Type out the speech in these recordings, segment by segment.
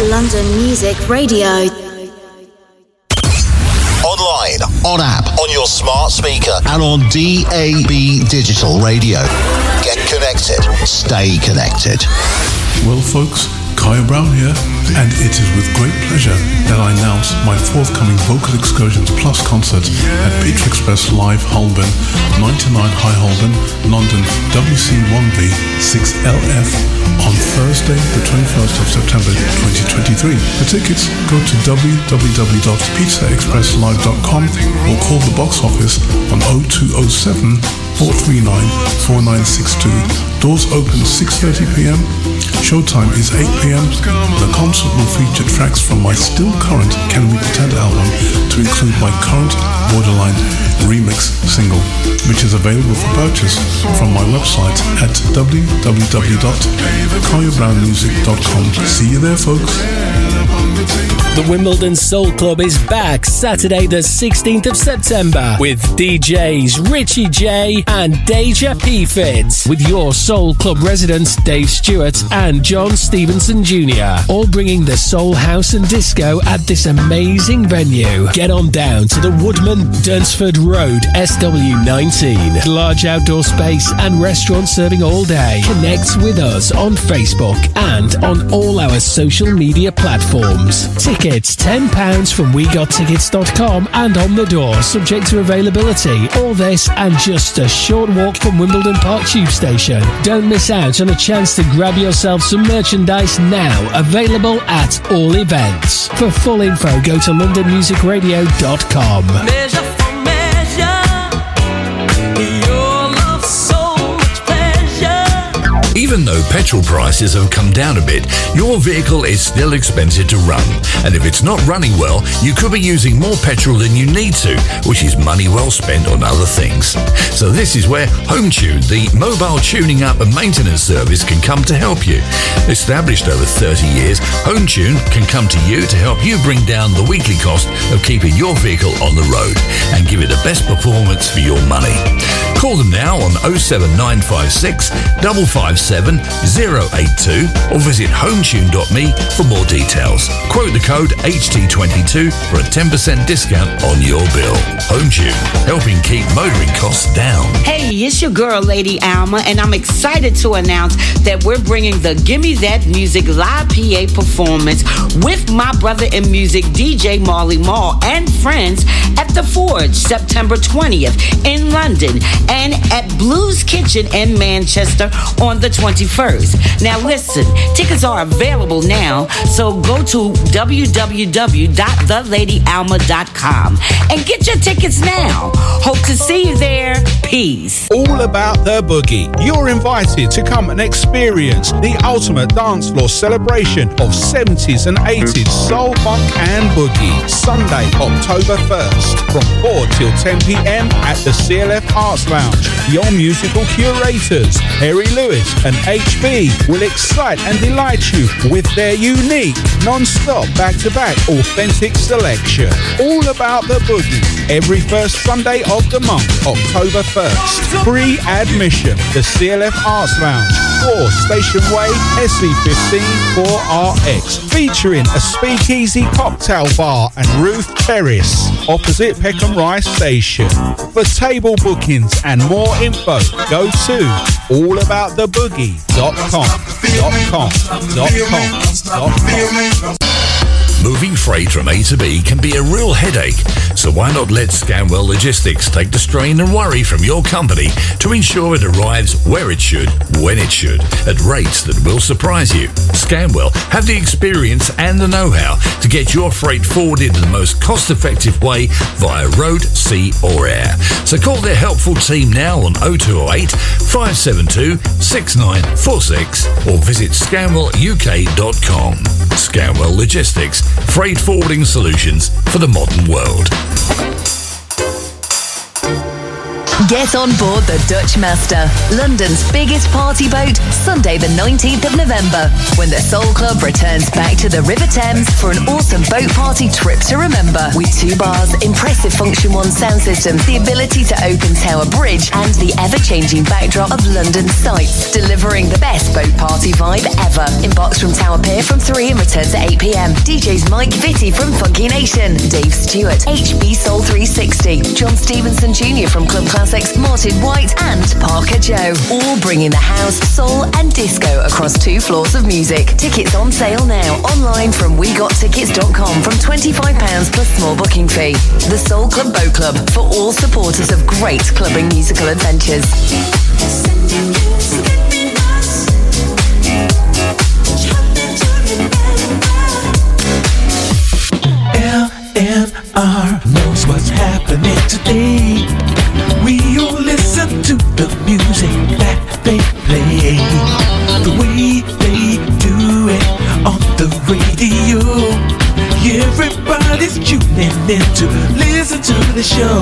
London Music Radio. Online, on app, on your smart speaker, and on DAB digital radio. Get connected. Stay connected. Well, folks, Kaya Brown here, and it is with great pleasure that I announce my forthcoming Vocal Excursions Plus concert at Pizza Express Live Holborn, 99 High Holborn, London, WC1B 6LF on Thursday, the 21st of September 2023. For tickets, go to www.pizzaexpresslive.com or call the box office on 0207 439 4962. Doors open 6.30pm. Showtime is 8pm. The concert will feature tracks from my still current Can We Pretend album to include my current Borderline remix single, which is available for purchase from my website at www.kayabrownmusic.com. See you there, folks. The Wimbledon Soul Club is back Saturday, the 16th of September, with DJs Richie J and Deja P with your Soul Club residents Dave Stewart and John Stevenson Jr., all bringing the soul house and disco at this amazing venue. Get on down to the Woodman Durnsford Road, SW19. Large outdoor space and restaurant serving all day. Connect with us on Facebook and on all our social media platforms. Tickets £10 from WeGotTickets.com and on the door, subject to availability. All this and just a short walk from Wimbledon Park Tube Station. Don't miss out on a chance to grab yourself some merchandise now, available at all events. For full info, go to londonmusicradio.com. Even though petrol prices have come down a bit, your vehicle is still expensive to run. And if it's not running well, you could be using more petrol than you need to, which is money well spent on other things. So this is where HomeTune, the mobile tuning up and maintenance service, can come to help you. Established over 30 years, HomeTune can come to you to help you bring down the weekly cost of keeping your vehicle on the road and give it the best performance for your money. Call them now on 07956 557 082 or visit hometune.me for more details. Quote the code HT22 for a 10% discount on your bill. HomeTune, helping keep motoring costs down. Hey, it's your girl, Lady Alma, and I'm excited to announce that we're bringing the Gimme That Music live PA performance with my brother in music, DJ Marley Mall, and friends at the Forge, September 20th in London, and at Blues Kitchen in Manchester on the 21st. Now, listen, tickets are available now, so go to www.theladyalma.com and get your tickets now. Hope to see you there. Peace. All about the boogie. You're invited to come and experience the ultimate dance floor celebration of 70s and 80s soul, funk, and boogie. Sunday, October 1st, from 4 till 10 p.m. at the CLF Arts Lounge. Your musical curators, Harry Lewis and HB, will excite and delight you with their unique, non-stop, back-to-back, authentic selection. All about the boogie. Every first Sunday of the month, October 1st. Free admission. The CLF Arts Lounge, 4 Station Way, SE15 4RX. Featuring a speakeasy cocktail bar and roof terrace opposite Peckham Rye Station. For table bookings and more info, go to allabouttheboogie.com. .com. .com. .com. Moving freight from A to B can be a real headache, so why not let Scanwell Logistics take the strain and worry from your company to ensure it arrives where it should, when it should, at rates that will surprise you. Scanwell have the experience and the know-how to get your freight forwarded in the most cost-effective way via road, sea or air. So call their helpful team now on 0208 572 6946 or visit scanwelluk.com. Scanwell Logistics, freight forwarding solutions for the modern world. Get on board the Dutch Master, London's biggest party boat, Sunday the 19th of November, when the Soul Club returns back to the River Thames for an awesome boat party trip to remember. With two bars, impressive Funktion-One sound systems, the ability to open Tower Bridge, and the ever-changing backdrop of London sights, delivering the best boat party vibe ever. In box from Tower Pier from 3 and return to 8 pm. DJs Mike Vitti from Funky Nation, Dave Stewart, HB Soul 360, John Stevenson Jr. from Club Classics, Martin White, and Parker Joe. All bringing the house, soul, and disco across two floors of music. Tickets on sale now online from WeGotTickets.com from £25 plus small booking fee. The Soul Club Boat Club for all supporters of great clubbing musical adventures. LMR knows what's happening today. The show.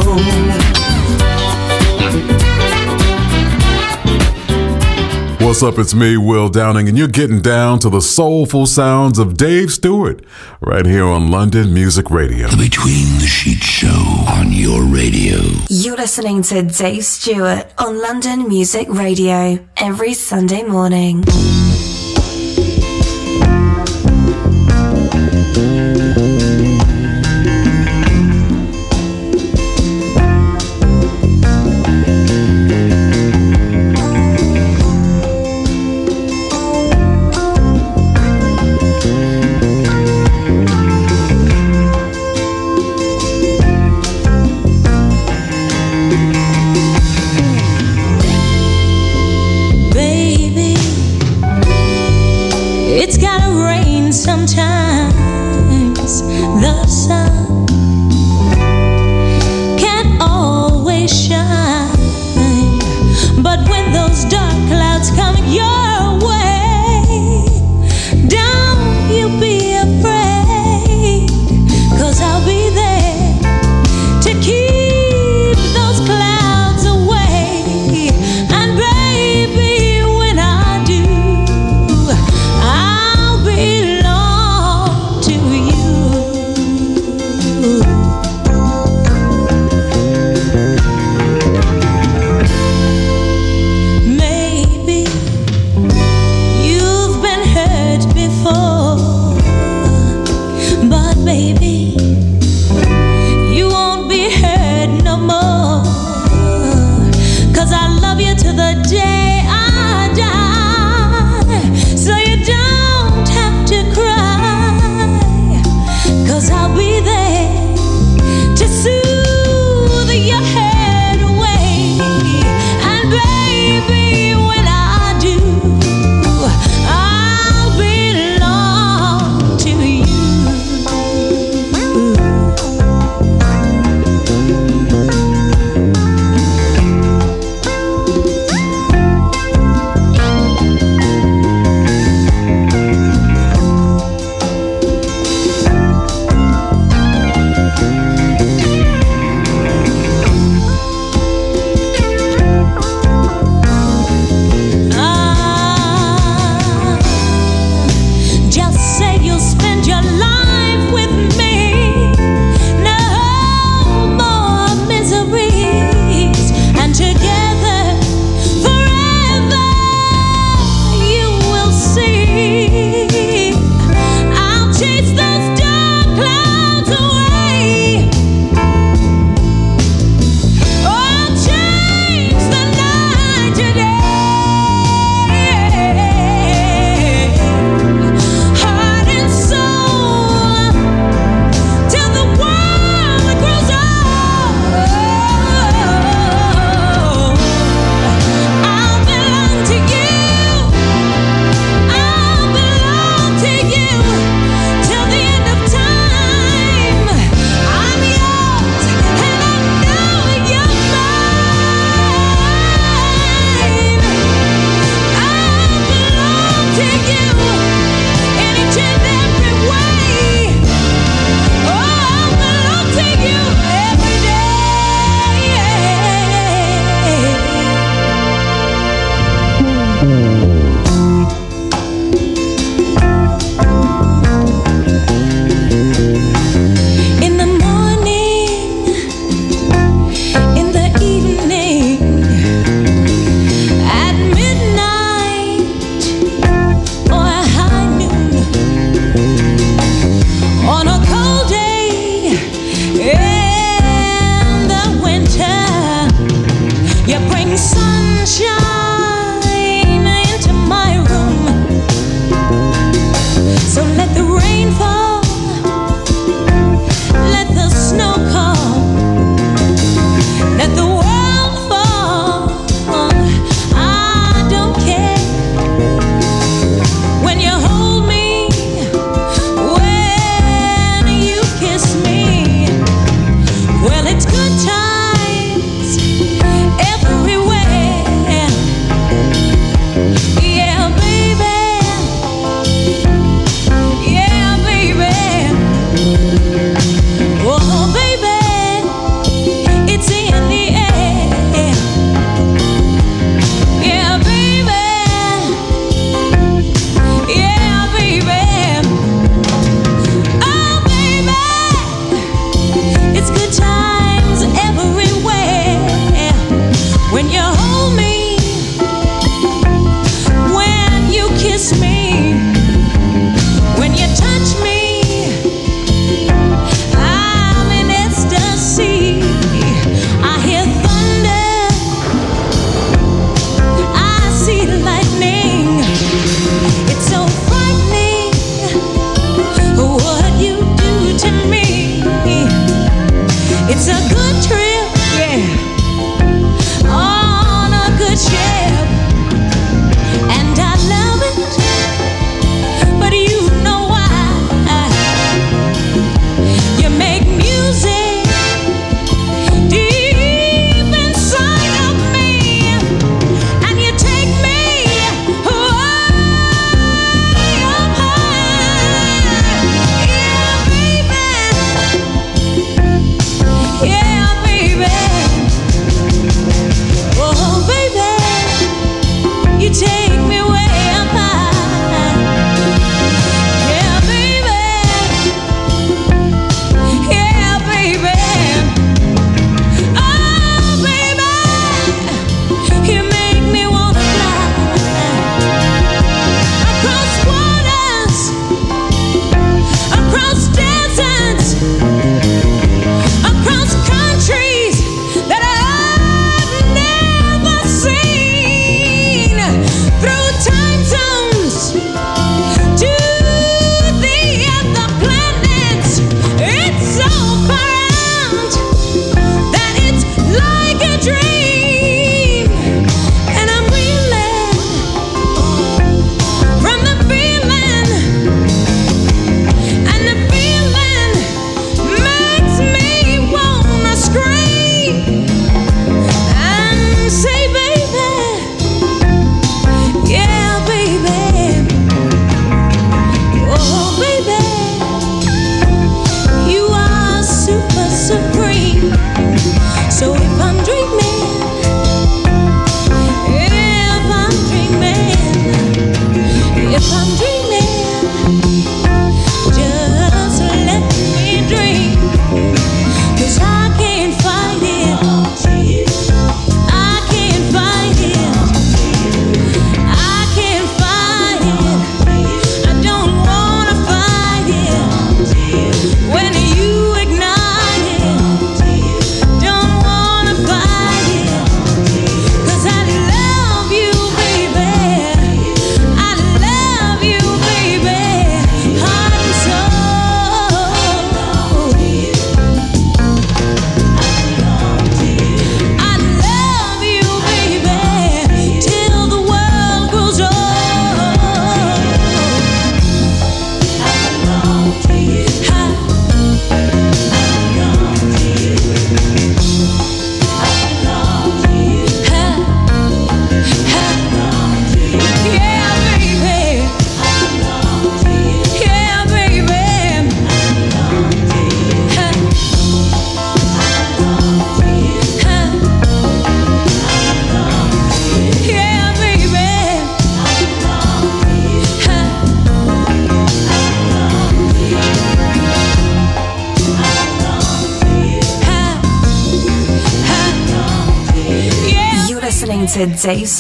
What's up? It's me, Will Downing, and you're getting down to the soulful sounds of Dave Stewart right here on London Music Radio. The Between the Sheets Show on your radio. You're listening to Dave Stewart on London Music Radio every Sunday morning.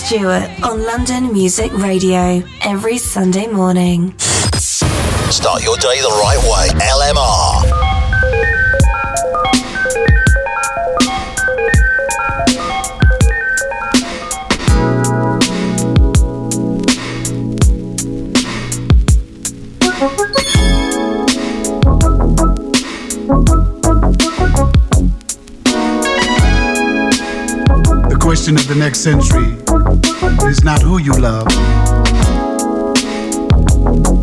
Stewart on London Music Radio every Sunday morning. Start your day the right way. LMR. The question of the next century is not who you love,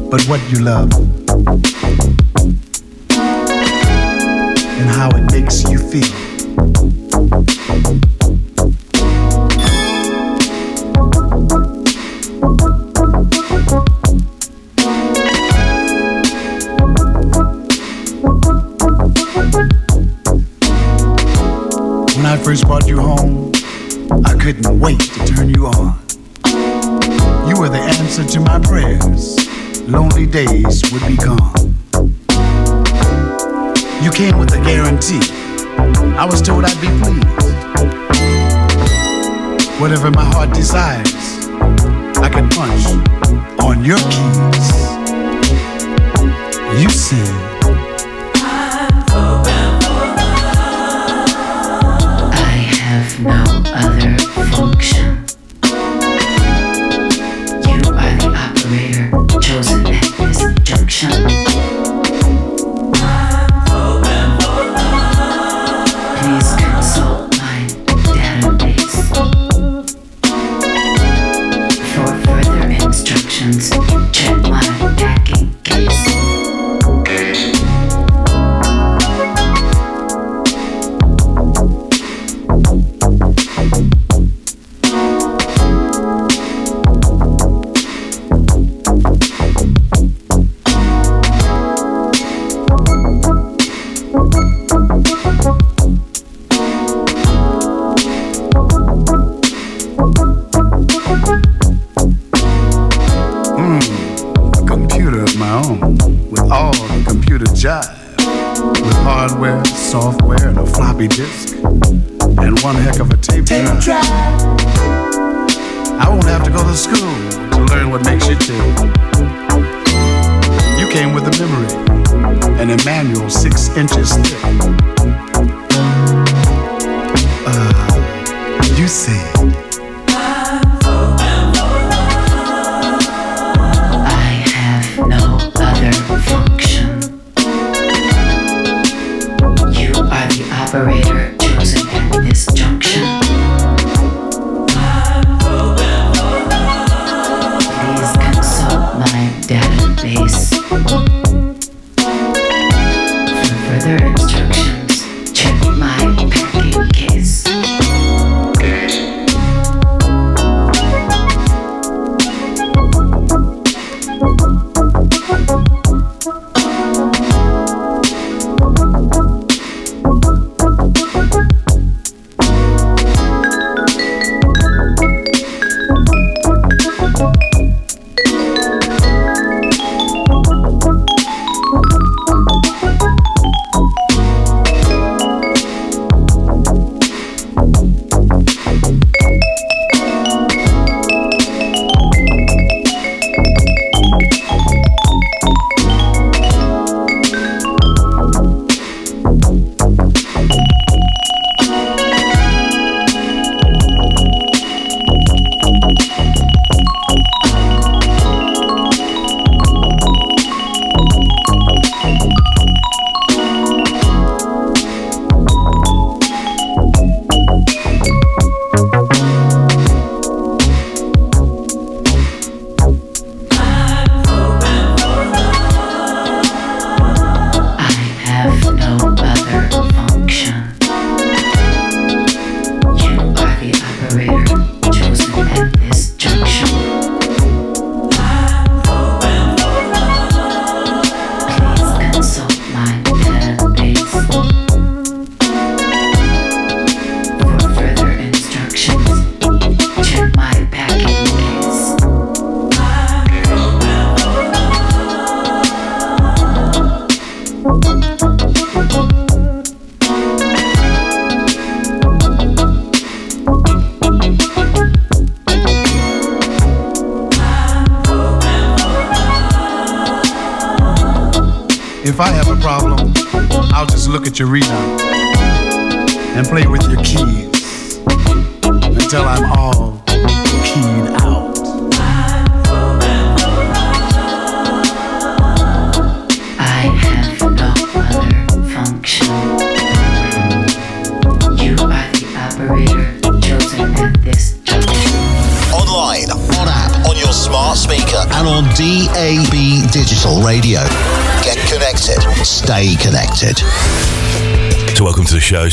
but what you love. And how it makes you feel. When I first brought you home, days would be gone. You came with a guarantee. I was told I'd be pleased. Whatever my heart desires, I can punch on your keys. You said,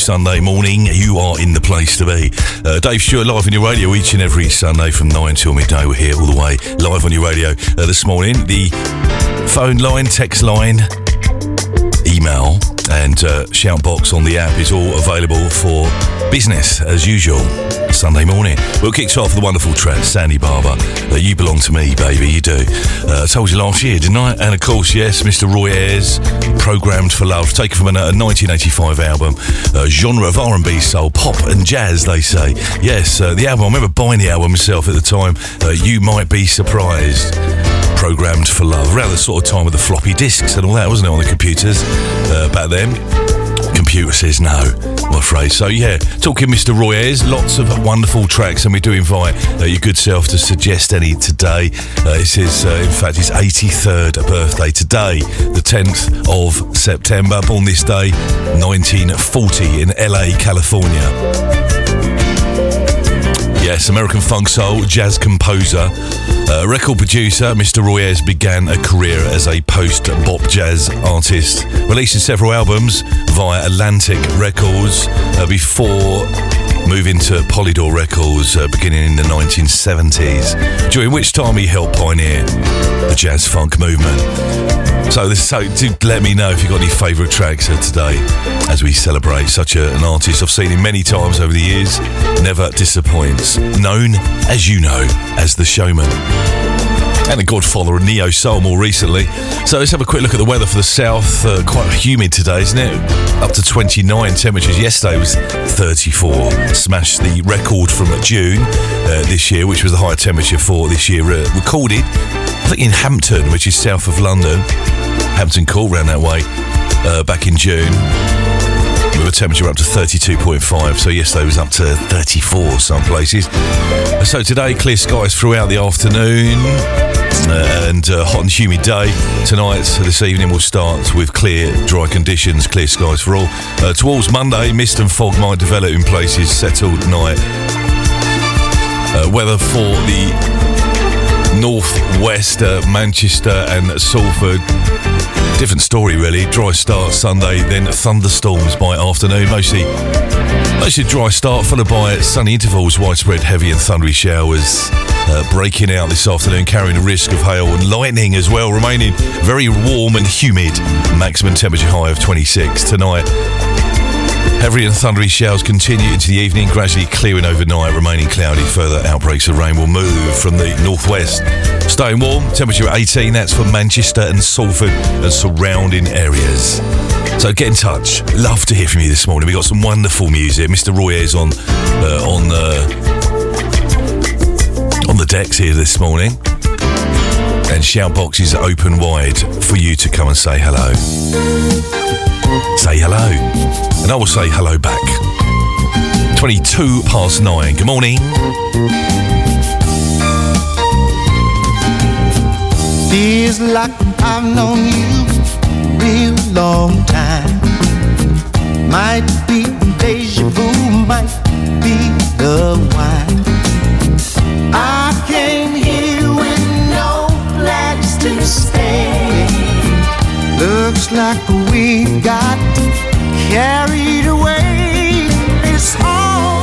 Sunday morning. You are in the place to be. Uh, Dave Stewart live on your radio each and every Sunday from 9 till midday. We're here all the way live on your radio uh, this morning. The phone line, text line, email, and uh, shout box on the app is all available for business as usual. Sunday morning. We'll kick off with the wonderful track, Sandy Barber. Uh, you belong to me, baby, you do. Uh, I told you last year, didn't I? And of course, yes, Mr. Roy Ayers, Programmed for Love, taken from a, a 1985 album, uh, genre of R&B, soul, pop and jazz, they say. Yes, uh, the album, I remember buying the album myself at the time. Uh, you might be surprised. Programmed for Love, around the sort of time with the floppy disks and all that, wasn't it, on the computers uh, back then? Computer says no, I'm afraid. So, yeah, talking Mr. Roy Ayers, lots of wonderful tracks, and we do invite uh, your good self to suggest any today. Uh, it's his, uh, in fact, his 83rd birthday today, the 10th of September, born this day, 1940, in LA, California. Yes, American funk soul, jazz composer, uh, record producer, Mr. Roy Ayers began a career as a post bop jazz artist, releasing several albums via Atlantic Records uh, before moving to Polydor Records uh, beginning in the 1970s, during which time he helped pioneer the jazz funk movement. So, this, so do let me know if you've got any favourite tracks uh, today as we celebrate such a, an artist. I've seen him many times over the years, never disappoints. Known, as you know, as the showman. And the Godfather of Neo Soul more recently. So let's have a quick look at the weather for the south. Uh, quite humid today, isn't it? Up to 29 temperatures. Yesterday was 34. Smashed the record from June uh, this year, which was the high temperature for this year. Uh, recorded, I think, in Hampton, which is south of London. Hampton Court, round that way, uh, back in June. With a temperature up to 32.5, so yesterday was up to 34 some places. So today, clear skies throughout the afternoon uh, and uh, hot and humid day. Tonight, this evening, will start with clear, dry conditions, clear skies for all. Uh, towards Monday, mist and fog might develop in places, settled night. Uh, weather for the northwest, uh, Manchester and Salford. Different story, really. Dry start Sunday, then thunderstorms by afternoon. Mostly, mostly dry start, followed by sunny intervals, widespread heavy and thundery showers uh, breaking out this afternoon, carrying a risk of hail and lightning as well. Remaining very warm and humid. Maximum temperature high of 26 tonight. Heavy and thundery showers continue into the evening, gradually clearing overnight, remaining cloudy. Further outbreaks of rain will move from the northwest. Staying warm, temperature 18, that's for Manchester and Salford and surrounding areas. So get in touch. Love to hear from you this morning. We got some wonderful music. Mr. Roy is on uh, on uh, on the decks here this morning. And shout boxes open wide for you to come and say hello. Say hello. And I will say hello back. 22 past nine. Good morning. Feels like I've known you a real long time. Might be deja vu, might be the wine. Looks like we got carried away. It's almost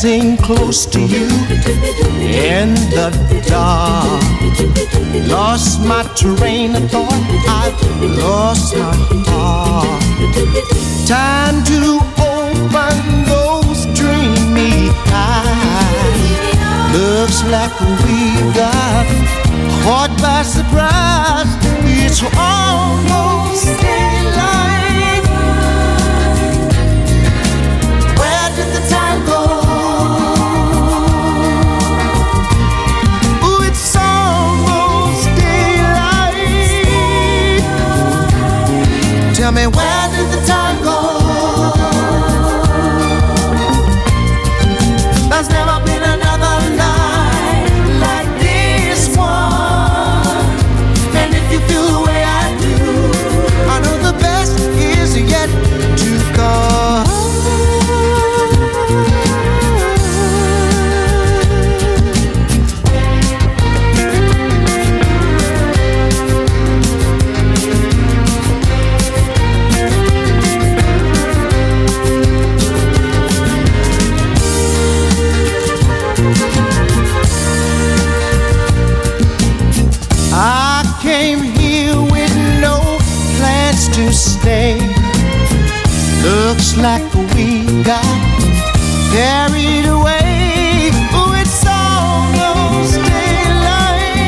dancing close to you in the dark. Lost my train of thought, I've lost my heart. Time to open those dreamy eyes. Looks like we got caught by surprise. It's almost carried away. Oh, it's almost daylight.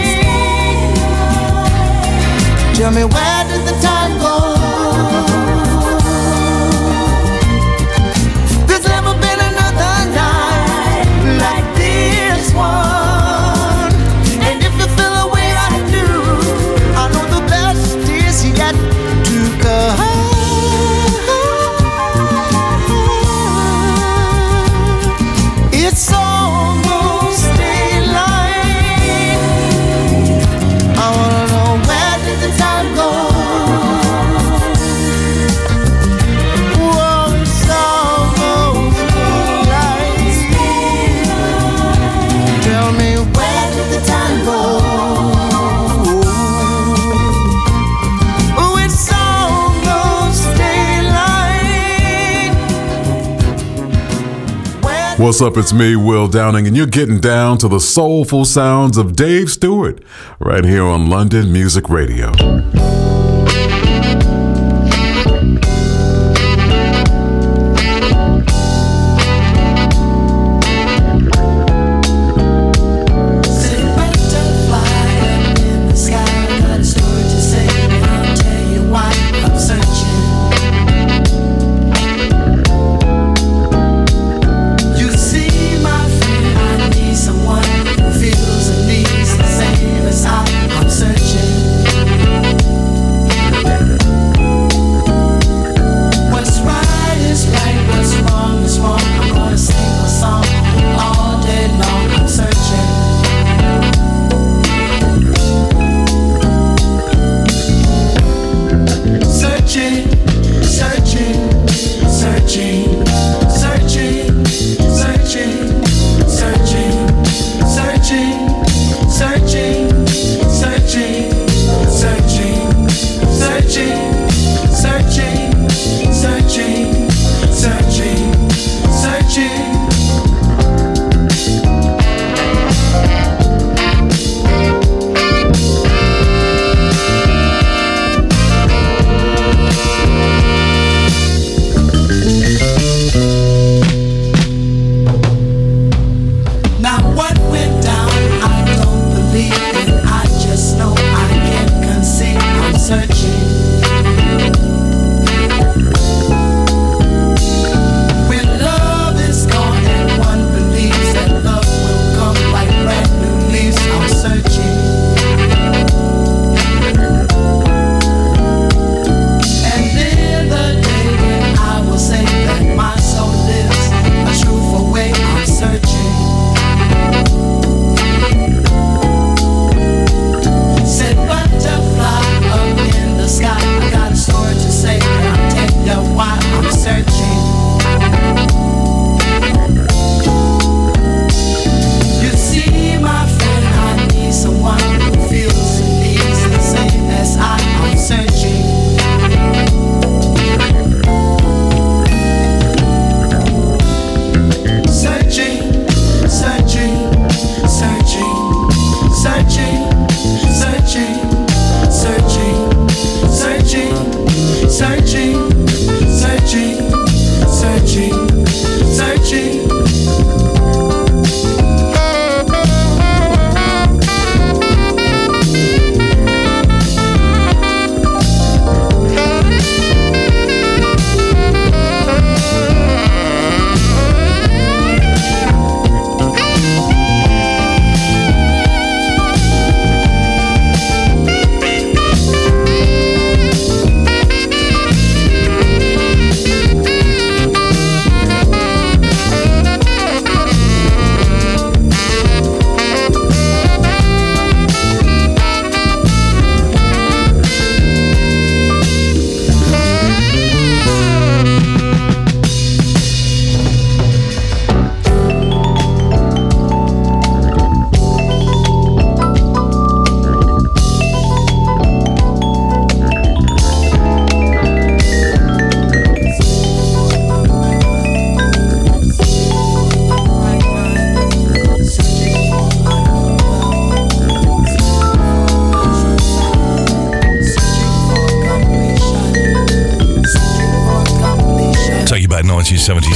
Tell me where. What's up? It's me, Will Downing, and you're getting down to the soulful sounds of Dave Stewart right here on London Music Radio.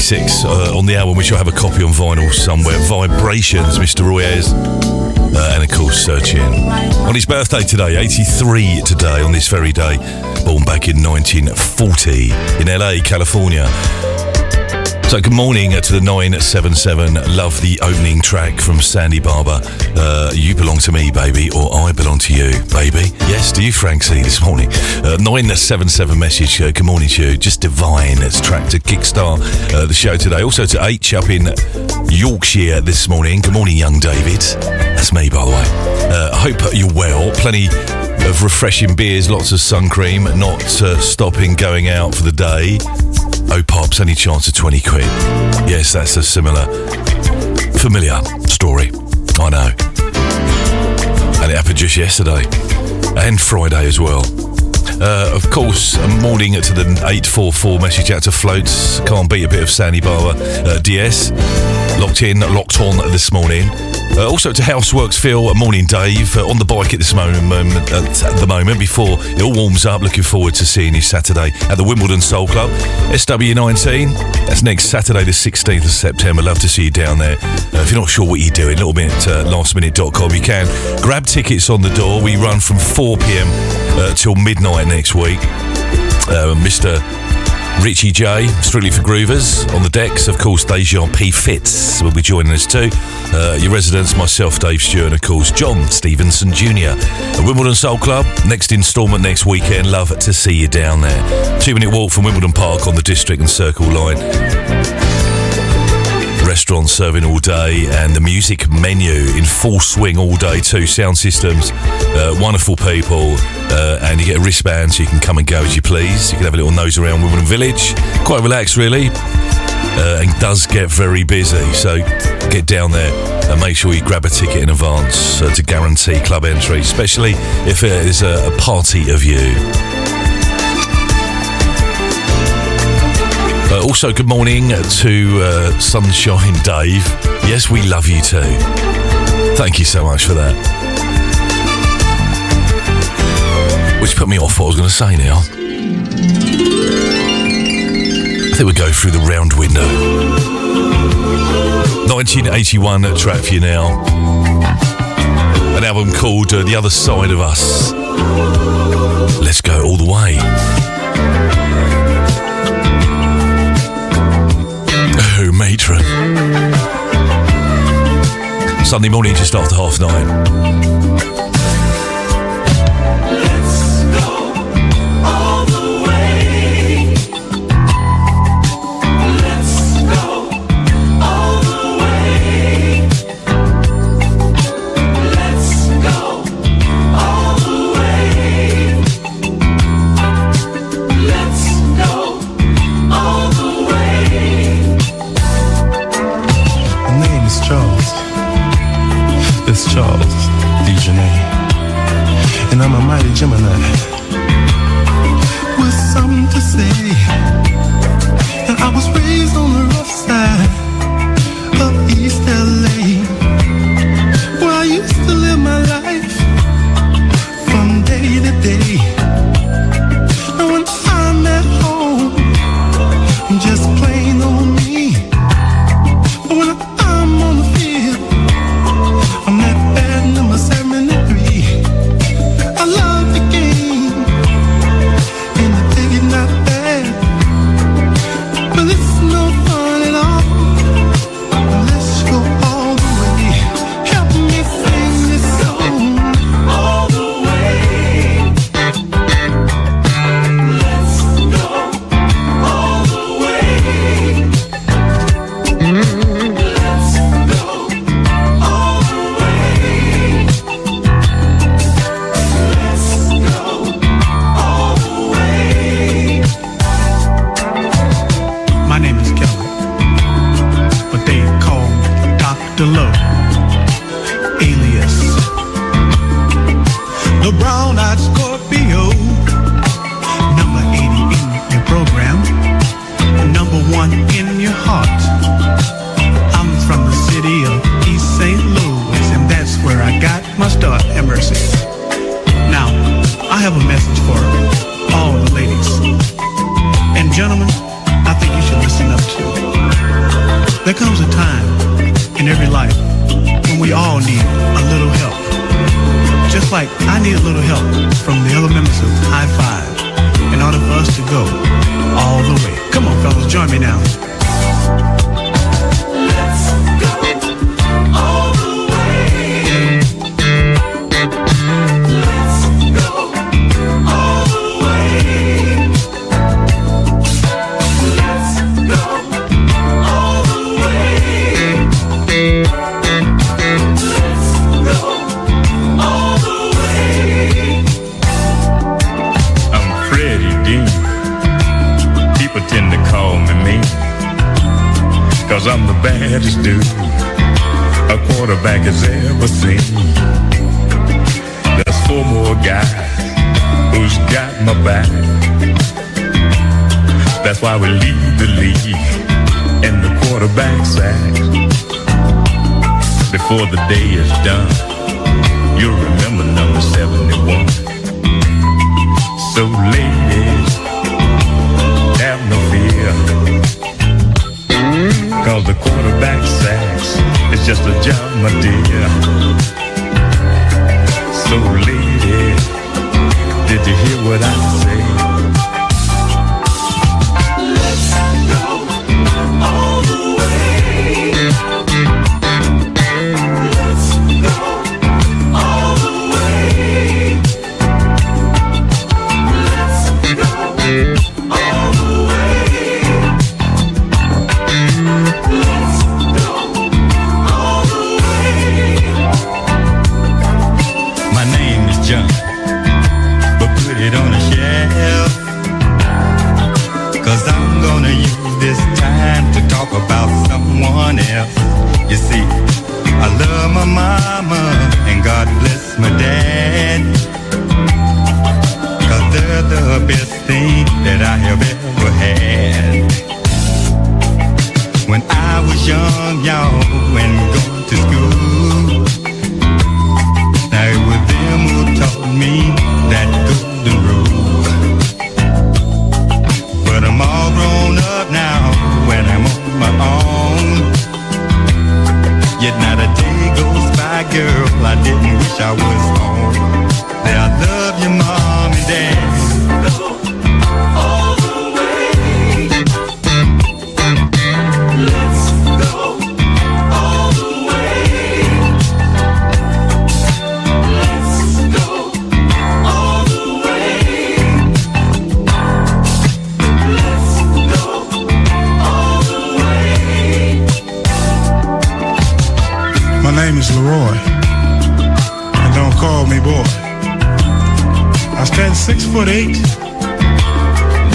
1976 uh, on the album, which I have a copy on vinyl somewhere. Vibrations, Mr. Ruiz. Uh, and of course, Searching. On his birthday today, 83 today, on this very day, born back in 1940 in LA, California. So, good morning to the 977. Love the opening track from Sandy Barber. Uh, you belong to me, baby, or I belong to you, baby. Yes, to you, Frank C, this morning. Uh, 977 message. Uh, good morning to you. Just divine. It's track to kickstart uh, the show today. Also to H up in Yorkshire this morning. Good morning, young David. That's me, by the way. Uh, hope you're well. Plenty of refreshing beers, lots of sun cream, not uh, stopping going out for the day. Oh, Pops, any chance of 20 quid? Yes, that's a similar, familiar story. I know. And it happened just yesterday and Friday as well. Uh, of course, a morning to the 844 message out to Floats. Can't beat a bit of Sandy Barber. Uh, DS, locked in, locked on this morning. Uh, also to Houseworks Phil, morning Dave, uh, on the bike at this moment, moment at the moment before it all warms up. Looking forward to seeing you Saturday at the Wimbledon Soul Club, SW19. That's next Saturday, the 16th of September. Love to see you down there. Uh, if you're not sure what you're doing, little bit uh, lastminute.com. You can grab tickets on the door. We run from 4 p.m. Uh, till midnight next week. Uh, Mr. Richie J, strictly for groovers. On the decks, of course, Dejan P. Fitz will be joining us too. Uh, your residents, myself, Dave Stewart, and of course, John Stevenson Jr. Wimbledon Soul Club, next instalment next weekend. Love to see you down there. Two minute walk from Wimbledon Park on the District and Circle line restaurant serving all day and the music menu in full swing all day too. Sound systems, uh, wonderful people, uh, and you get a wristband so you can come and go as you please. You can have a little nose around Wimbledon Village. Quite relaxed, really. Uh, and does get very busy, so get down there and make sure you grab a ticket in advance uh, to guarantee club entry, especially if it is a, a party of you. Uh, also, good morning to uh, Sunshine Dave. Yes, we love you too. Thank you so much for that. Which put me off what I was going to say now. I think we go through the round window. 1981 track for you now. An album called uh, The Other Side of Us. Let's go all the way. Oh, matron. Sunday morning, just after half nine.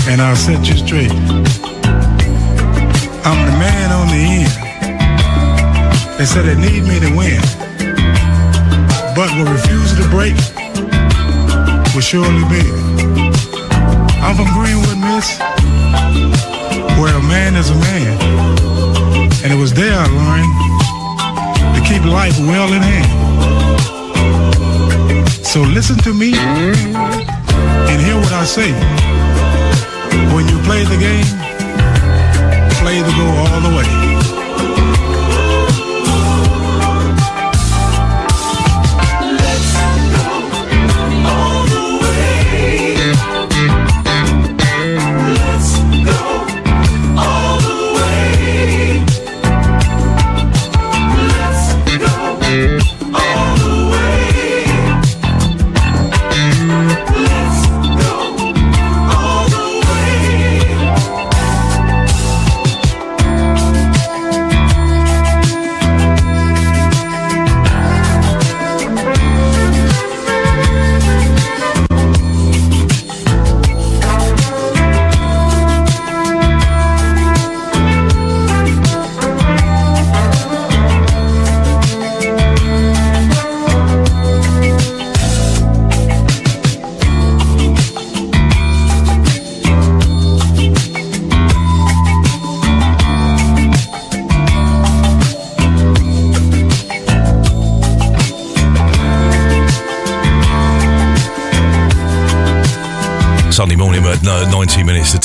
and I'll set you straight. I'm the man on the end. They said they need me to win, but we refuse to break. Will surely be. I'm from Greenwood, Miss, where a man is a man, and it was there I learned to keep life well in hand. So listen to me and hear what I say. When you play the game, play the go all the way.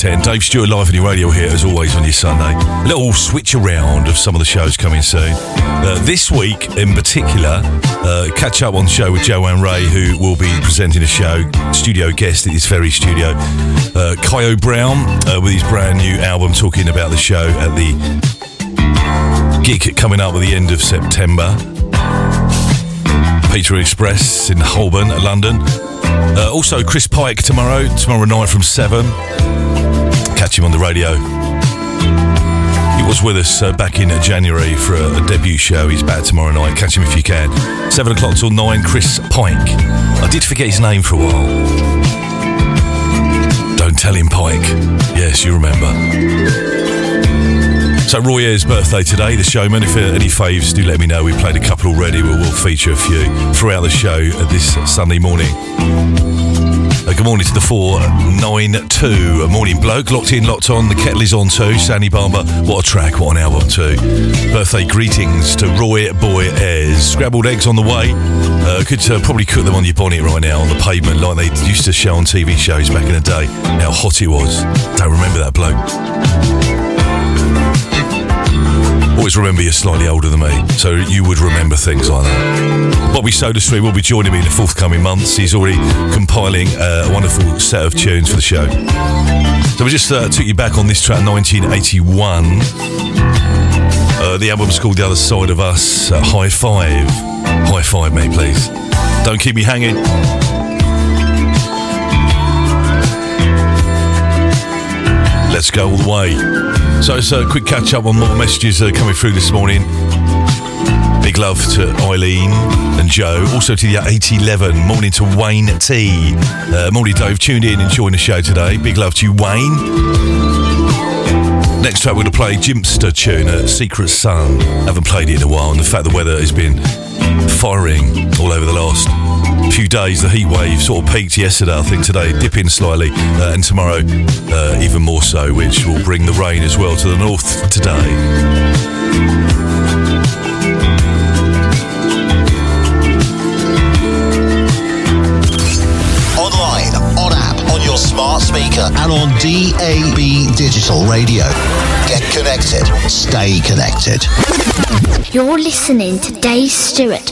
10. Dave Stewart live on your radio here, as always, on your Sunday. A little switch around of some of the shows coming soon. Uh, this week, in particular, uh, catch up on the show with Joanne Ray, who will be presenting a show, studio guest at his very studio. Uh, Kyo Brown uh, with his brand new album, talking about the show at the gig coming up at the end of September. Pizza Express in Holborn, London. Uh, also, Chris Pike tomorrow, tomorrow night from 7. Catch him on the radio. He was with us uh, back in January for a, a debut show. He's back tomorrow night. Catch him if you can. 7 o'clock till 9, Chris Pike. I did forget his name for a while. Don't tell him Pike. Yes, you remember. So Roy Ayers' birthday today, the showman. If uh, any faves, do let me know. We played a couple already. We will feature a few throughout the show uh, this Sunday morning. Good morning to the 492. A morning bloke, locked in, locked on. The kettle is on too. Sandy Barber, what a track, what an album too. Birthday greetings to Roy Boy Ayers. Scrabbled eggs on the way. Uh, could uh, probably cook them on your bonnet right now on the pavement like they used to show on TV shows back in the day. How hot it was. Don't remember that bloke. Always remember you're slightly older than me, so you would remember things like that. Bobby SodaStream will be joining me in the forthcoming months. He's already compiling uh, a wonderful set of tunes for the show. So we just uh, took you back on this track, 1981. Uh, the album's called The Other Side of Us. Uh, high five. High five me, please. Don't keep me hanging. Let's go all the way. So it's a quick catch up on more messages uh, coming through this morning. Big love to Eileen and Joe. Also to the 811. Morning to Wayne T. Uh, morning, Dave. Tuned in, and enjoying the show today. Big love to you, Wayne. Next track, we're going to play Jimster tune, uh, Secret Sun. Haven't played it in a while, and the fact the weather has been firing all over the last few days. The heat wave sort of peaked yesterday, I think today, dipping slightly, uh, and tomorrow uh, even more so, which will bring the rain as well to the north today. Online, on app, on your smart speaker, and on DAB Digital Radio. Get connected. Stay connected. You're listening to Dave Stewart.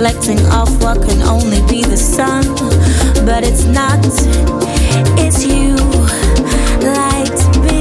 Reflecting off what can only be the sun. But it's not, it's you, light.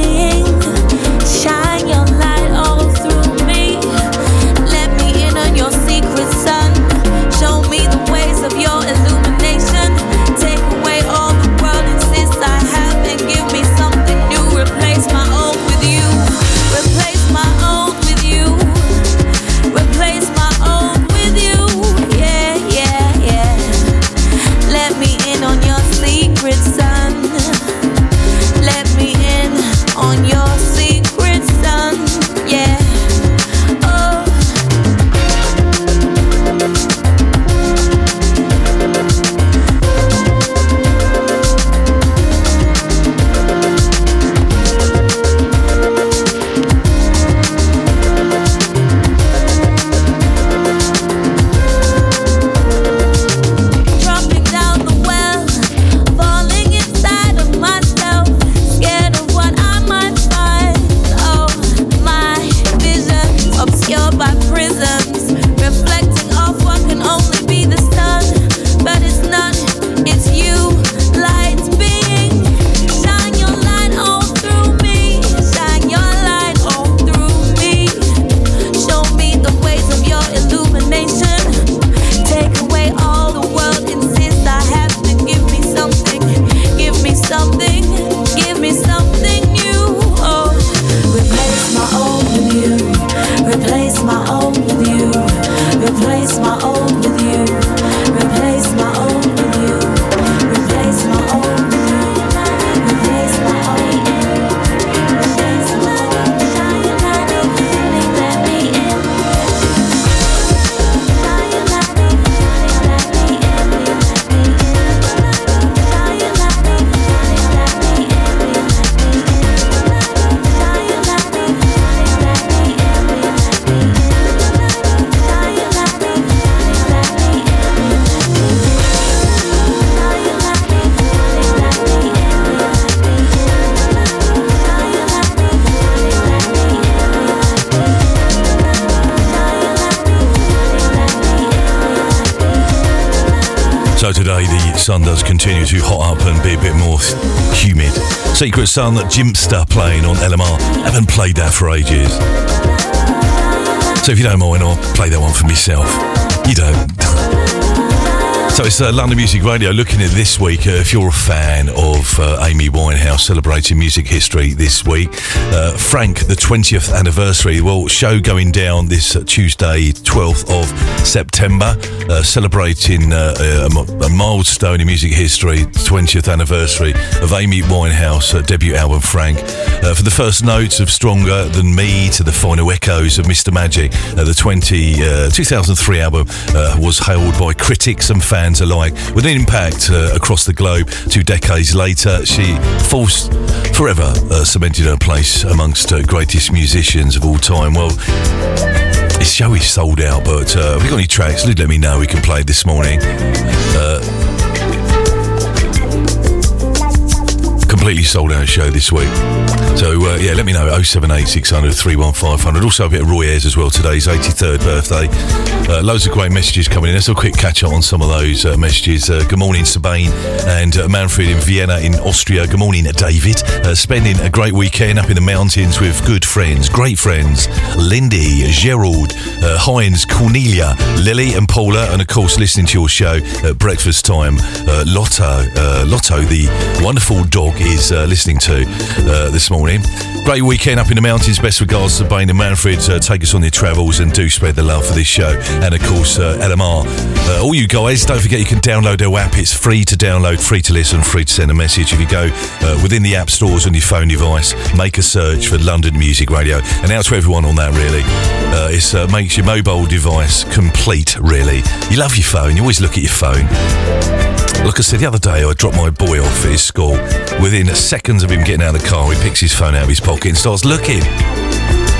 Continue to hot up and be a bit more humid. Secret Sun, Jimster playing on LMR. Haven't played that for ages. So if you don't mind, I'll play that one for myself. You don't. So it's uh, London Music Radio looking at this week. Uh, if you're a fan of uh, Amy Winehouse celebrating music history this week, uh, Frank, the 20th anniversary, well, show going down this Tuesday, 12th of September, uh, celebrating uh, a, a milestone in music history, 20th anniversary of Amy Winehouse uh, debut album Frank. Uh, for the first notes of Stronger Than Me to the final echoes of Mr. Magic, uh, the 20, uh, 2003 album uh, was hailed by critics and fans alike with an impact uh, across the globe. Two decades later, she forced forever uh, cemented her place amongst uh, greatest musicians of all time. Well, this show is sold out, but uh, have you got any tracks? Let me know. We can play this morning. Uh, completely sold out show this week. So uh, yeah, let me know. 078 600 31500. Also a bit of Roy Ayers as well. Today's 83rd birthday. Uh, loads of great messages coming in. Let's have a quick catch up on some of those uh, messages. Uh, good morning, Sabine and uh, Manfred in Vienna in Austria. Good morning, David. Uh, spending a great weekend up in the mountains with good friends, great friends. Lindy, Gerald, Heinz, Cornelia, Lily and Paula, and of course listening to your show at breakfast time. Lotto, Lotto, the wonderful dog, is uh, listening to uh, this morning. Great weekend up in the mountains. Best regards to Bain and Manfred. Uh, take us on your travels and do spread the love for this show. And of course, uh, LMR. Uh, all you guys, don't forget you can download our app. It's free to download, free to listen, free to send a message. If you go uh, within the app stores on your phone device, make a search for London Music Radio. And out to everyone on that, really. It makes your mobile device complete, really. You love your phone. You always look at your phone. Like I said the other day, I dropped my boy off at his school. Within seconds of him getting out of the car, he picks his phone out of his pocket and starts looking.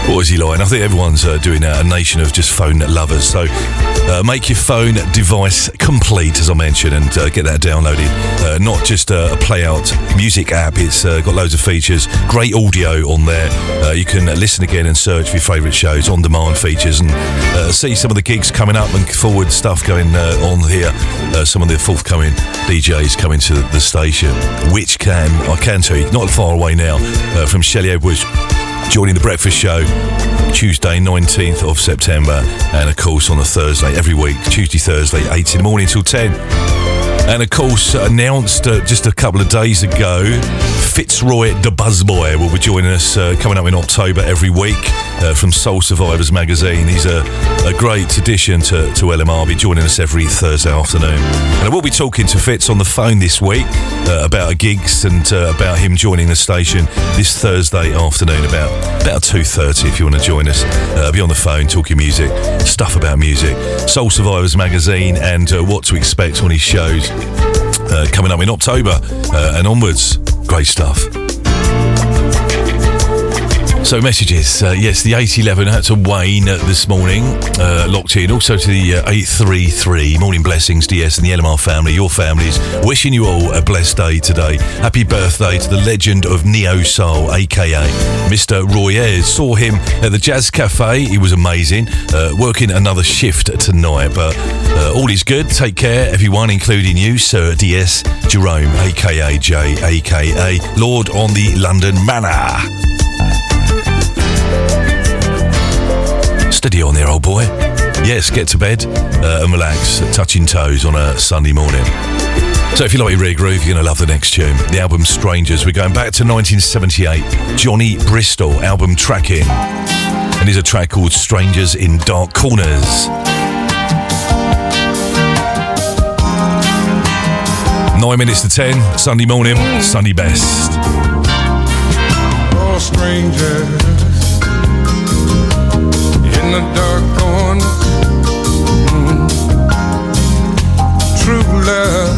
What is he like? I think everyone's uh, doing a nation of just phone lovers. So uh, make your phone device complete, as I mentioned, and uh, get that downloaded. Uh, not just a play out music app, It's uh, got loads of features, great audio on there. Uh, you can listen again and search for your favourite shows, on demand features, and see some of the gigs coming up and forward stuff going on here. Some of the forthcoming DJs coming to the station, which can, I can tell you, not far away now, from Shelley Edwards joining the breakfast show Tuesday 19th of September and of course on a Thursday every week Tuesday Thursday 8 in the morning till 10 and of course announced uh, just a couple of days ago Fitzroy the Buzzboy will be joining us uh, coming up in October every week uh, from Soul Survivors magazine. He's a, a great addition to, to LMR be joining us every Thursday afternoon. And I will be talking to Fitz on the phone this week uh, about gigs and uh, about him joining the station this Thursday afternoon about about 2.30 if you want to join us. Uh, be on the phone talking music stuff about music. Soul Survivors magazine and what to expect on his shows uh, coming up in October uh, and onwards. Great stuff so messages, uh, yes, the 811 out to Wayne uh, this morning, uh, locked in. Also to the uh, 833, morning blessings, DS and the LMR family, your families. Wishing you all a blessed day today. Happy birthday to the legend of Neo Soul, aka Mr. Roy Ayers. Saw him at the Jazz Cafe. He was amazing. Uh, working another shift tonight, but uh, all is good. Take care, everyone, including you, Sir DS Jerome, aka J, aka Lord on the London Manor. Steady on there, old boy. Yes, get to bed uh, and relax, touching toes on a Sunday morning. So if you like your rear groove, you're going to love the next tune. The album Strangers. We're going back to 1978. Johnny Bristol album tracking. And here's a track called Strangers in Dark Corners. Nine minutes to ten, Sunday morning, Sunday best. Oh, strangers in the dark corner. Mm. True love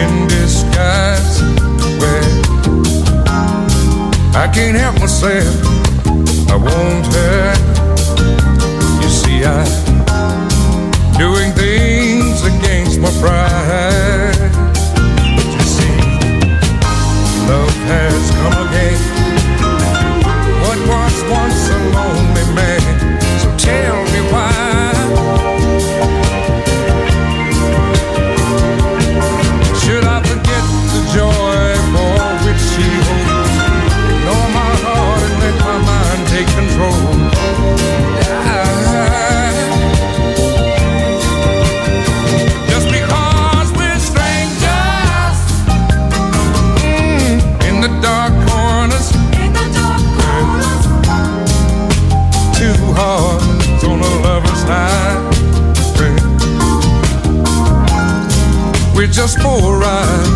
in disguise. Well, I can't help myself. I want her. You see, I'm doing things against my pride. But you see, love has come just four eyes staring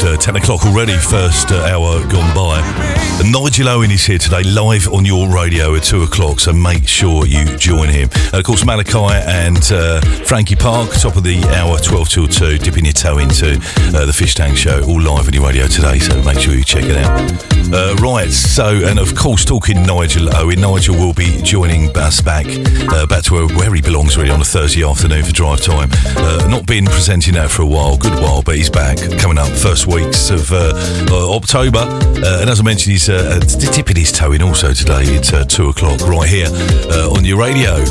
almost uh, 10 o'clock already, first uh, hour gone by. And Nigel Owen is here today, live on your radio at 2 o'clock, so make sure you join him. And of course, Malachi and uh, Frankie Park, top of the hour, 12 till 2, dipping your toe into uh, the Fish Tank Show, all live on your radio today, so make sure you check it out. Uh, right, so, and of course, talking Nigel Owen, Nigel will be joining us back, back to where, he belongs really on a Thursday afternoon for drive time. Not been presenting that for a while, good while, but he's back coming up first weeks of uh, uh, October. Uh, and as I mentioned, he's uh, dipping his toe in also today uh, 2 o'clock right here on your radio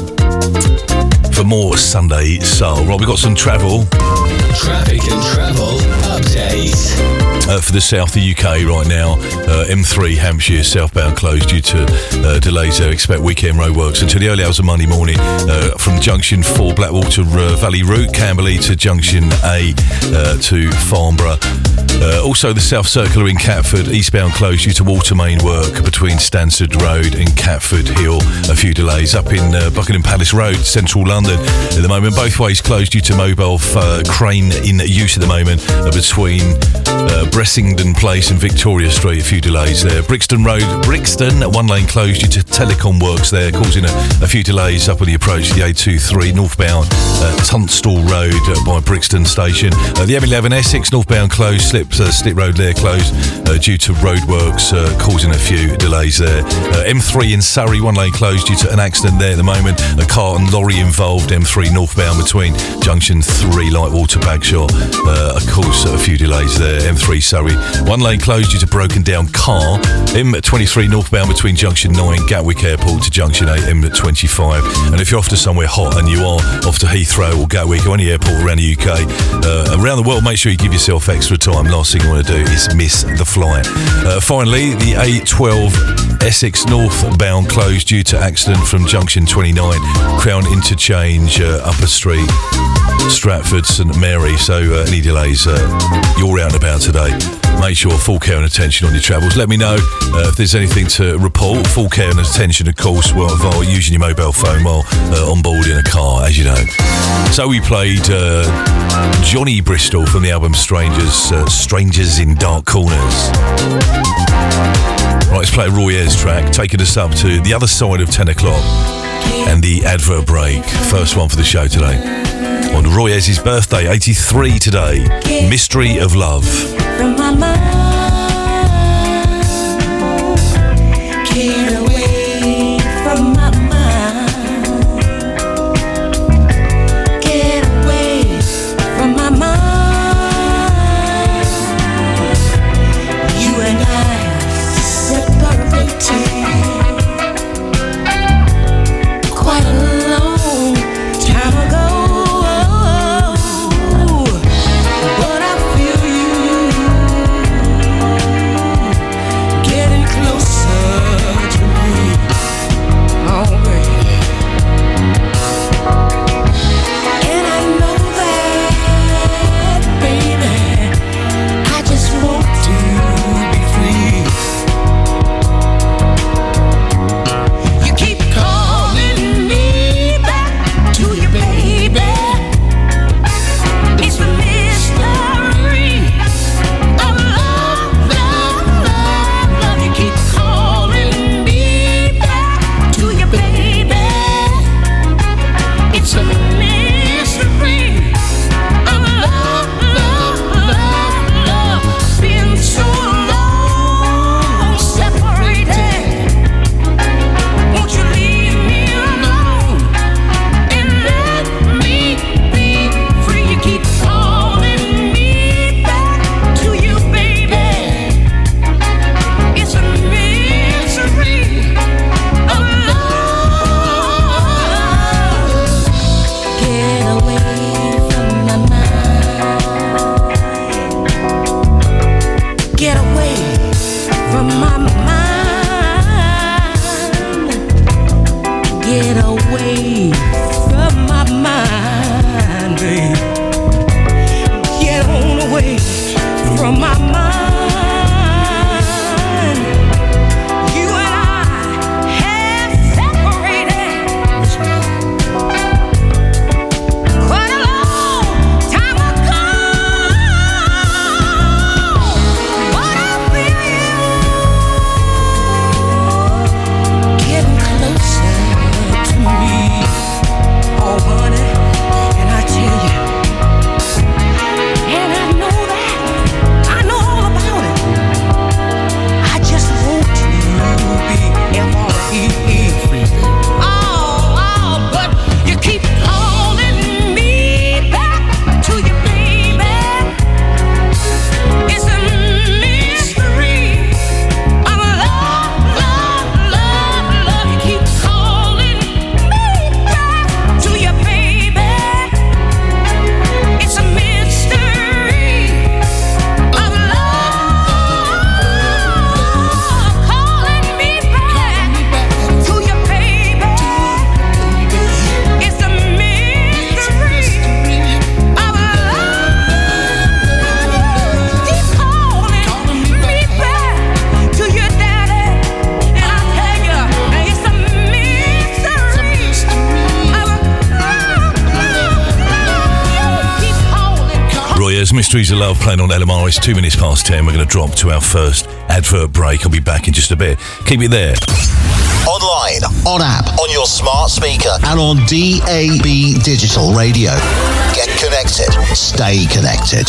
for more Sunday Soul. Right, we've got some travel. Traffic and travel update. Uh, for the south of the UK right now. Uh, M3 Hampshire southbound closed due to uh, delays there. Expect weekend roadworks until the early hours of Monday morning uh, from junction 4 Blackwater uh, Valley Route, Camberley to junction A to Farnborough. Also, the South Circular in Catford, eastbound closed due to water main work between Stanstead Road and Catford Hill. A few delays up in Buckingham Palace Road, central London. At the moment, both ways closed due to mobile uh, crane in use at the moment between Bressenden Place and Victoria Street. A few delays there. Brixton Road, Brixton, one lane closed due to telecom works there, causing a, a few delays up on the approach to the A23 northbound uh, Tunstall Road uh, by Brixton Station. Uh, the M11 Essex northbound closed, slip, uh, Slip Road there closed uh, due to roadworks, uh, causing a few delays there. Uh, M3 in Surrey, one lane closed due to an accident there at the moment. A car and lorry involved, M3 northbound between junction 3 Lightwater Bagshot. Of course, a few delays there. M3 Surrey. One lane closed due to broken down car. M23 northbound between Junction 9, Gatwick Airport to Junction 8, M25. And if you're off to somewhere hot and you are off to Heathrow or Gatwick or any airport around the UK, uh, around the world, make sure you give yourself extra time. Last thing you want to do is miss the flight. Uh, finally, the A12 Essex northbound closed due to accident from Junction 29, Crown Interchange, uh, Upper Street. Stratford, St Mary. So uh, any delays, uh, you're out and about today. Make sure full care and attention on your travels. Let me know uh, if there's anything to report. Full care and attention, of course, while, while using your mobile phone while uh, on board in a car, as you know. So we played uh, Johnny Bristol from the album Strangers, uh, Strangers in Dark Corners. Right, let's play a Roy Ayers track, taking us up to the other side of 10 o'clock and the advert break. First one for the show today. On Roy Ayers' birthday, 83 today. Mystery of Love. Love playing on LMR. It's two minutes past ten. We're going to drop to our first advert break. I'll be back in just a bit. Keep it there. Online, on app, on your smart speaker, and on DAB digital radio. Get connected. Stay connected.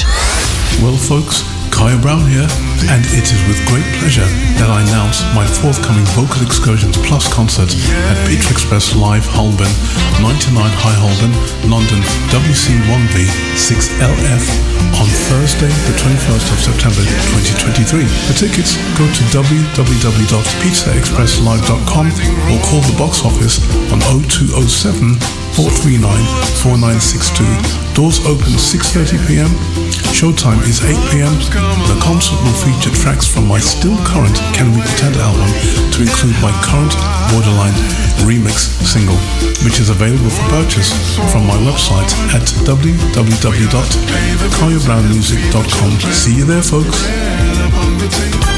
Well, folks, Kaya Brown here, and it is with great pleasure that I announce my forthcoming Vocal Excursions Plus concert at Pizza Express Live Holborn, 99 High Holborn, London, WC1B 6LF on Thursday, the 21st of September 2023. For tickets, go to www.pizzaexpresslive.com or call the box office on 0207 439 4962. Doors open 6.30pm. Showtime is 8pm. The concert will feature tracks from my still current Can We Pretend album to include my current Borderline remix single, which is available for purchase from my website at www.kayabrownmusic.com. See you there, folks.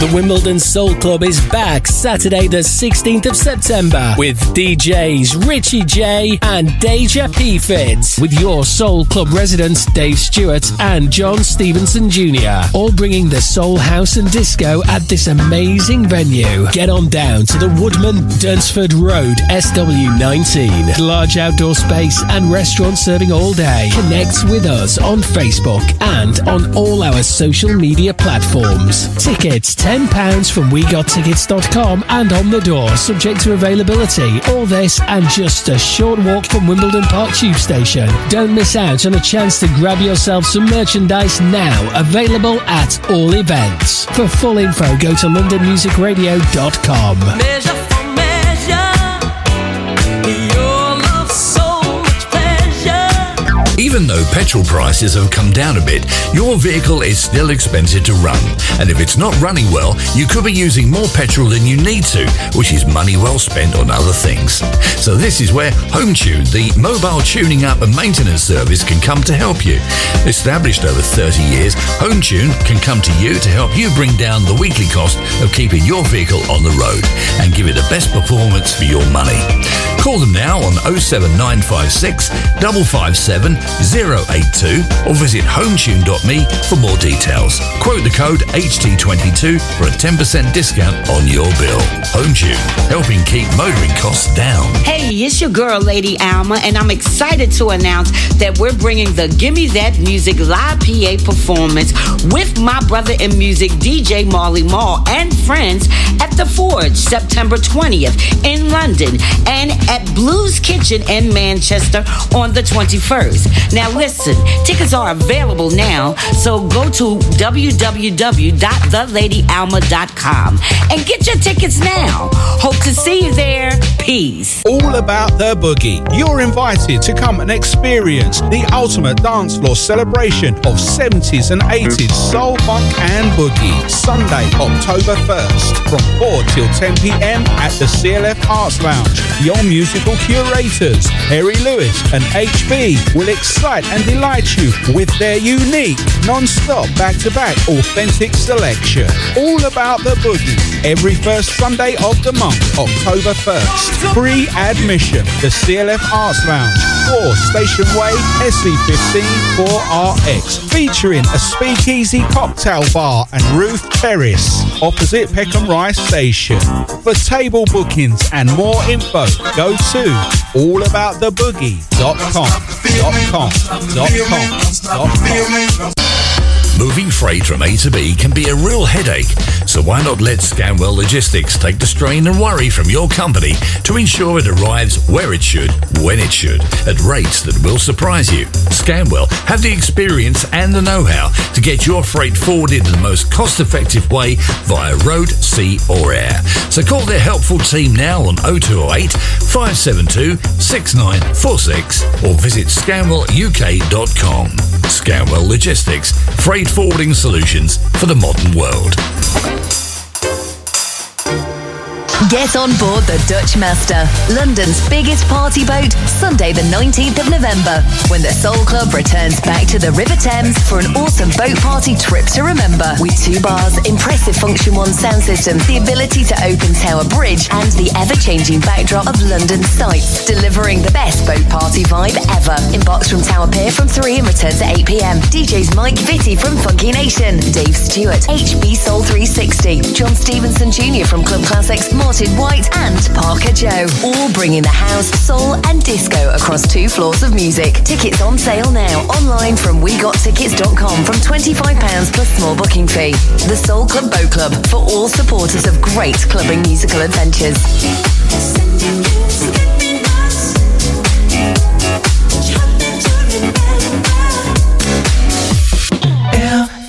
The Wimbledon Soul Club is back Saturday, the 16th of September, with DJs Richie J and Deja P Fits, with your Soul Club residents Dave Stewart and John Stevenson Jr., all bringing the soul house and disco at this amazing venue. Get on down to the Woodman Durnsford Road, SW19. Large outdoor space and restaurant serving all day. Connect with us on Facebook and on all our social media platforms. Tickets £10 from WeGotTickets.com and on the door, subject to availability. All this and just a short walk from Wimbledon Park Tube Station. Don't miss out on a chance to grab yourself some merchandise now, available at all events. For full info, go to londonmusicradio.com. Even though petrol prices have come down a bit, your vehicle is still expensive to run. And if it's not running well, you could be using more petrol than you need to, which is money well spent on other things. So this is where HomeTune, the mobile tuning up and maintenance service, can come to help you. Established over 30 years, HomeTune can come to you to help you bring down the weekly cost of keeping your vehicle on the road and give it the best performance for your money. Call them now on 07956 557 082 or visit hometune.me for more details. Quote the code HT22 for a 10% discount on your bill. HomeTune, helping keep motoring costs down. Hey, it's your girl, Lady Alma, and I'm excited to announce that we're bringing the Gimme That Music live PA performance with my brother in music, DJ Marley Mall, and friends at the Forge, September 20th in London, and at Blues Kitchen in Manchester on the 21st. Now, listen, tickets are available now, so go to www.theladyalma.com and get your tickets now. Hope to see you there. Peace. All about the boogie. You're invited to come and experience the ultimate dance floor celebration of 70s and 80s soul, funk, and boogie. Sunday, October 1st, from 4 till 10 p.m. at the CLF Arts Lounge. Your musical curators, Harry Lewis and HB, will and delight you with their unique, non-stop, back-to-back, authentic selection. All about the boogie. Every first Sunday of the month, October 1st. Free admission. The CLF Arts Lounge, 4 Station Way, SE15 4RX. Featuring a speakeasy cocktail bar and roof terrace opposite Peckham Rye Station. For table bookings and more info, go to allabouttheboogie.com. Dot com. Dot com. Dot com. Moving freight from A to B can be a real headache, so why not let Scanwell Logistics take the strain and worry from your company to ensure it arrives where it should, when it should, at rates that will surprise you. Scanwell have the experience and the know-how to get your freight forwarded in the most cost-effective way via road, sea or air. So call their helpful team now on 0208 572 6946 or visit scanwelluk.com. Scanwell Logistics, freight forwarding solutions for the modern world. Get on board the Dutch Master, London's biggest party boat, Sunday the 19th of November, when the Soul Club returns back to the River Thames for an awesome boat party trip to remember. With two bars, impressive Funktion-One sound systems, the ability to open Tower Bridge, and the ever-changing backdrop of London sights, delivering the best boat party vibe ever. Inbox from Tower Pier from 3 and returns at 8pm. DJs Mike Vitti from Funky Nation, Dave Stewart, HB Soul 360, John Stevenson Jr. from Club Classics, Martin White, and Parker Joe. All bringing the house, soul, and disco across two floors of music. Tickets on sale now online from WeGotTickets.com from £25 plus small booking fee. The Soul Club Boat Club for all supporters of great clubbing musical adventures.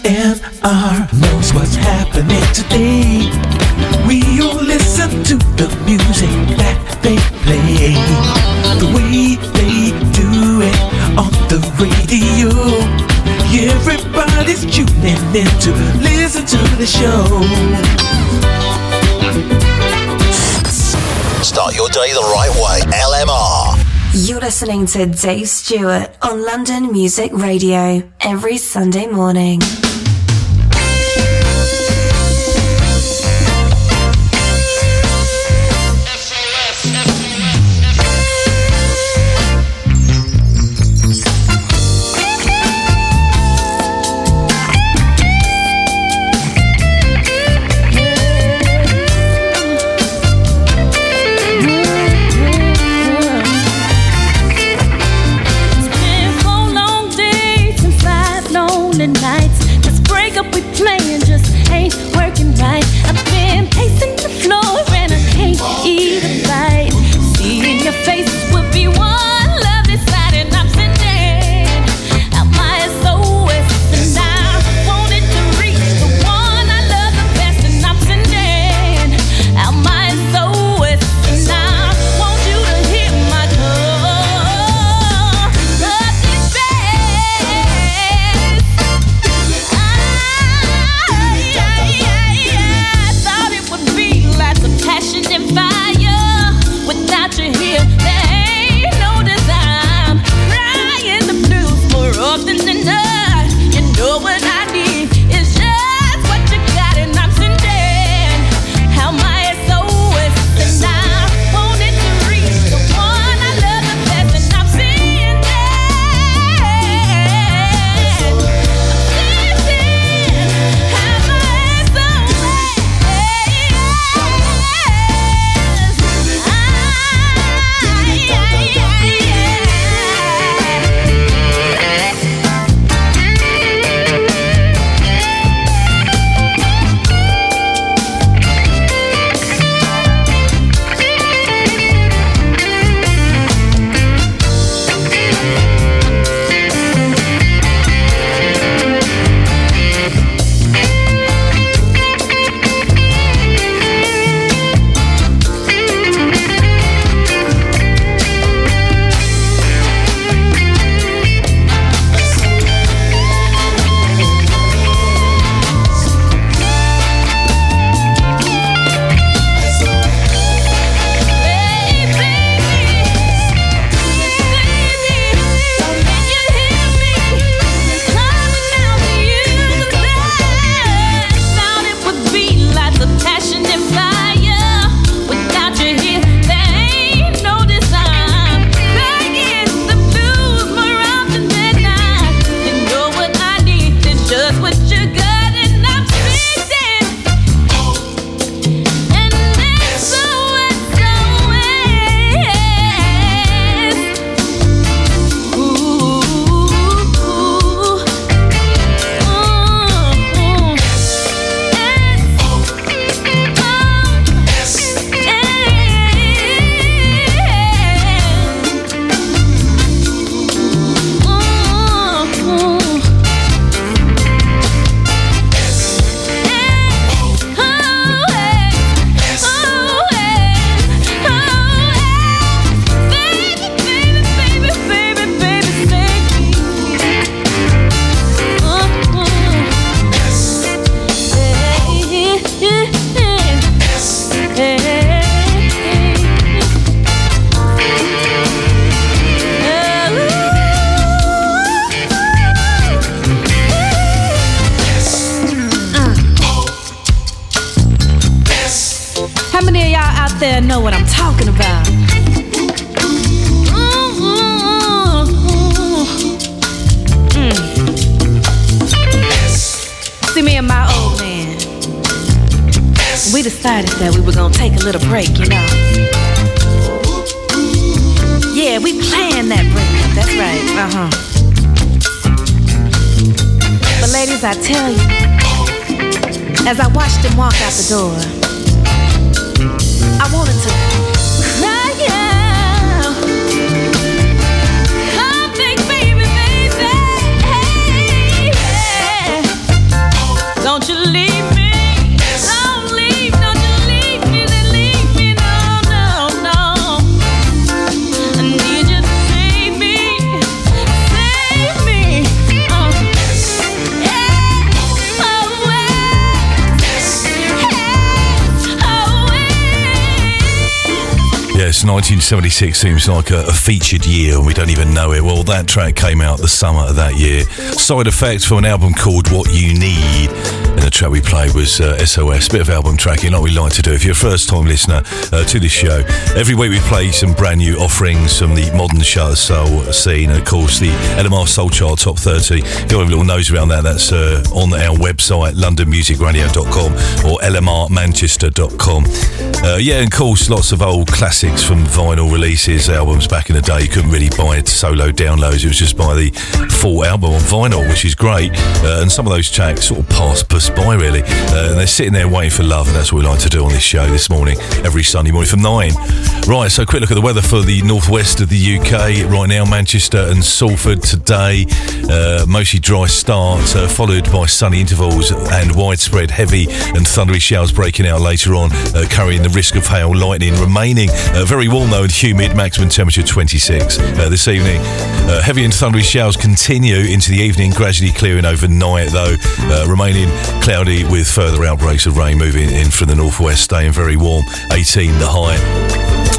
LMR knows what's happening today. We all listen to the music that they play. The way they do it on the radio. Everybody's tuning in to listen to the show. Start your day the right way. LMR. You're listening to Dave Stewart on London Music Radio every Sunday morning. 1976 seems like a, a featured year and we don't even know it. Well, that track came out the summer of that year. Side effects from an album called What You Need. Track we played was uh, SOS, bit of album tracking like we like to do. If you're a first time listener uh, to this show, every week we play some brand new offerings from the modern show soul scene. And of course, the LMR Soul Chart Top 30. If you want a little nose around that, that's uh, on our website, londonmusicradio.com or lmrmanchester.com. Uh, yeah, and of course, lots of old classics from vinyl releases, albums back in the day. You couldn't really buy solo downloads. It was just buy the full album on vinyl, which is great. Uh, and some of those tracks sort of pass by, really. Uh, and they're sitting there waiting for love, and that's what we like to do on this show this morning, every Sunday morning from 9. Right, so quick look at the weather for the northwest of the UK. Right now, Manchester and Salford today. Uh, mostly dry start, uh, followed by sunny intervals and widespread heavy and thundery showers breaking out later on, uh, carrying the risk of hail, lightning remaining. Uh, very warm though and humid, maximum temperature 26 uh, this evening. Heavy and thundery showers continue into the evening, gradually clearing overnight though, remaining with further outbreaks of rain moving in from the northwest, staying very warm, 18 the high.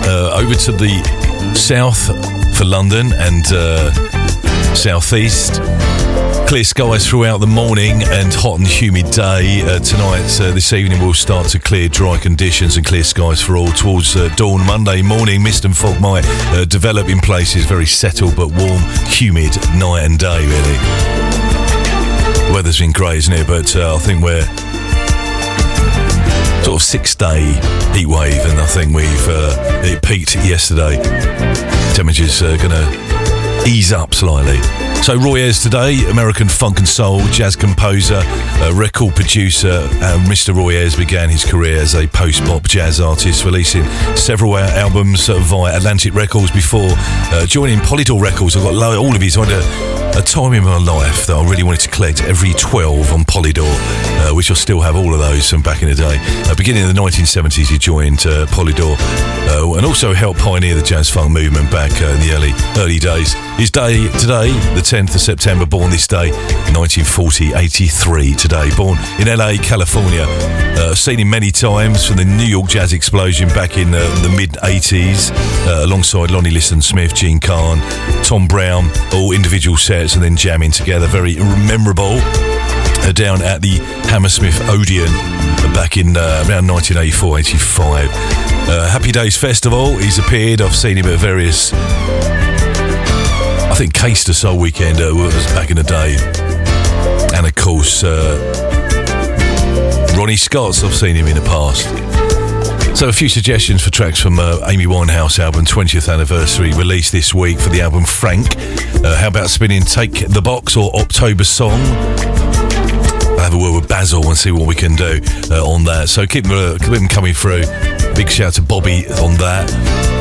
Uh, over to the south for London and uh, southeast. Clear skies throughout the morning and hot and humid day. Uh, tonight, uh, this evening, will start to clear dry conditions and clear skies for all. Towards uh, dawn Monday morning, mist and fog might uh, develop in places. Very settled but warm, humid night and day, really. Weather's been great, isn't it? But uh, I think we're sort of six day heat wave, and I think we've uh, it peaked yesterday. Temperatures are going to ease up slightly. So Roy Ayers today, American funk and soul jazz composer, uh, record producer. Uh, Mr. Roy Ayers began his career as a post-bop jazz artist, releasing several albums via Atlantic Records before uh, joining Polydor Records. I've got all of his. I a, time in my life that I really wanted to collect every 12 on Polydor, uh, which I still have all of those from back in the day. Uh, beginning in the 1970s, he joined uh, Polydor uh, and also helped pioneer the jazz funk movement back uh, in the early early days. His day today, the 10th of September, born this day, 1940, 83 today, born in LA, California. Uh, seen him many times from the New York jazz explosion back in the mid 80s, uh, alongside Lonnie Liston Smith, Jean Carn, Tom Browne, all individual sets and then jamming together. Very memorable. Uh, down at the Hammersmith Odeon back in uh, around 1984 85. Uh, Happy Days Festival, he's appeared. I've seen him at various. I think Case Soul Weekend uh, was back in the day. And of course, uh, Ronnie Scott's, I've seen him in the past. So, a few suggestions for tracks from uh, Amy Winehouse album 20th anniversary released this week for the album Frank. Uh, how about spinning Take the Box or October Song? I'll have a word with Basil and see what we can do uh, on that. So keep them, uh, keep them coming through. Big shout to Bobby on that.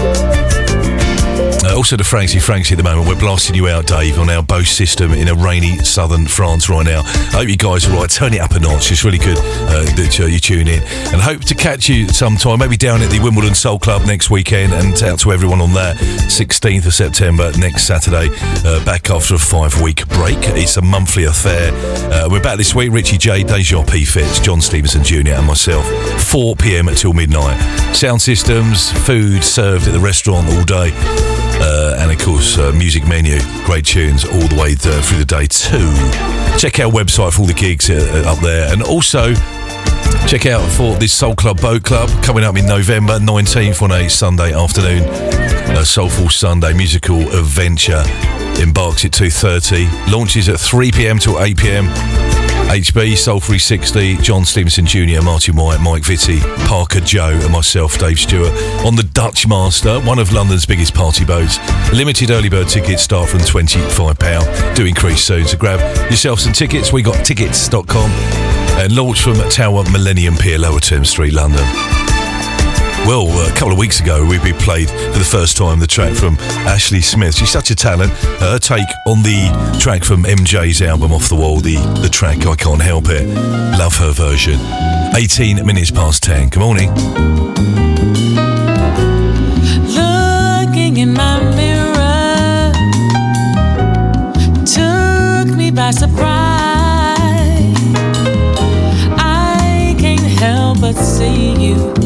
Uh, also to Franksy Franksy at the moment. We're blasting you out, Dave, on our Bose system in a rainy southern France right now. I hope you guys are right. Turn it up a notch. It's really good uh, that uh, you tune in. And hope to catch you sometime, maybe down at the Wimbledon Soul Club next weekend. And out to everyone on that. 16th of September, next Saturday, uh, back after a five week break. It's a monthly affair. Uh, we're back this week. Richie J, Deja P. Fitz, John Stevenson Jr., and myself. 4 pm until midnight. Sound systems, food served at the restaurant all day. Uh, and of course, uh, music menu, great tunes all the way th- through the day too. Check our website for all the gigs uh, up there, and also check out for this Soul Club Boat Club coming up in November 19th on a Sunday afternoon, a Soulful Sunday musical adventure. Embarks at 2:30, launches at 3 p.m. till 8 p.m. HB, Soul 360, John Stevenson Jr., Martin White, Mike Vitti, Parker Joe, and myself, Dave Stewart, on the Dutch Master, one of London's biggest party boats. Limited early bird tickets start from £25. Do increase soon. So grab yourself some tickets. We got tickets.com and launch from Tower Millennium Pier, Lower Thames Street, London. Well, a couple of weeks ago, we played for the first time the track from Ashley Smith. She's such a talent. Uh, her take on the track from MJ's album Off the Wall, the, the track I Can't Help It. Love her version. 18 minutes past 10. Good morning. Looking in my mirror took me by surprise. I can't help but see you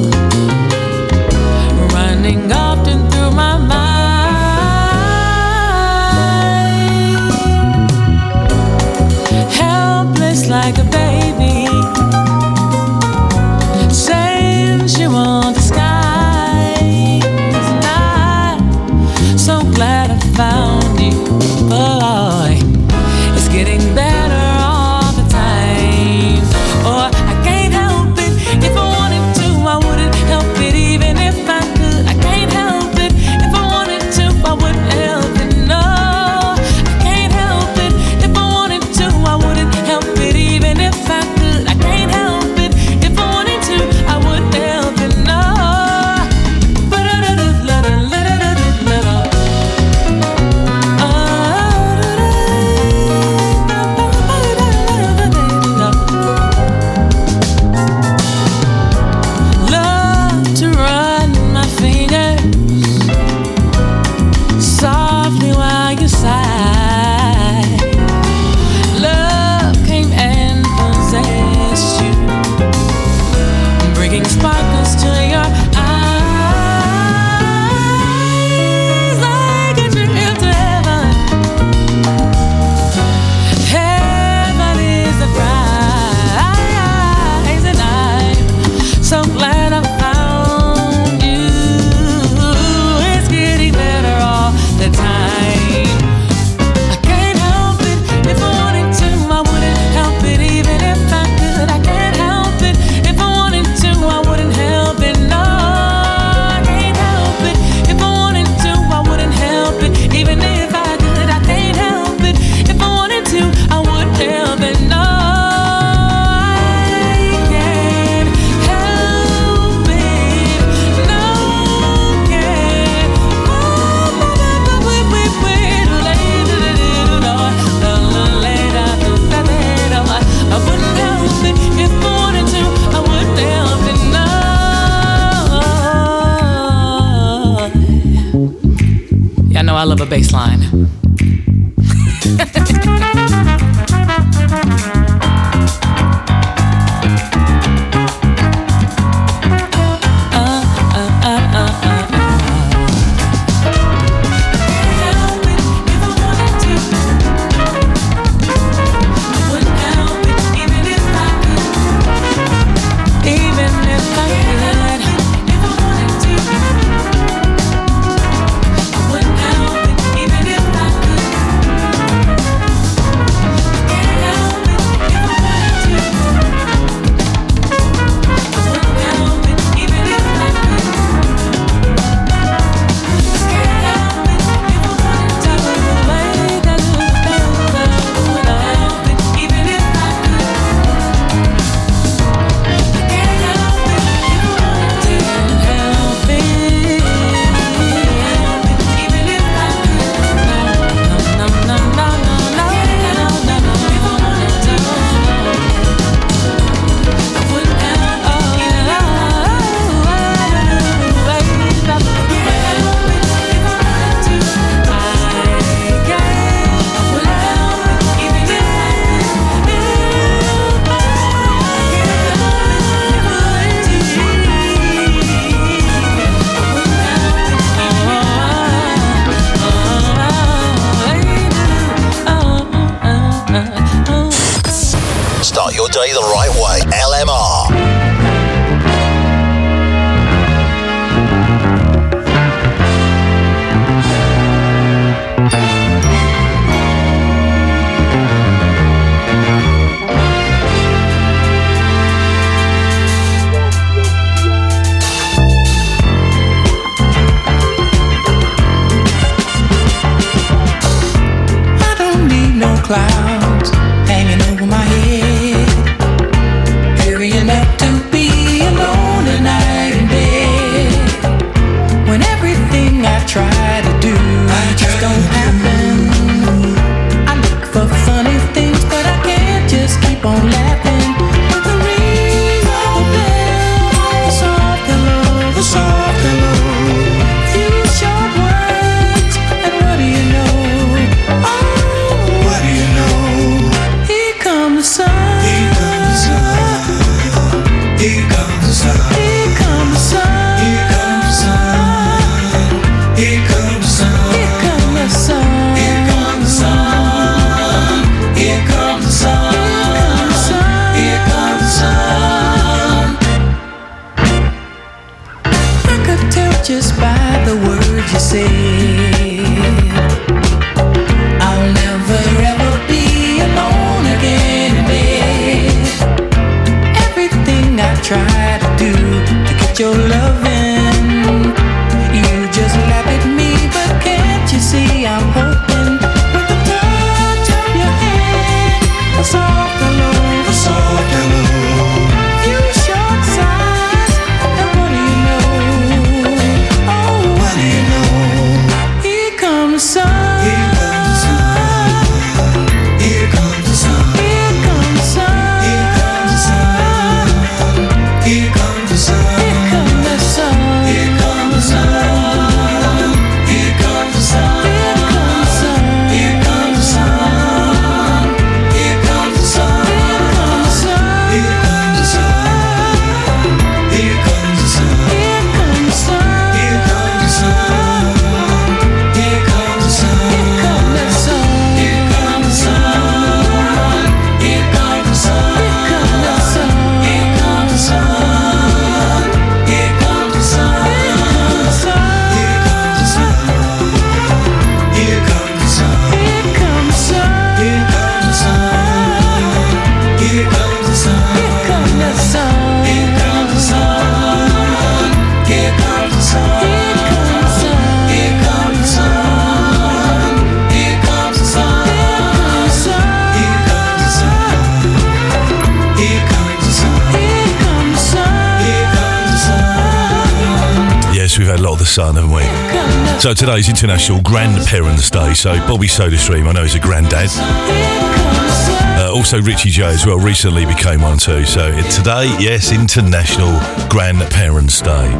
So today's International Grandparents' Day. So Bobby SodaStream, I know, he's a granddad. Uh, also, Richie J as well recently became one too. So today, yes, International Grandparents' Day.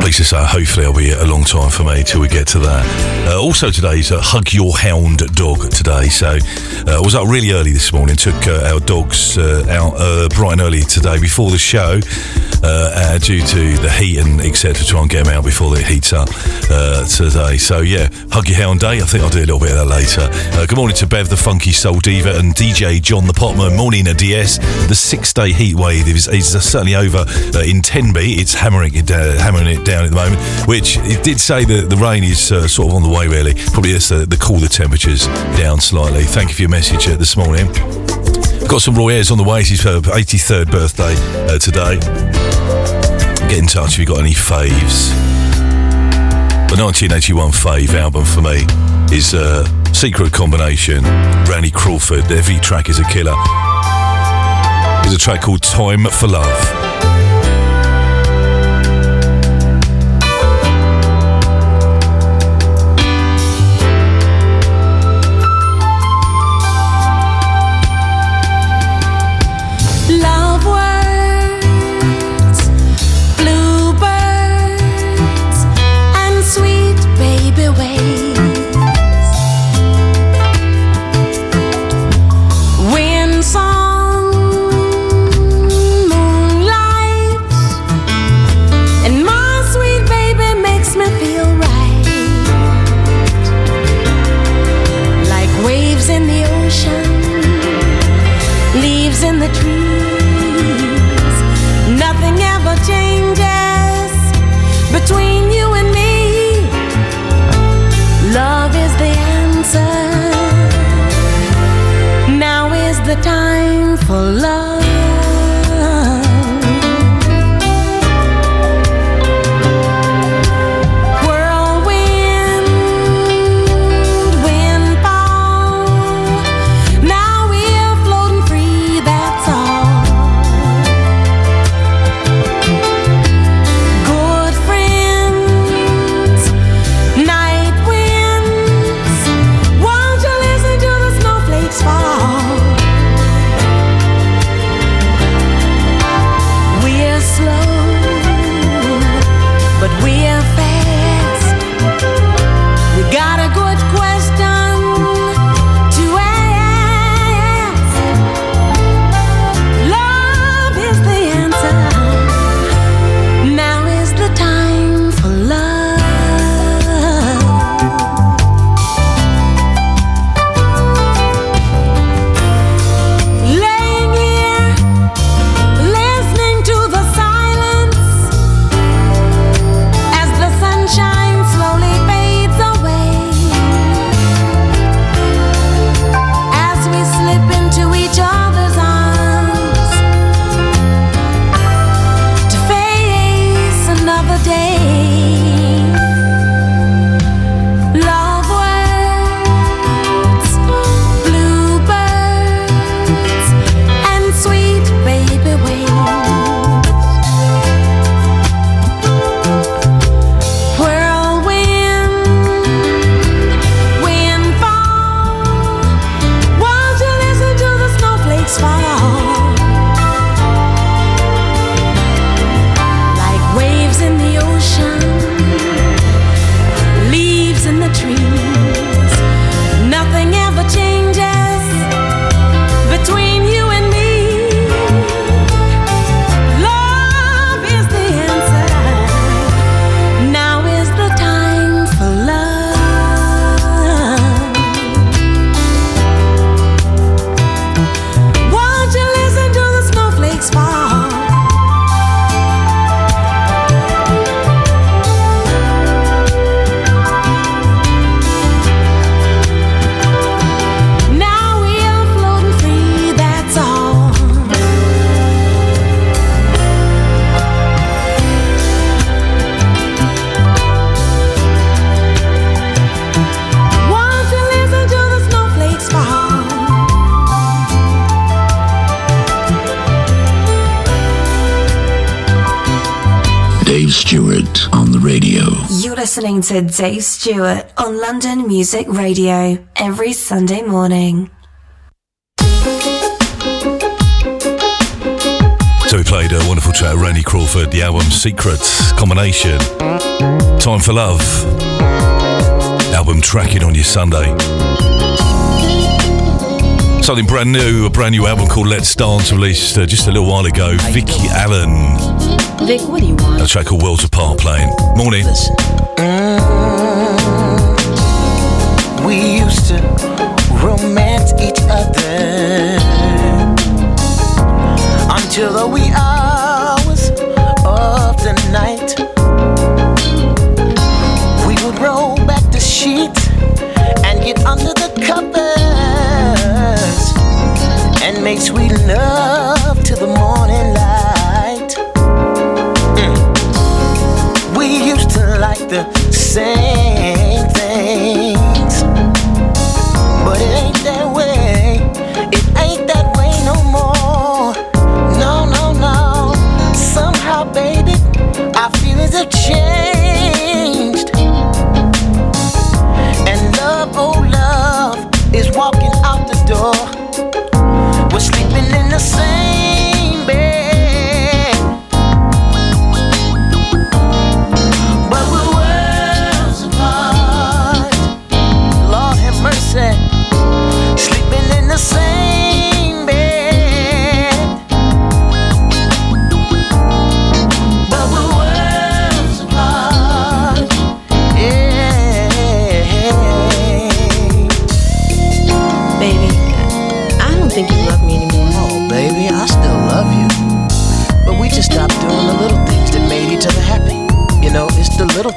Pleased to say, hopefully, I'll be a long time for me till we get to that. Uh, also, today's uh, Hug Your Hound Dog today. So, I was up really early this morning, took uh, our dogs uh, out uh, bright and early today before the show. Uh, uh, due to the heat and etc. Try and get them out before it heats up uh, today. So yeah, hug your hound day. I think I'll do a little bit of that later. Uh, good morning to Bev, the funky soul diva, and DJ John the Potman. Morning, a DS. The six-day heat wave is, is certainly over uh, in Tenby. It's hammering it down, hammering it down at the moment. Which it did say that the rain is uh, sort of on the way. Really, probably it's the, the cooler temperatures down slightly. Thank you for your message uh, this morning. Got some Roy Ayers on the way. It's his uh, 83rd birthday uh, today. Get in touch if you've got any faves. The 1981 fave album for me is uh, Secret Combination, Randy Crawford. Every track is a killer. There's a track called Time for. Love You're listening to Dave Stewart on London Music Radio every Sunday morning. So we played a wonderful track, Randy Crawford, the album Secrets combination. Time for Love. Album tracking on your Sunday. Something brand new, a brand new album called Let's Dance, released uh, just a little while ago. Vicky Allen. Vic, what do you want? A track called Worlds Apart playing. Morning. We used to romance each other until the wee hours of the night. We would roll back the sheets and get under the covers and make sweet love same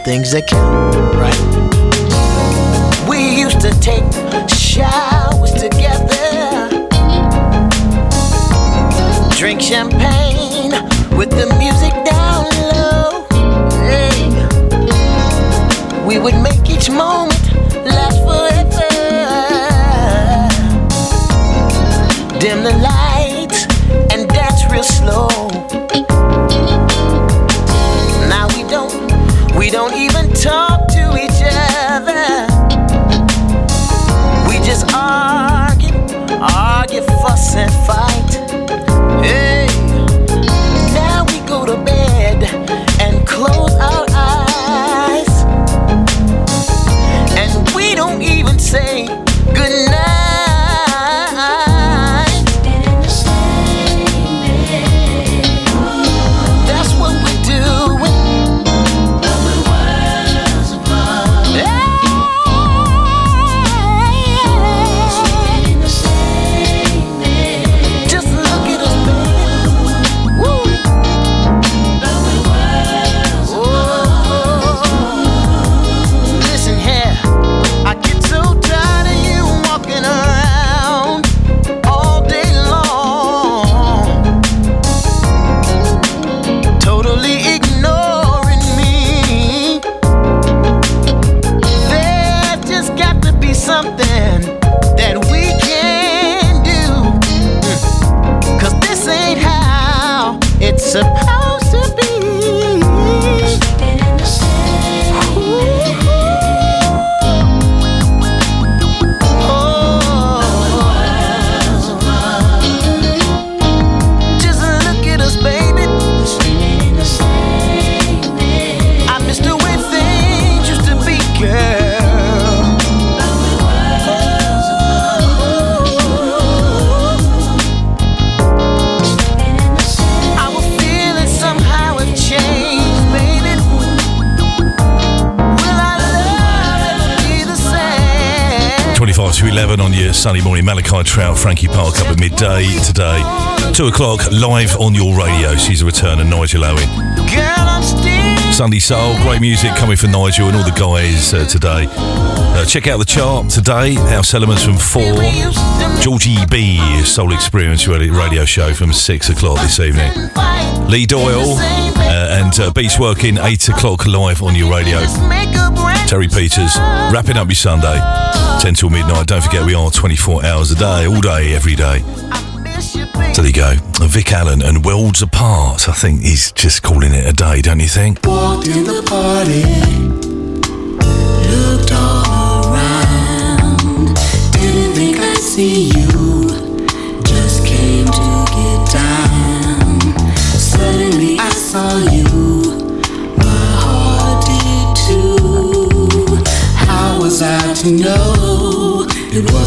things that count, right? We used to take showers together, drink champagne with the music down low. Hey. We would make each moment last forever. Dim the lights and dance real slow. And fight. Hey, 11 on your Sunday morning. Malachi Trout, Frankie Park up at midday today. 2 o'clock, live on your radio. She's a return and Nigel Owen. Sunday Soul, great music coming from Nigel and all the guys uh, today. Uh, check out the chart today. House Elements from 4. Georgie B, Soul Experience radio show from 6 o'clock this evening. Lee Doyle uh, and uh, Beats working 8 o'clock live on your radio. Terry Peters, wrapping up your Sunday, 10 till midnight. Don't forget, we are 24 hours a day, all day, every day. So there you go. Vic Allen and Worlds Apart. I think he's just calling it a day, don't you think? Walked in the party, looked all around, didn't think I'd see you. know it was.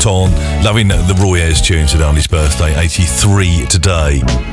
Torn. Loving the Roy Ayers tunes today on his birthday, 83 today.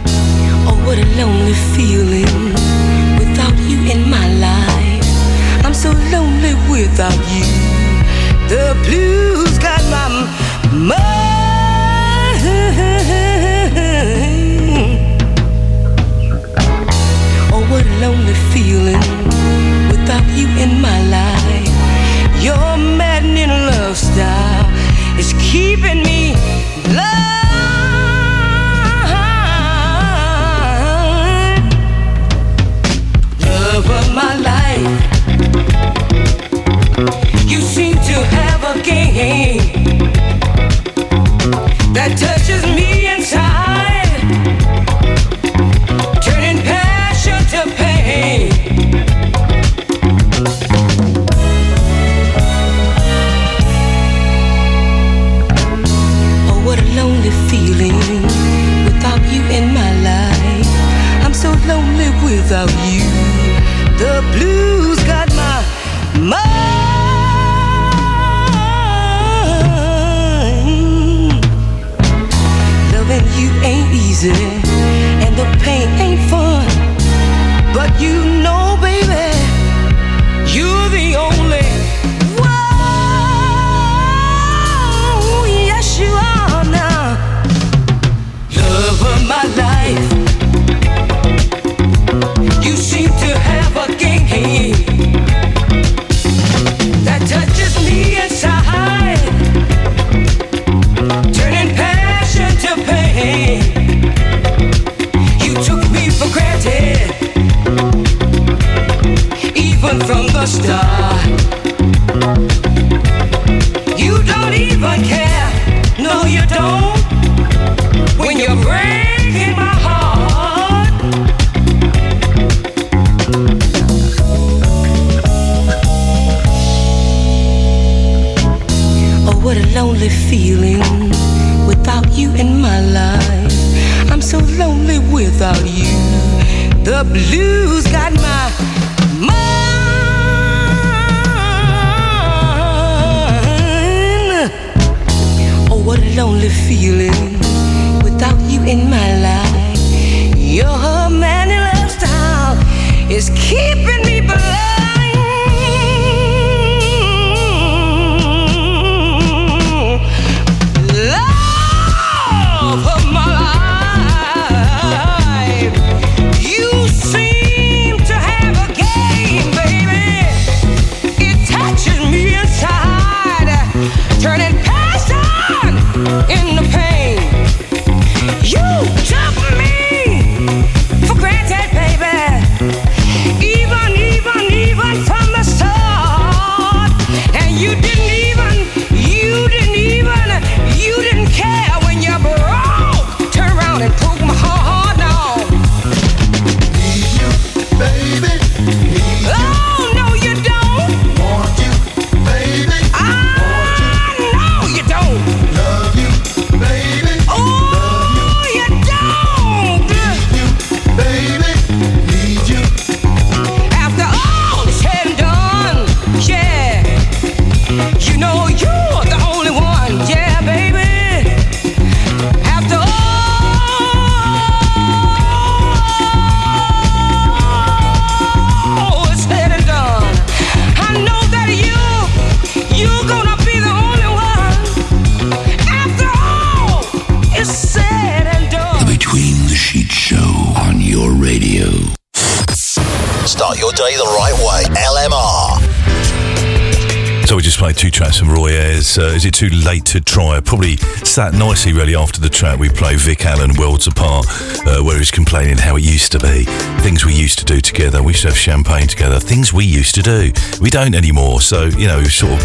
Uh, is it too late to try? Probably sat nicely really after the track. We play Vic Allen, Worlds Apart, uh, where he's complaining how it used to be. Things we used to do together. We used to have champagne together. Things we used to do. We don't anymore. So, you know, sort of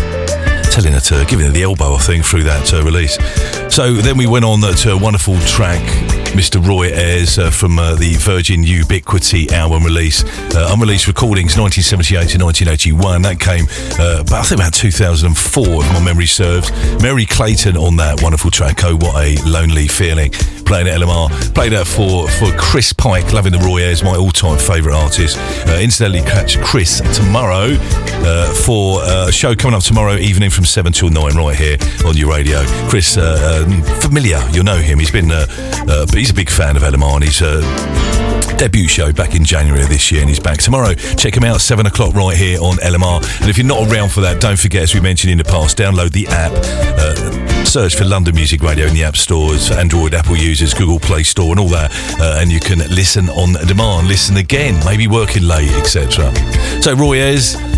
telling her to, giving her the elbow, I think, through that uh, release. So then we went on uh, to a wonderful track, Mr. Roy Ayers uh, from uh, the Virgin Ubiquity album release, uh, unreleased recordings 1978 to 1981. That came, uh, but I think about 2004, if my memory serves. Merry Clayton on that wonderful track. Oh, what a lonely feeling. Playing at LMR. Played that for, for Chris Pike, loving the Roy Ayers, my all time favourite artist. Uh, incidentally, catch Chris tomorrow uh, for uh, a show coming up tomorrow evening from 7 till 9 right here on your radio. Chris, uh, um, familiar, you'll know him. He's been, uh, he's a big fan of LMR and he's debut show back in January of this year, and he's back tomorrow. Check him out, 7 o'clock right here on LMR. And if you're not around for that, don't forget, as we mentioned in the past, download the app. Uh, search for London Music Radio in the app stores Android, Apple users, Google Play Store, and all that. Uh, and you can listen on demand, listen again, maybe working late, etc. So, Roy Ayers.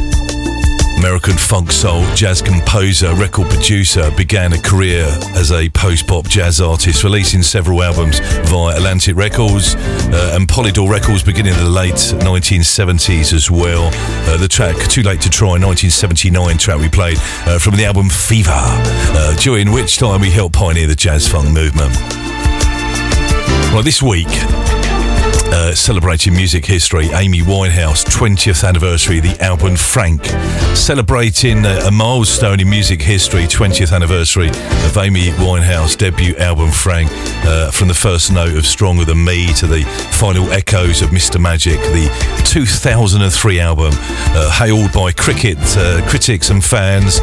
American funk soul jazz composer, record producer, began a career as a post bop jazz artist, releasing several albums via Atlantic Records uh, and Polydor Records beginning in the late 1970s as well. Uh, the track Too Late to Try, 1979 track we played uh, from the album Fever, uh, during which time we helped pioneer the jazz funk movement. Well, this week, uh, celebrating music history. Amy Winehouse, 20th anniversary, the album Frank. Celebrating uh, a milestone in music history, 20th anniversary of Amy Winehouse debut album Frank. Uh, from the first note of Stronger Than Me to the final echoes of Mr. Magic, the 2003 album, uh, hailed by cricket uh, critics and fans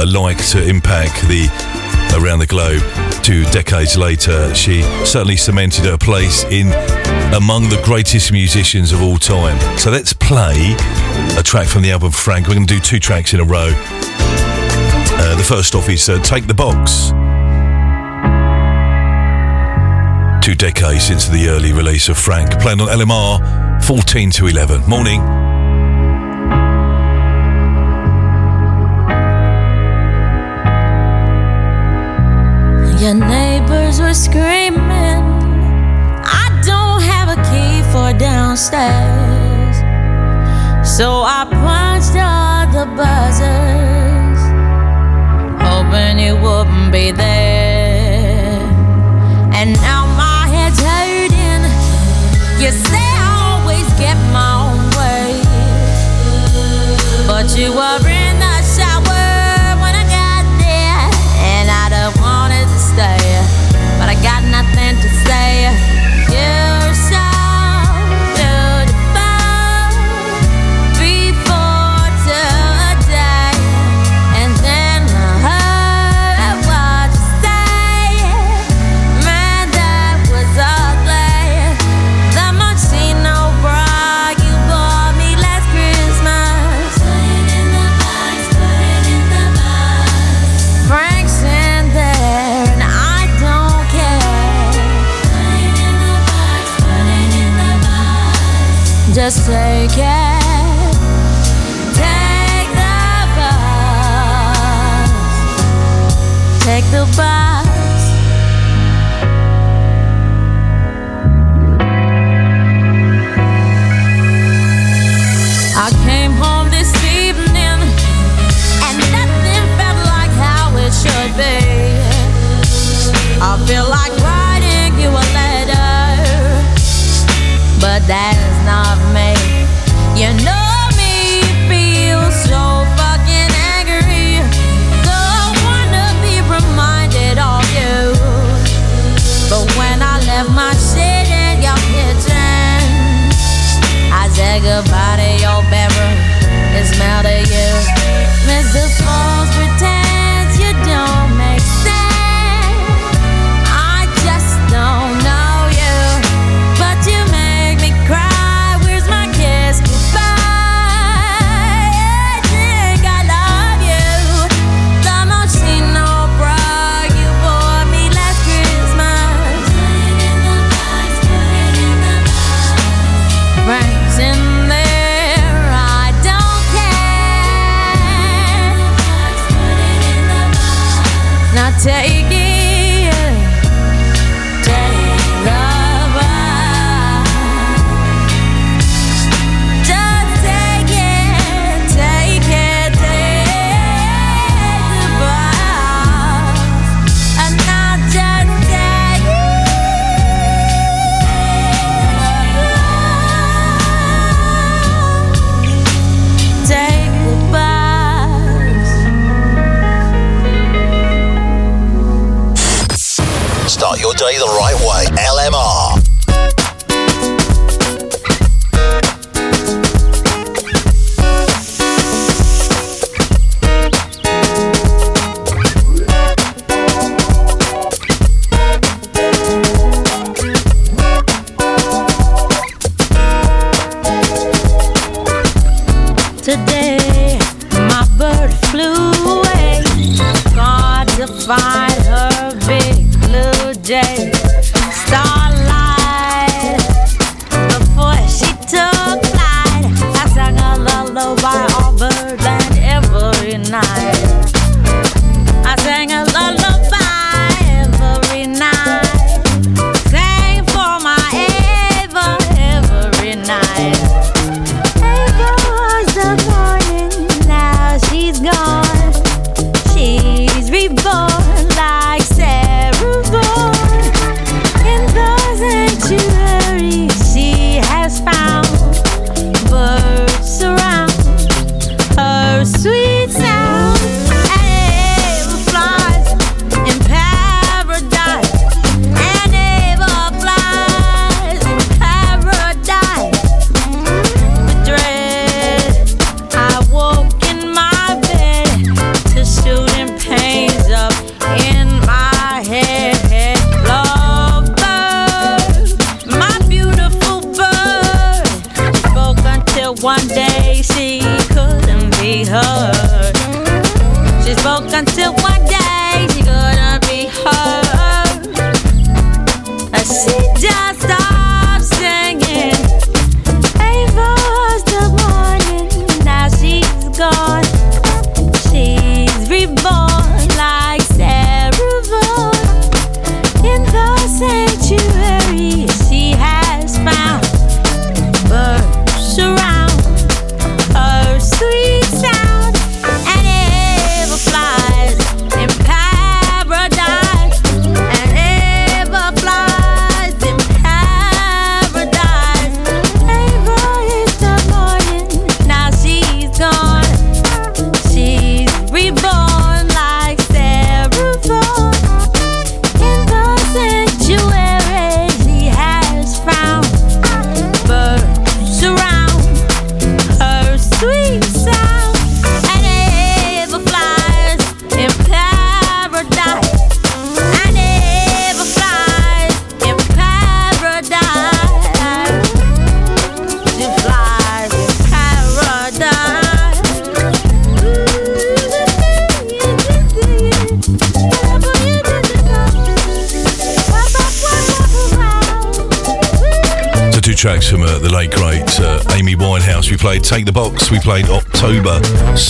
alike to impact the around the globe. Two decades later, she certainly cemented her place in among the greatest musicians of all time. So let's play a track from the album Frank. We're going to do two tracks in a row. Uh, the first off is uh, Take the Box. Two decades since the early release of Frank, playing on LMR 14 to 11. Morning.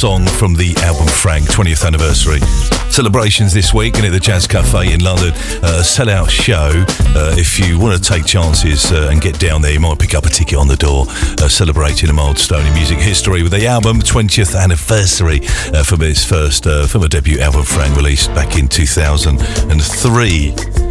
Song from the album Frank 20th anniversary. Celebrations this week and at the Jazz Cafe in London. Uh, a sellout show. Uh, if you want to take chances uh, and get down there, you might pick up a ticket on the door. Uh, celebrating a milestone in music history with the album 20th anniversary uh, from its first uh, from a debut album Frank released back in 2003.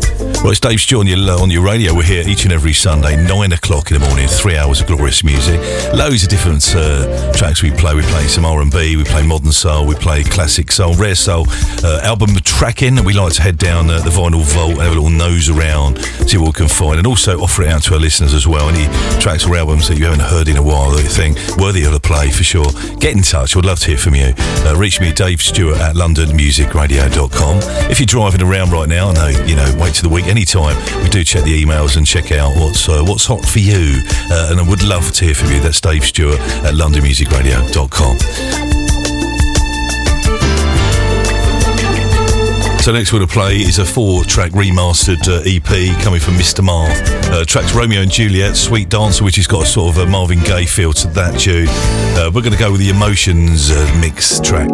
Well, it's Dave Stewart on your, on your radio. We're here each and every Sunday, 9 o'clock in the morning, three hours of glorious music. Loads of different uh, tracks we play. We play some R&B, we play modern soul, we play classic soul, rare soul, uh, album tracking. We like to head down uh, the vinyl vault and have a little nose around, see what we can find, and also offer it out to our listeners as well. Any tracks or albums that you haven't heard in a while that you think worthy of a play for sure, get in touch. We'd love to hear from you. Uh, reach me, Dave Stewart at londonmusicradio.com. If you're driving around right now, no, you know, wait till the week anytime. We do check the emails and check out what's uh, what's hot for you. Uh, and I would love to hear from you. That's Dave Stewart at londonmusicradio.com. So next we're going to play is a four-track remastered uh, EP coming from Mr. Marv. Uh, tracks Romeo and Juliet, Street Dancer, which has got a sort of a Marvin Gaye feel to that tune. Uh, we're going to go with the Emotions uh, mix track.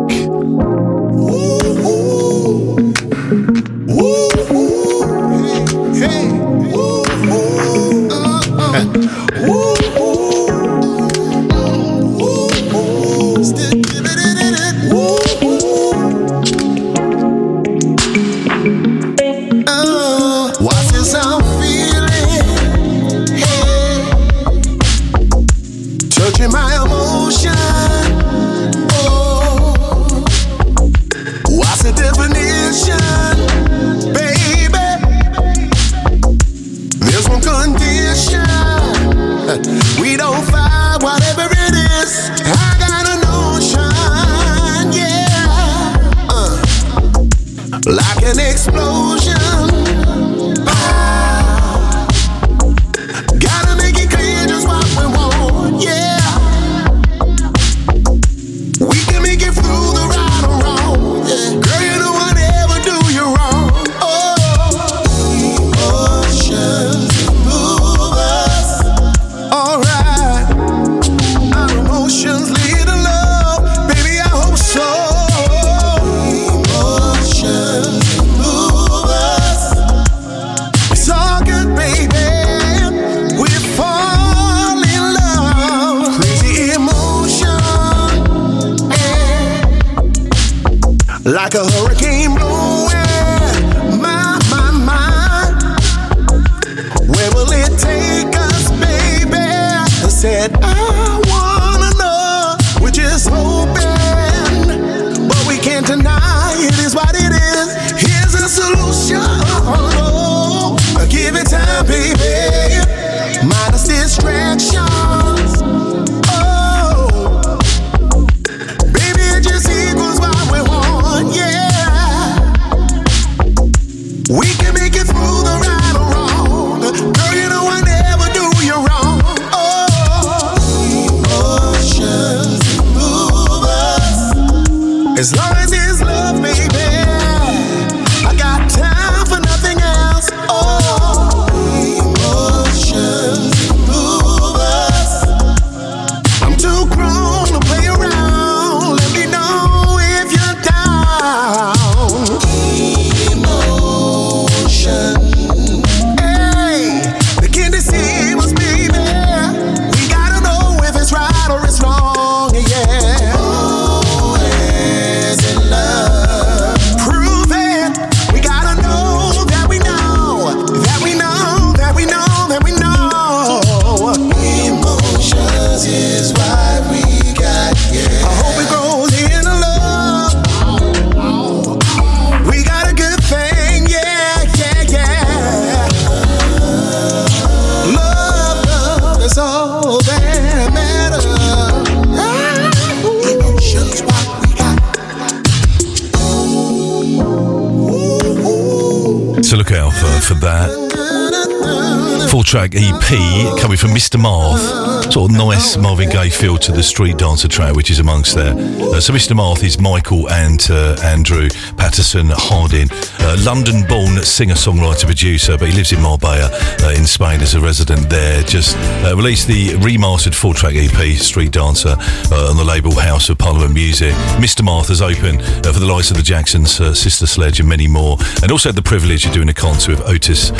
Nice Marvin Gaye feel to the street dancer track, which is amongst there. Uh, so Mr. Marth is Michael and uh, Andrew Patterson Harding, uh, London-born singer-songwriter producer, but he lives in Marbella uh, in Spain as a resident there. Just uh, released the remastered four-track EP, Street Dancer, uh, on the label House of Parliament Music. Mr. Martha's open uh, for the likes of the Jacksons, Sister Sledge, and many more, and also had the privilege of doing a concert with Otis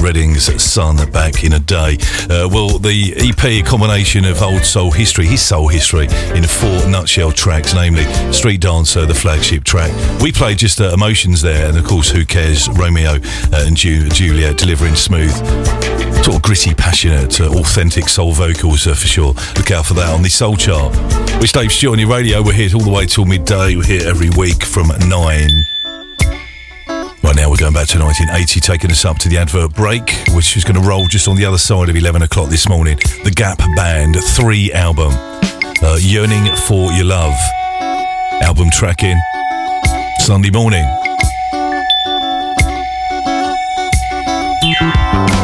Redding's son back in a day. Well, the EP, a combination of old soul history, his soul history, in four nutshell tracks, namely Street Dancer, the flagship track. We played just emotions there, and of course, Who Cares, Romeo uh, and Ju- Juliet delivering smooth, sort of gritty, passionate, uh, authentic soul vocals uh, for sure. Look out for that on the Soul Chart. Which Dave Stewart on your radio. We're here all the way till midday. We're here every week from nine. Right now, we're going back to 1980, taking us up to the advert break, which is going to roll just on the other side of 11 o'clock this morning. The Gap Band 3 album, uh, Yearning for Your Love. Album tracking, Sunday morning. Start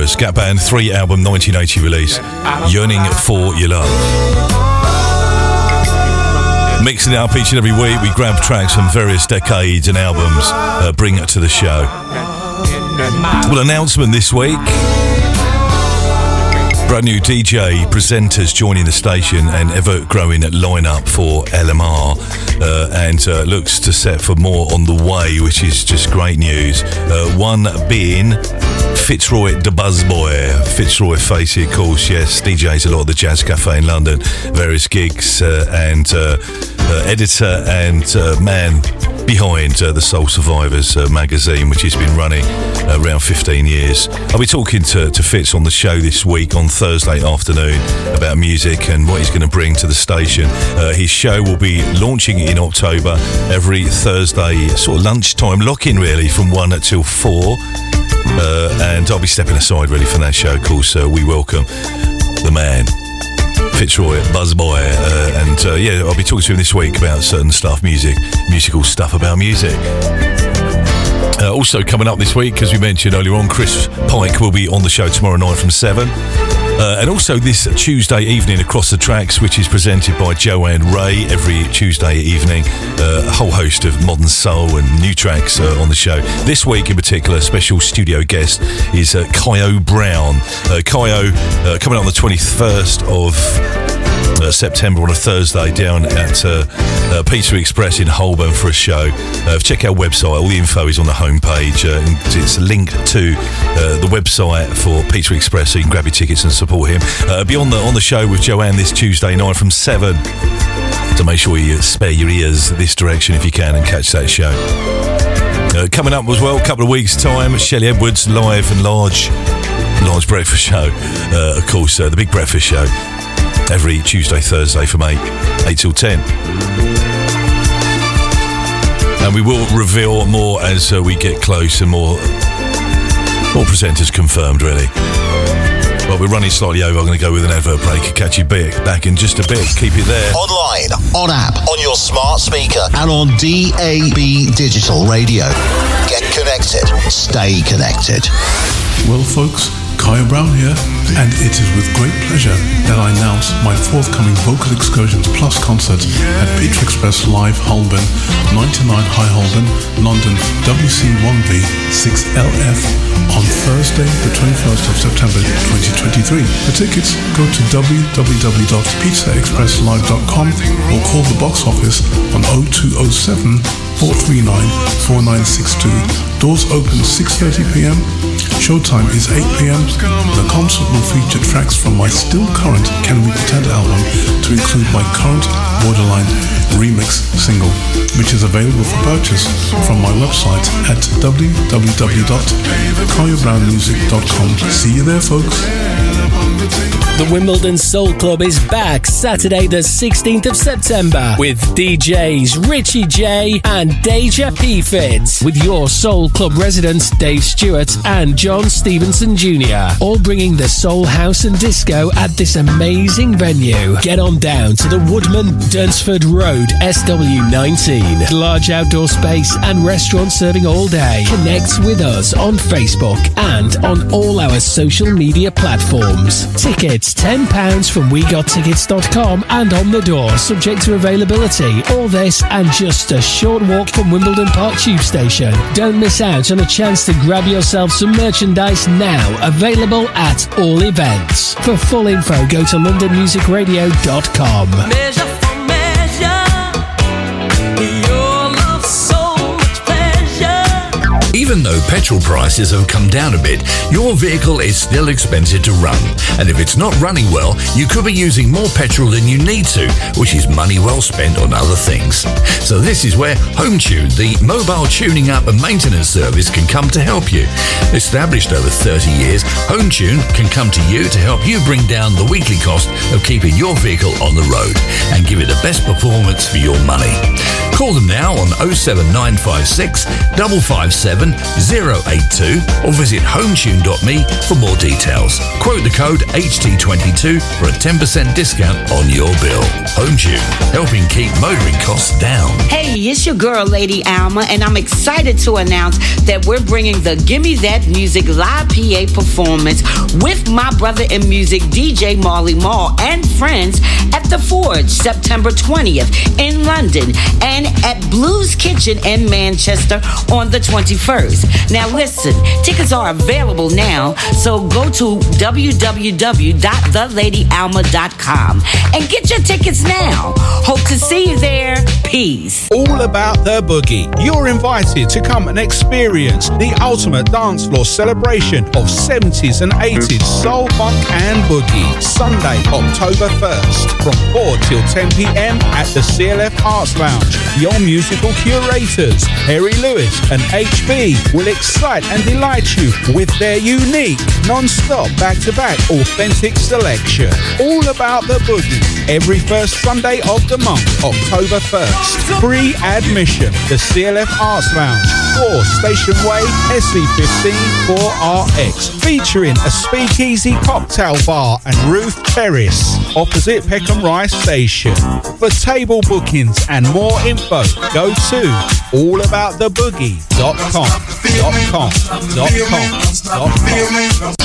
us. Gap Band three album 1980 release, Yearning for Your Love. Mixing it up each and every week, we grab tracks from various decades and albums, uh, bring it to the show. Well, announcement this week. Brand new DJ presenters joining the station and ever growing lineup for LMR, uh, and uh, looks to set for more on the way, which is just great news. Uh, one being Fitzroy Buzzboy. Fitzroy Facey, of course, yes, DJs a lot of the Jazz Cafe in London, various gigs, uh, and uh, uh, editor and uh, man behind uh, the Soul Survivors uh, magazine, which has been running uh, around 15 years. I'll be talking to, to Fitz on the show this week on Thursday afternoon about music and what he's going to bring to the station. Uh, his show will be launching in October every Thursday, sort of lunchtime lock in really, from 1 till 4. Uh, and I'll be stepping aside really for that show. Of course, uh, we welcome the man, Fitzroy Buzzboy, uh, and uh, yeah, I'll be talking to him this week about certain stuff, music, musical stuff about music. Uh, also coming up this week, as we mentioned earlier on, Chris Pike will be on the show tomorrow night from seven. Uh, and also this Tuesday evening across the tracks, which is presented by Joanne Ray every Tuesday evening. Uh, a whole host of modern soul and new tracks uh, on the show. This week in particular, special studio guest is uh, Kyo Brown. Uh, Kyo uh, coming on the 21st of uh, September on a Thursday down at uh, uh, Pizza Express in Holborn for a show. Uh, check our website. All the info is on the homepage. Uh, it's linked to uh, the website for Pizza Express so you can grab your tickets and support him. Be on the on the show with Joanne this Tuesday night from seven. So make sure you spare your ears this direction if you can and catch that show. Uh, coming up as well, a couple of weeks' time, Shelley Edwards live and large, large breakfast show. Uh, of course, uh, the big breakfast show every Tuesday, Thursday from 8, 8 till 10. And we will reveal more as uh, we get close and more, more presenters confirmed, really. But we're running slightly over. I'm going to go with an advert break. Catch you back, back in just a bit. Keep it there. Online, on app, on your smart speaker, and on DAB digital radio. Get connected. Stay connected. Well, folks, Kaya Brown here, and it is with great pleasure that I announce my forthcoming Vocal Excursions Plus concert at Pizza Express Live Holborn, 99 High Holborn, London, WC1V 6LF on Thursday, the 21st of September 2023. For tickets, go to www.pizzaexpresslive.com or call the box office on 0207 439 4962. Doors open 6.30 p.m. Showtime is 8 p.m. The concert will feature tracks from my still current Can We Pretend album to include my current Borderline remix single, which is available for purchase from my website at www.kayobrownmusic.com. See you there, folks. The Wimbledon Soul Club is back Saturday, the 16th of September, with DJs Richie J and Deja P Fits, with your Soul Club residents Dave Stewart and John Stevenson Jr., all bringing the soul house and disco at this amazing venue. Get on down to the Woodman Durnsford Road, SW19. Large outdoor space and restaurant serving all day. Connect with us on Facebook and on all our social media platforms. Tickets £10 from WeGotTickets.com and on the door, subject to availability. All this and just a short walk from Wimbledon Park Tube Station. Don't miss out on a chance to grab yourself some merchandise now, available at all events. For full info, go to londonmusicradio.com. Even though petrol prices have come down a bit, your vehicle is still expensive to run. And if it's not running well, you could be using more petrol than you need to, which is money well spent on other things. So this is where HomeTune, the mobile tuning up and maintenance service, can come to help you. Established over 30 years, HomeTune can come to you to help you bring down the weekly cost of keeping your vehicle on the road and give it the best performance for your money. Call them now on 07956 557 082 or visit hometune.me for more details. Quote the code HT22 for a 10% discount on your bill. HomeTune, helping keep motoring costs down. Hey, it's your girl, Lady Alma, and I'm excited to announce that we're bringing the Gimme That Music live PA performance with my brother in music, DJ Marley Mall, and friends at the Forge, September 20th in London, and at Blues Kitchen in Manchester on the 21st. Now, listen, tickets are available now, so go to www.theladyalma.com and get your tickets now. Hope to see you there. Peace. All about the boogie. You're invited to come and experience the ultimate dance floor celebration of 70s and 80s soul, funk, and boogie. Sunday, October 1st, from 4 till 10 p.m. at the CLF Arts Lounge. Your musical curators, Harry Lewis and HB, will excite and delight you with their unique, non-stop, back-to-back, authentic selection. All about the boogie. Every first Sunday of the month, October 1st. Free admission. The CLF Arts Lounge, 4 Station Way, SE15 4RX. Featuring a speakeasy cocktail bar and roof terrace opposite Peckham Rye Station. For table bookings and more info, go to allabouttheboogie.com. Dot com. Dot com. Dot com.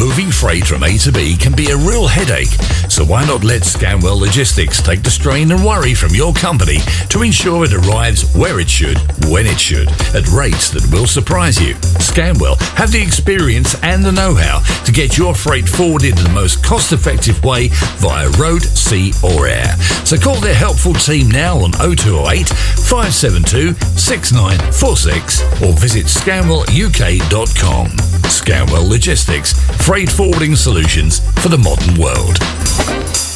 Moving freight from A to B can be a real headache, so why not let Scanwell Logistics take the strain and worry from your company to ensure it arrives where it should, when it should, at rates that will surprise you. Scanwell have the experience and the know-how to get your freight forwarded in the most cost-effective way via road, sea or air. So call their helpful team now on 0208 572 6946 or visit scanwelluk.com. Scanwell Logistics, freight forwarding solutions for the modern world.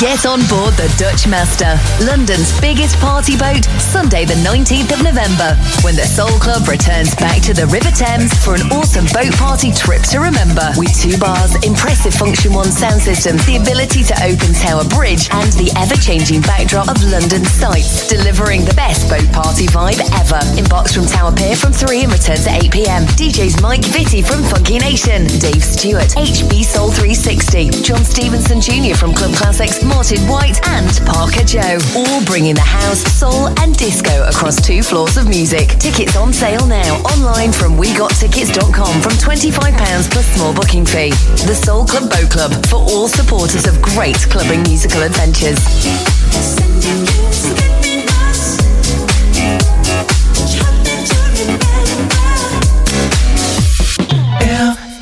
Get on board the Dutch Master, London's biggest party boat, Sunday the 19th of November, when the Soul Club returns back to the River Thames for an awesome boat party trip to remember. With two bars, impressive Funktion-One sound systems, the ability to open Tower Bridge, and the ever-changing backdrop of London sights, delivering the best boat party vibe ever. Inbox from Tower Pier from 3 and return to 8 p.m. DJs Mike Vitti from Funky Nation, Dave Stewart, HB Soul 360, John Stevenson Jr. from Club Classics, Martin White, and Parker Joe. All bringing the house, soul, and disco across two floors of music. Tickets on sale now online from WeGotTickets.com from £25 plus small booking fee. The Soul Club Boat Club for all supporters of great clubbing musical adventures.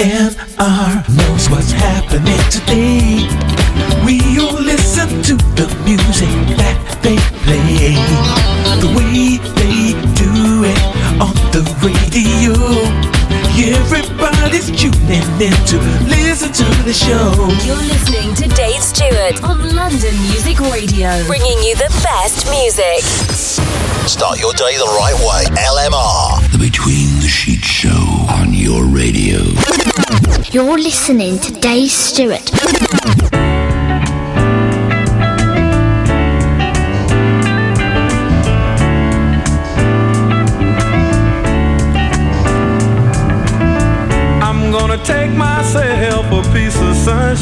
LMR knows what's happening today. We all listen to the music that they play. The way they do it on the radio. Everybody's tuning in to listen to the show. You're listening to Dave Stewart on London Music Radio, bringing you the best music. Start your day the right way. LMR. The Between the Sheets Show on your radio. You're listening to Dave Stewart.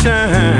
Sunshine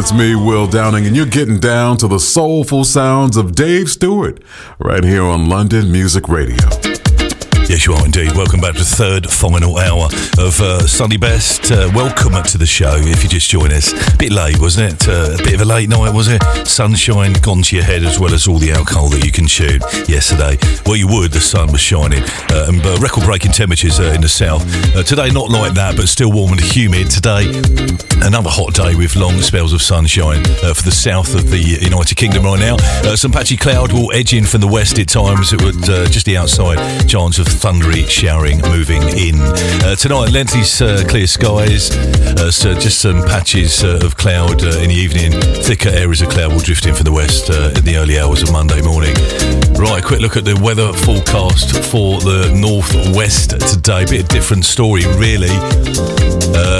It's me, Will Downing, and you're getting down to the soulful sounds of Dave Stewart right here on London Music Radio. Yes, you are indeed. Welcome back to the third final hour of uh, Sunday Best. Uh, welcome to the show if you just join us. A bit late, wasn't it? Uh, a bit of a late night, was it? Sunshine gone to your head as well as all the alcohol that you consumed yesterday. Well, you would. The sun was shining. Uh, and uh, record breaking temperatures uh, in the south. Today, not like that, but still warm and humid. Today, another hot day with long spells of sunshine for the south of the United Kingdom right now. Some patchy cloud will edge in from the west at times. It would just the outside chance of thundery showering moving in. Uh, tonight, lengthy uh, clear skies. Uh, so just some patches uh, of cloud uh, in the evening. Thicker areas of cloud will drift in from the west uh, in the early hours of Monday morning. Right, quick look at the weather forecast for the northwest today. Bit of different story, really.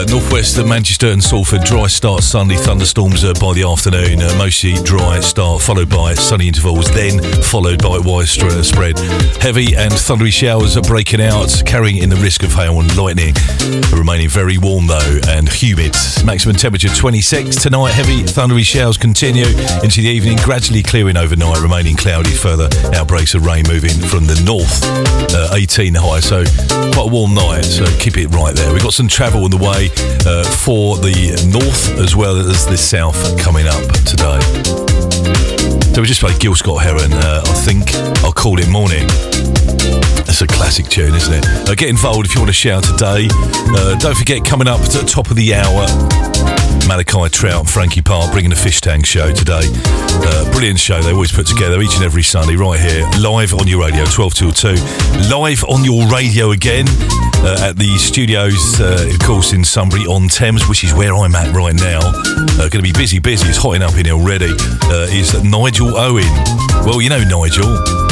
Northwest of Manchester and Salford, dry start Sunday, thunderstorms by the afternoon, mostly dry start, followed by sunny intervals, then followed by widespread heavy and thundery showers are breaking out, carrying in the risk of hail and lightning. Remaining very warm though and humid. Maximum temperature 26 tonight. Heavy thundery showers continue into the evening, gradually clearing overnight, remaining cloudy. Further outbreaks of rain moving from the north. Uh, 18 high, so quite a warm night. So keep it right there. We've got some travel on the way uh, for the north as well as the south coming up today. So we just played Gil Scott Heron. Uh, I think I'll call it morning. That's a classic tune, isn't it? Uh, get involved if you want to shout today. Uh, don't forget, coming up at the top of the hour, Malachi Trout and Frankie Parr bringing the Fish Tank show today. Uh, brilliant show they always put together each and every Sunday right here, live on your radio, 12 till 2. Live on your radio again uh, at the studios, uh, of course, in Sunbury on Thames, which is where I'm at right now. Uh, Going to be busy, busy. It's hotting up in here already. Uh, is Nigel Owen. Well, you know Nigel.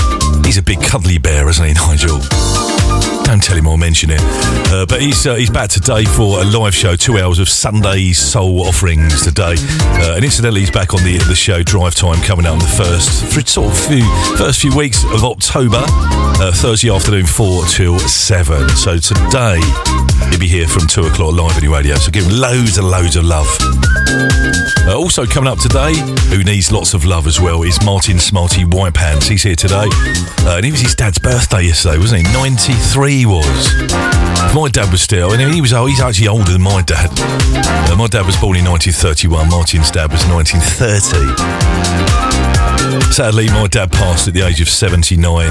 He's a big cuddly bear, isn't he, Nigel? Don't tell him I'll mention it. Uh, but he's uh, he's back today for a live show, two hours of Sunday soul offerings today. Uh, and incidentally, he's back on the the show Drive Time coming out on the first for sort of few first few weeks of October, uh, Thursday afternoon four till seven. So today he'll be here from two o'clock live on your radio. So give him loads and loads of love. Uh, also coming up today, who needs lots of love as well, is Martin Smarty White Pants. He's here today. Uh, and it was his dad's birthday yesterday, wasn't it? 93 he was. My dad was still, and he was oh, he's actually older than my dad. Uh, my dad was born in 1931, Martin's dad was 1930. Sadly, my dad passed at the age of 79.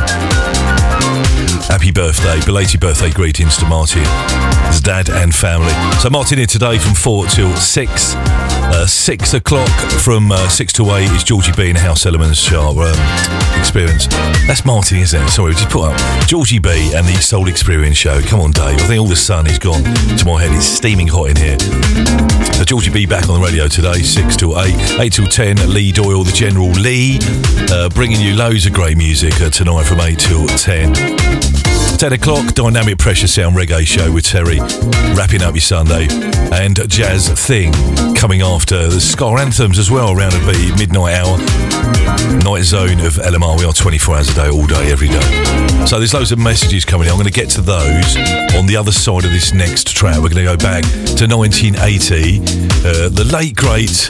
Happy birthday, belated birthday greetings to Martin, his dad and family. So Martin here today from 4 till 6. Uh, 6 o'clock from uh, 6 to 8 is Georgie B and House Elements Sharp um, Experience. That's Martin, isn't it? Sorry, we just put up Georgie B and the Soul Experience Show. Come on, Dave. I think all the sun is gone to my head. It's steaming hot in here. So Georgie B back on the radio today, 6 to 8. 8 till 10, Lee Doyle, the General Lee, uh, bringing you loads of great music uh, tonight from 8 till 10. 10 o'clock, Dynamic Pressure Sound Reggae Show with Terry, wrapping up your Sunday. And Jazz Thing coming after the Ska Anthems as well, around the midnight hour. Night zone of LMR. We are 24 hours a day, all day, every day. So there's loads of messages coming in. I'm going to get to those on the other side of this next track. We're going to go back to 1980. Uh, the late, great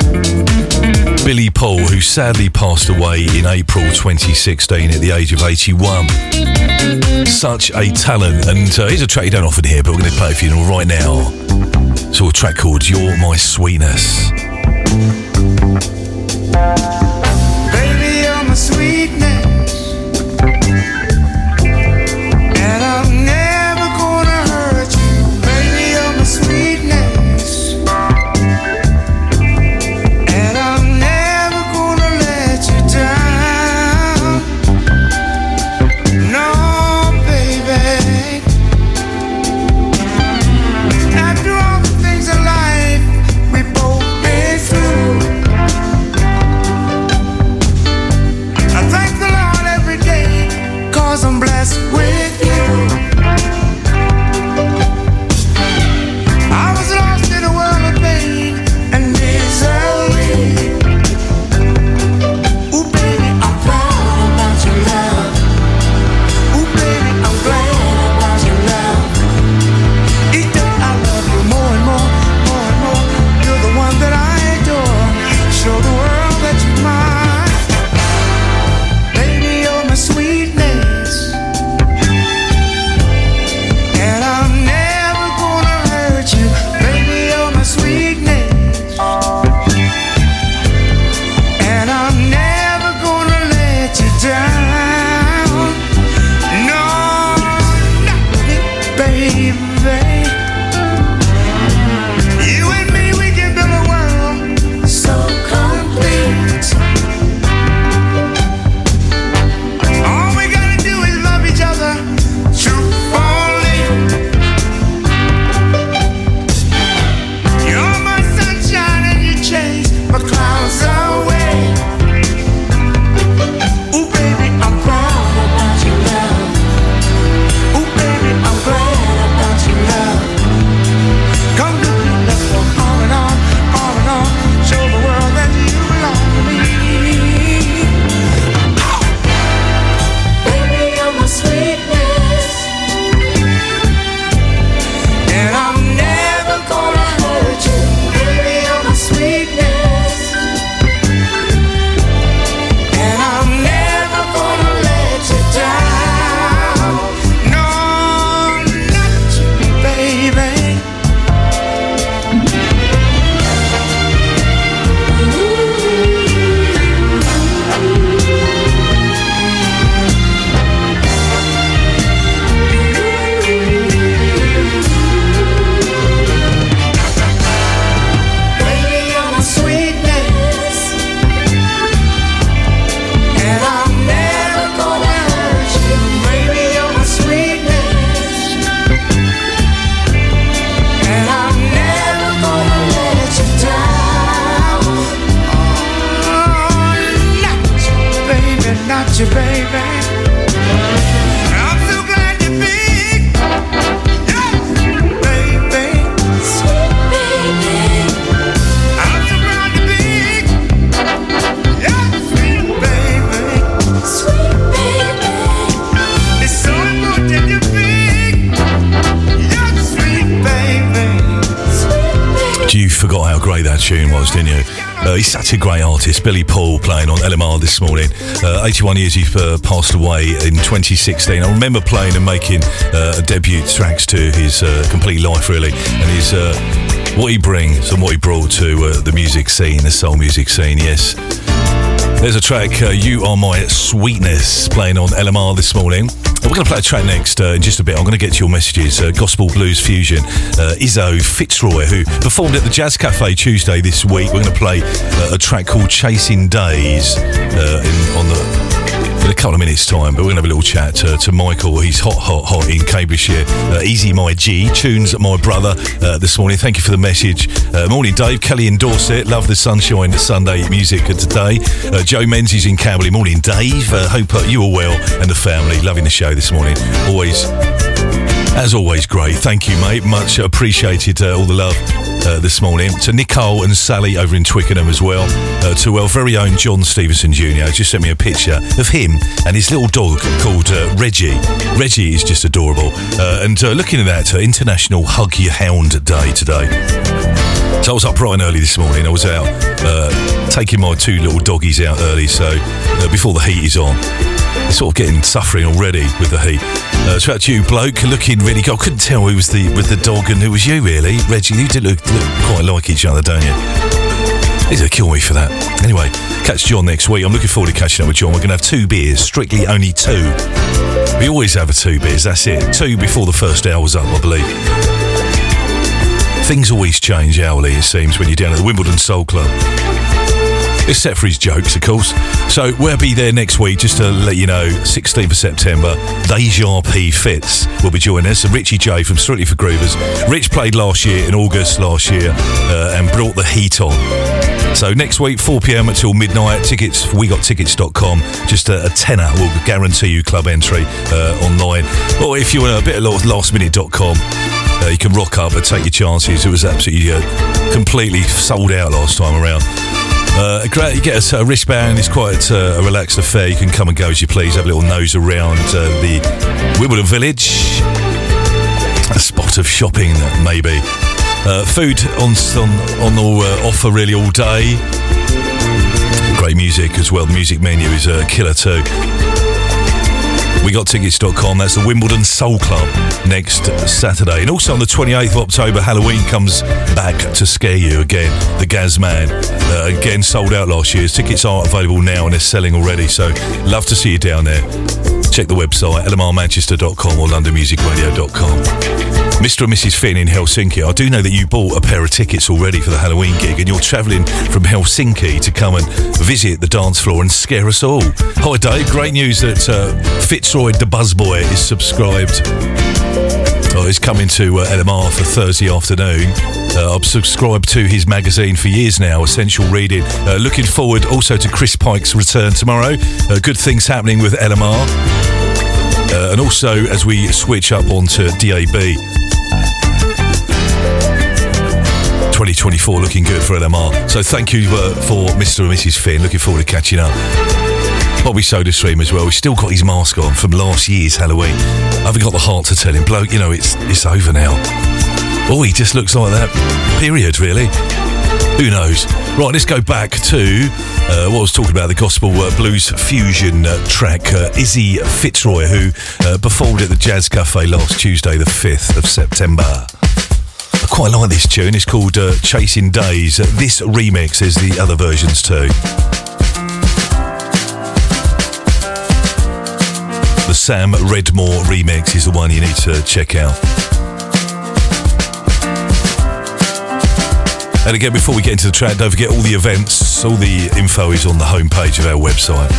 Billy Paul, who sadly passed away in April 2016 at the age of 81. Such a talent. And uh, here's a track you don't often hear, but we're going to play for you right now. It's a track called You're My Sweetness. Artist. Billy Paul playing on LMR this morning. Uh, 81 years he uh, passed away in 2016. I remember playing and making uh, debut tracks to his uh, complete life, really, and his uh, what he brings and what he brought to uh, the music scene, the soul music scene. Yes. There's a track, You Are My Sweetness, playing on LMR this morning. We're going to play a track next uh, in just a bit. I'm going to get to your messages. Uh, Gospel Blues Fusion, uh, Izo Fitzroy, who performed at the Jazz Cafe Tuesday this week. We're going to play uh, a track called Chasing Days uh, in, on the in a couple of minutes' time, but we're going to have a little chat to, to Michael. He's hot, hot, hot in Cambridgeshire. Uh, Easy My G, tunes my brother uh, this morning. Thank you for the message. Uh, morning, Dave. Kelly in Dorset. Love the sunshine Sunday music today. Uh, Joe Menzies in Camberley. Morning, Dave. Uh, hope uh, you are well and the family. Loving the show this morning. Always As always, great. Thank you, mate. Much appreciated all the love uh, this morning. To Nicole and Sally over in Twickenham as well. Uh, to our very own John Stevenson Jr. just sent me a picture of him and his little dog called uh, Reggie. Reggie is just adorable. Uh, and uh, looking at that, uh, International Hug Your Hound Day today. So I was up bright and early this morning. I was out uh, taking my two little doggies out early, so uh, before the heat is on. Sort of getting suffering already with the heat. Uh, so out you, bloke, looking really good. I couldn't tell who was the with the dog and who was you, really. Reggie, you do look, look quite like each other, don't you? He's to kill me for that. Anyway, catch John next week. I'm looking forward to catching up with John. We're going to have two beers, strictly only two. We always have a two beers, that's it. Two before the first hour's up, I believe. Things always change hourly, it seems, when you're down at the Wimbledon Soul Club. Except for his jokes, of course. So we'll be there next week, just to let you know, 16th of September, Deja P. Fitz will be joining us, and Richie J from Strictly for Groovers. Rich played last year, in August last year, uh, and brought the heat on. So next week, 4pm until midnight, tickets, wegottickets.com, just a, a tenner will guarantee you club entry uh, online. Or if you want a bit of lastminute.com, uh, you can rock up and take your chances. It was absolutely uh, completely sold out last time around. Uh, great, you get a, a wristband. It's quite uh, a relaxed affair. You can come and go as you please. Have a little nose around uh, the Wimbledon Village. A spot of shopping, maybe. Uh, food on on on the, uh, offer really all day. Great music as well. The music menu is a killer too. We got tickets.com. That's the Wimbledon Soul Club next Saturday. And also on the 28th of October, Halloween comes back to scare you again. The Gazman. Uh, again, sold out last year. Tickets are available now and they're selling already. So love to see you down there. Check the website, lmrmanchester.com or londonmusicradio.com. Mr. and Mrs. Finn in Helsinki. I do know that you bought a pair of tickets already for the Halloween gig and you're travelling from Helsinki to come and visit the dance floor and scare us all. Hi, Dave. Great news that uh, Fitzroy the Buzzboy is subscribed. Oh, he's coming to uh, LMR for Thursday afternoon. Uh, I've subscribed to his magazine for years now, Essential Reading. Uh, looking forward also to Chris Pike's return tomorrow. Uh, good things happening with LMR. Uh, and also as we switch up onto DAB. 2024 looking good for LMR. So thank you uh, for Mr. and Mrs. Finn. Looking forward to catching up. Bobby Soda Stream as well. He's still got his mask on from last year's Halloween. I haven't got the heart to tell him, bloke, you know, it's it's over now. Oh, he just looks like that. Period, really. Who knows? Right, let's go back to uh, what I was talking about the gospel uh, blues fusion uh, track. Uh, Izzy Fitzroy, who uh, performed at the Jazz Cafe last Tuesday, the 5th of September. I quite like this tune. It's called uh, Chasing Days. This remix is the other versions too. The Sam Redmore remix is the one you need to check out. And again, before we get into the track, don't forget all the events, all the info is on the homepage of our website.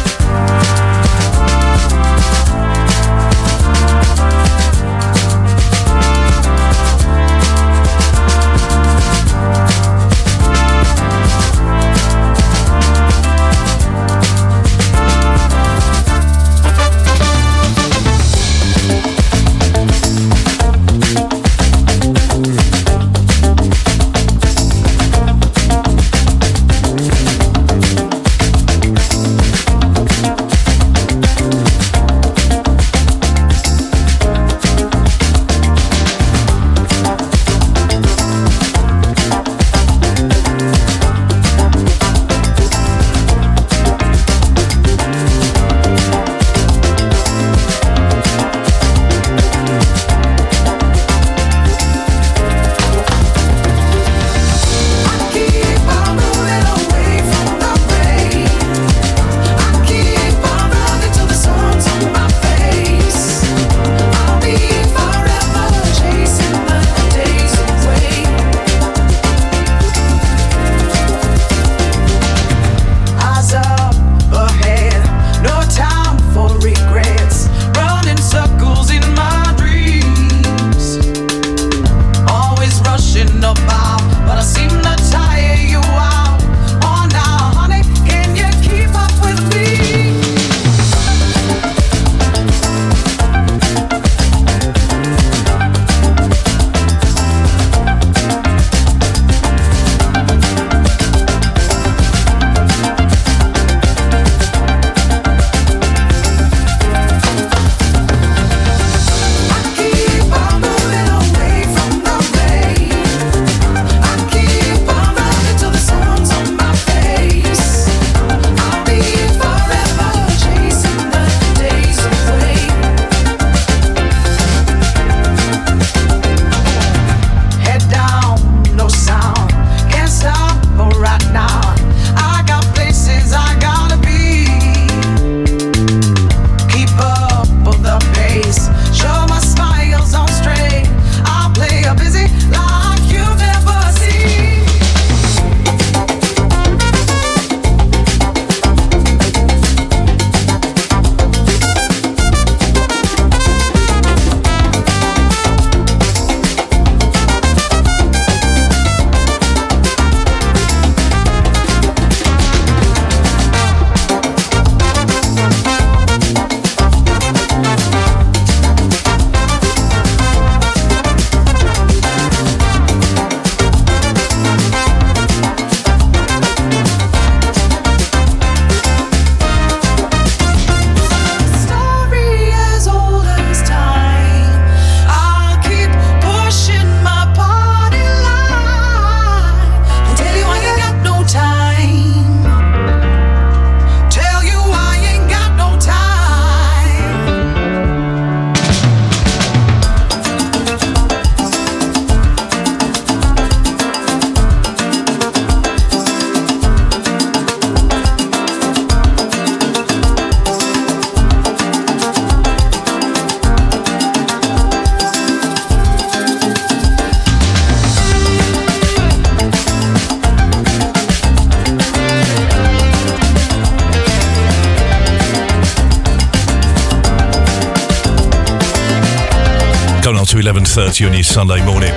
Sunday morning.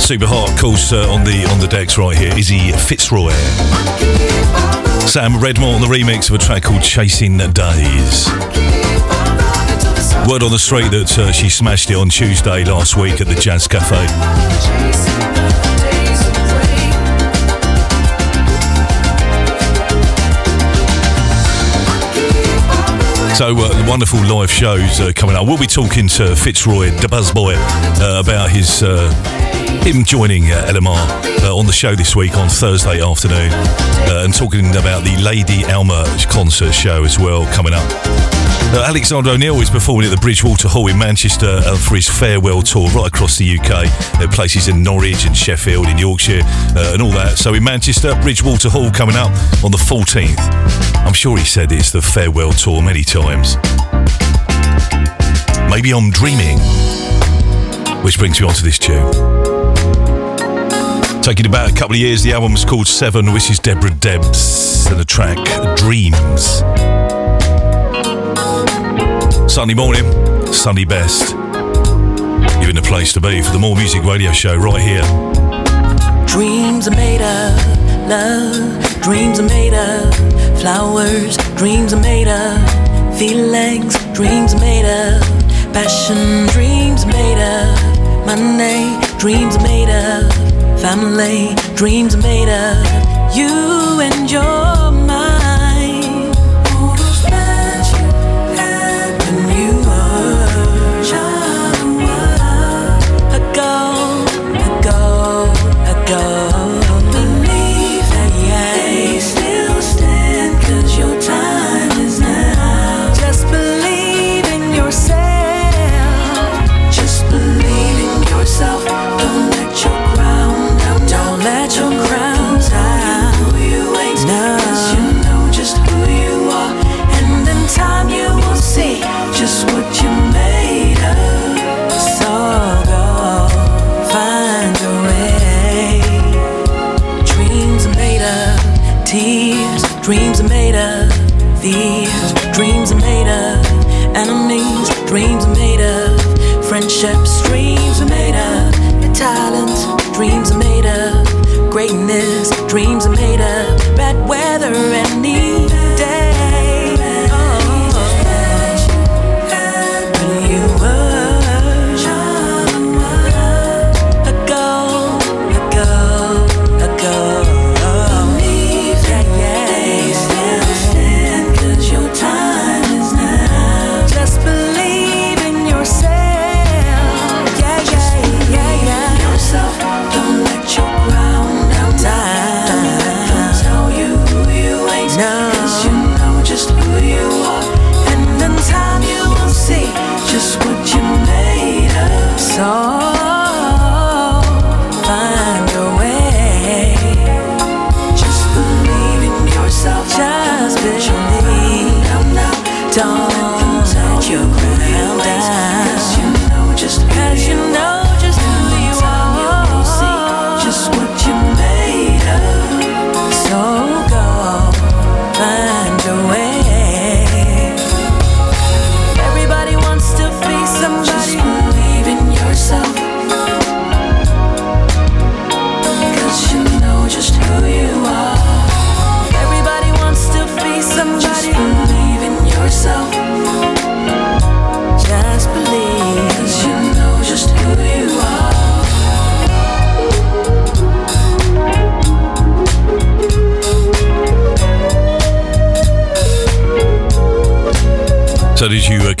Super hot, course, uh, on the on the decks right here. Izzy Fitzroy. Sam Redmore on the remix of a track called Chasing the Days. Word on the street that uh, she smashed it on Tuesday last week at the Jazz Cafe. So uh, wonderful live shows uh, coming up. We'll be talking to Fitzroy, the Buzzboy, uh, about his uh, him joining uh, LMR uh, on the show this week on Thursday afternoon, uh, and talking about the Lady Alma concert show as well coming up. Uh, Alexander O'Neal is performing at the Bridgewater Hall in Manchester uh, for his farewell tour right across the UK. There places in Norwich and Sheffield, in Yorkshire, uh, and all that. So in Manchester, Bridgewater Hall coming up on the 14th. I'm sure he said it's the farewell tour many times. Maybe I'm dreaming. Which brings me on to this tune. Taking about a couple of years, the album's called Seven, which is Deborah Debs, and the track Dreams. Sunday morning, Sunday best. You're in the place to be for the More Music Radio Show right here. Dreams are made of love. Dreams are made of flowers. Dreams are made of feelings. Dreams are made of passion. Dreams are made of money. Dreams are made of family. Dreams are made of you and your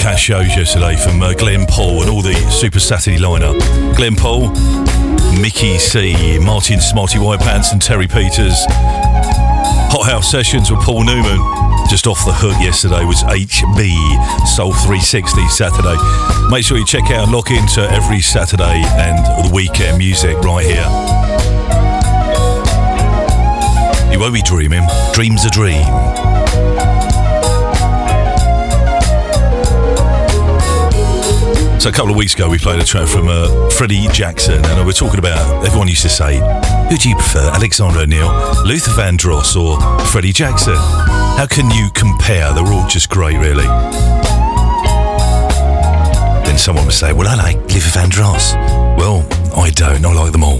uh, shows yesterday from uh, Glenn Paul and all the Super Saturday lineup? Glenn Paul, Mickey C, Martin Smarty White Pants and Terry Peters. Hot House Sessions with Paul Newman. Just off the hook yesterday was HB Soul 360 Saturday. Make sure you check out and lock into every Saturday and the weekend music right here. You won't be dreaming. Dream's a dream. So a couple of weeks ago, we played a track from uh, Freddie Jackson, and we're talking about. Everyone used to say, "Who do you prefer, Alexander O'Neal, Luther Vandross, or Freddie Jackson?" How can you compare? They're all just great, really. Then someone would say, Well, I like Luther Vandross. Well, I don't. I like them all.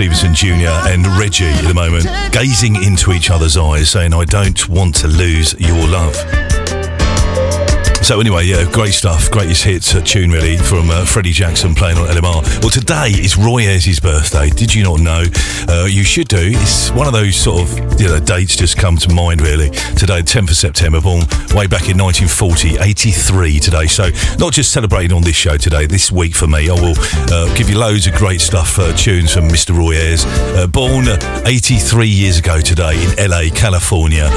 Stevenson Jr. and Reggie at the moment, gazing into each other's eyes, saying, I don't want to lose your love. So anyway, yeah, great stuff. Greatest hits uh, tune really from uh, Freddie Jackson playing on LMR. Well, today is Roy Ayers' birthday. Did you not know? Uh, you should do. It's one of those sort of you know dates just come to mind really. Today, 10th of September, born way back in 1940, 83 today. So not just celebrating on this show today. This week for me, I will uh, give you loads of great stuff, uh, tunes from Mr. Roy Ayers, uh, born uh, 83 years ago today in LA, California.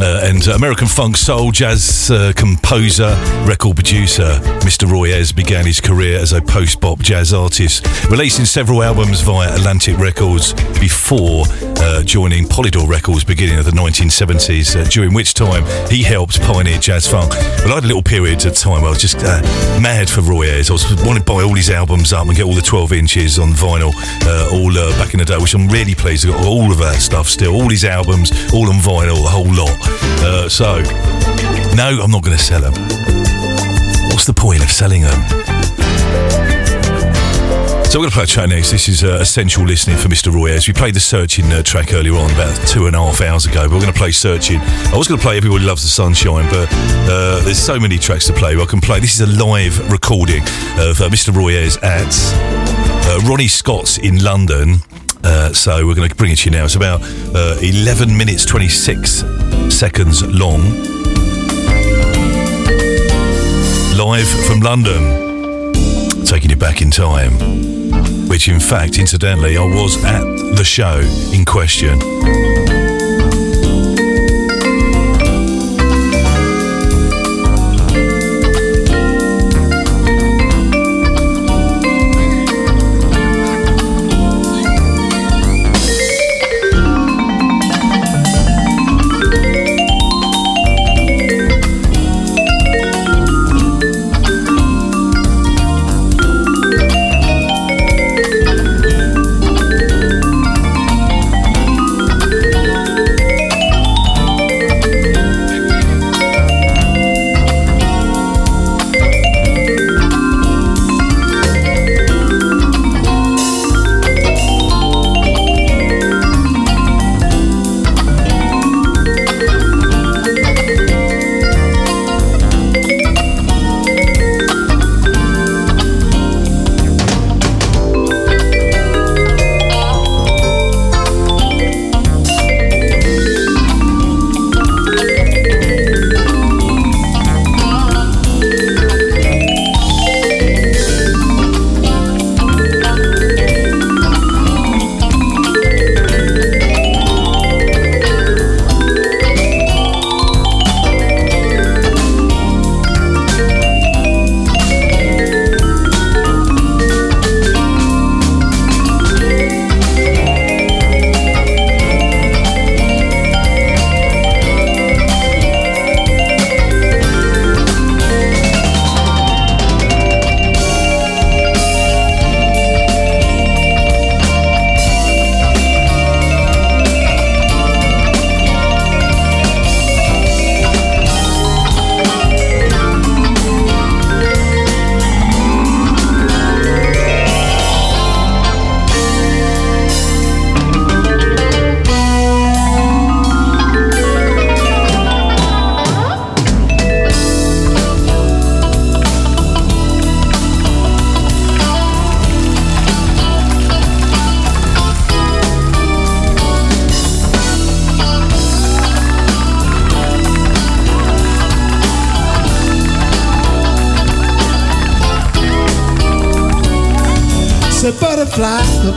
Uh, and American funk soul jazz uh, composer, record producer, Mr. Roy Ayers began his career as a post bop jazz artist, releasing several albums via Atlantic Records before uh, joining Polydor Records beginning of the 1970s, uh, during which time he helped pioneer jazz funk. But I had a little period of time where I was just uh, mad for Roy Ayers. I was wanting to buy all his albums up and get all the 12 inches on vinyl, uh, all uh, back in the day, which I'm really pleased. I've got all of that stuff still, all his albums, all on vinyl, the whole lot. Uh, so, no, I'm not going to sell them. What's the point of selling them? So we're going to play a track next. This is uh, essential listening for Mr. Roy Ayers. We played the Searching uh, track earlier on, about two and a half hours ago. But we're going to play Searching. I was going to play Everybody Loves the Sunshine, but uh, there's so many tracks to play. I can play. This is a live recording of uh, Mr. Roy Ayers at uh, Ronnie Scott's in London. Uh, so we're going to bring it to you now. It's about uh, 11 minutes 26 seconds long. Live from London, taking you back in time. Which, in fact, incidentally, I was at the show in question.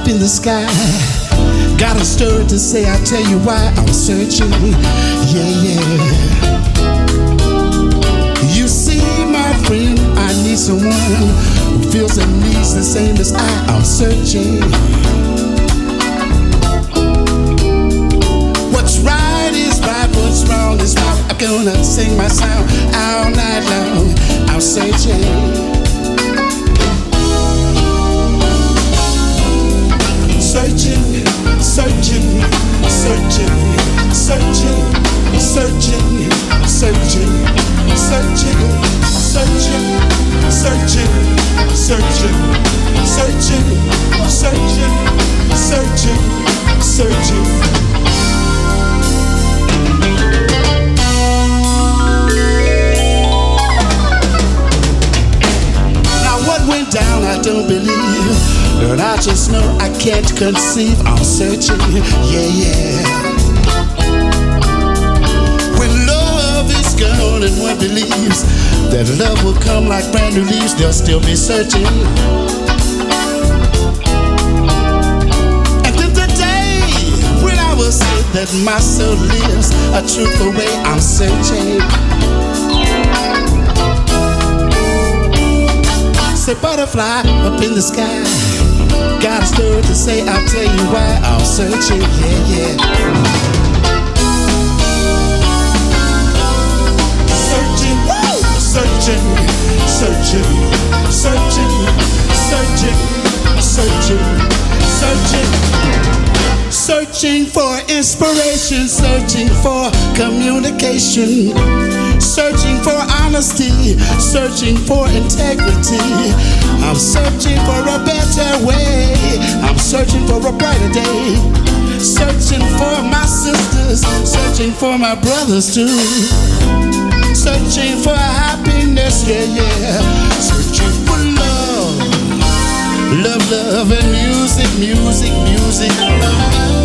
Up in the sky. Got a story to say, I'll tell you why I'm searching. Yeah, yeah. You see, my friend, I need someone who feels and needs the same as I. I'm searching. What's right is right, what's wrong is wrong. I'm gonna sing my song all night long. I'm searching. searching, searching, searching, searching, searching, searching, searching, searching, searching, searching, searching, searching, searching. But I just know I can't conceive. I'm searching, yeah, yeah. When love is gone and one believes that love will come like brand new leaves, they'll still be searching. And then the day when I will say that my soul lives a truthful way, I'm searching. Say butterfly up in the sky. Got a story to say, I'll tell you why I'm searching, yeah, yeah. Searching, woo! Searching, searching, searching, searching, searching, searching. Searching for inspiration, searching for communication, searching for honesty, searching for integrity. I'm searching for a better way. I'm searching for a brighter day. Searching for my sisters, searching for my brothers too. Searching for happiness, yeah, yeah. Searching for love. Love, love, and music, music, music.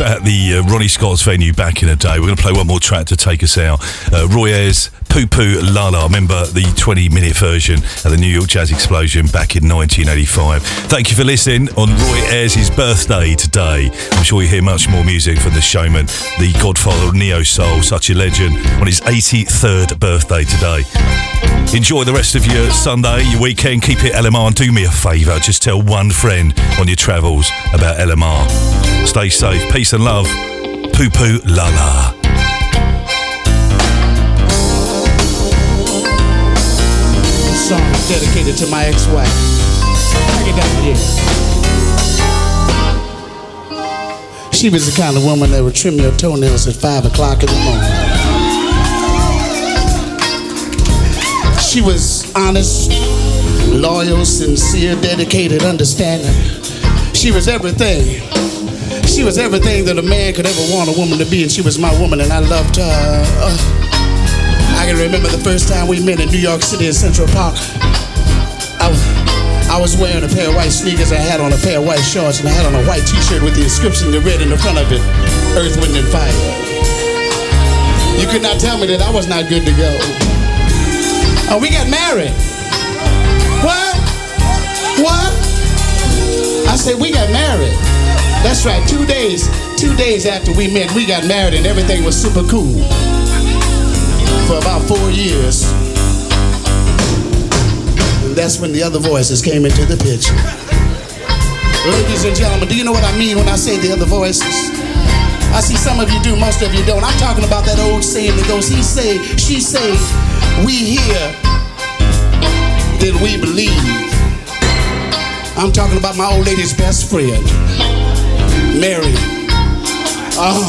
Live at the uh, Ronnie Scott's venue back in the day. We're going to play one more track to take us out. Uh, Roy Ayers, Poo Poo La La. Remember the 20 minute version at the New York Jazz Explosion back in 1985. Thank you for listening on Roy Ayers' birthday today. I'm sure you hear much more music from the showman, the godfather of Neo Soul, such a legend, on his 83rd birthday today. Enjoy the rest of your Sunday, your weekend. Keep it LMR and do me a favour. Just tell one friend on your travels about LMR. Stay safe. Peace and love. Poo poo la la. Song dedicated to my ex-wife. Break it down here. She was the kind of woman that would trim your toenails at five o'clock in the morning. She was honest, loyal, sincere, dedicated, understanding. She was everything. She was everything that a man could ever want a woman to be, and she was my woman, and I loved her. I can remember the first time we met in New York City in Central Park. I was, I was wearing a pair of white sneakers, I had on a pair of white shorts, and I had on a white t-shirt with the inscription in red in the front of it, Earth, Wind, and Fire. You could not tell me that I was not good to go. Oh, we got married. What? What? Said, we got married. That's right, two days, two days after we met, we got married and everything was super cool. For about four years. And that's when the other voices came into the picture. Ladies and gentlemen, do you know what I mean when I say the other voices? I see some of you do, most of you don't. I'm talking about that old saying that goes, he say, she say, we hear, then we believe. I'm talking about my old lady's best friend, Mary. Oh,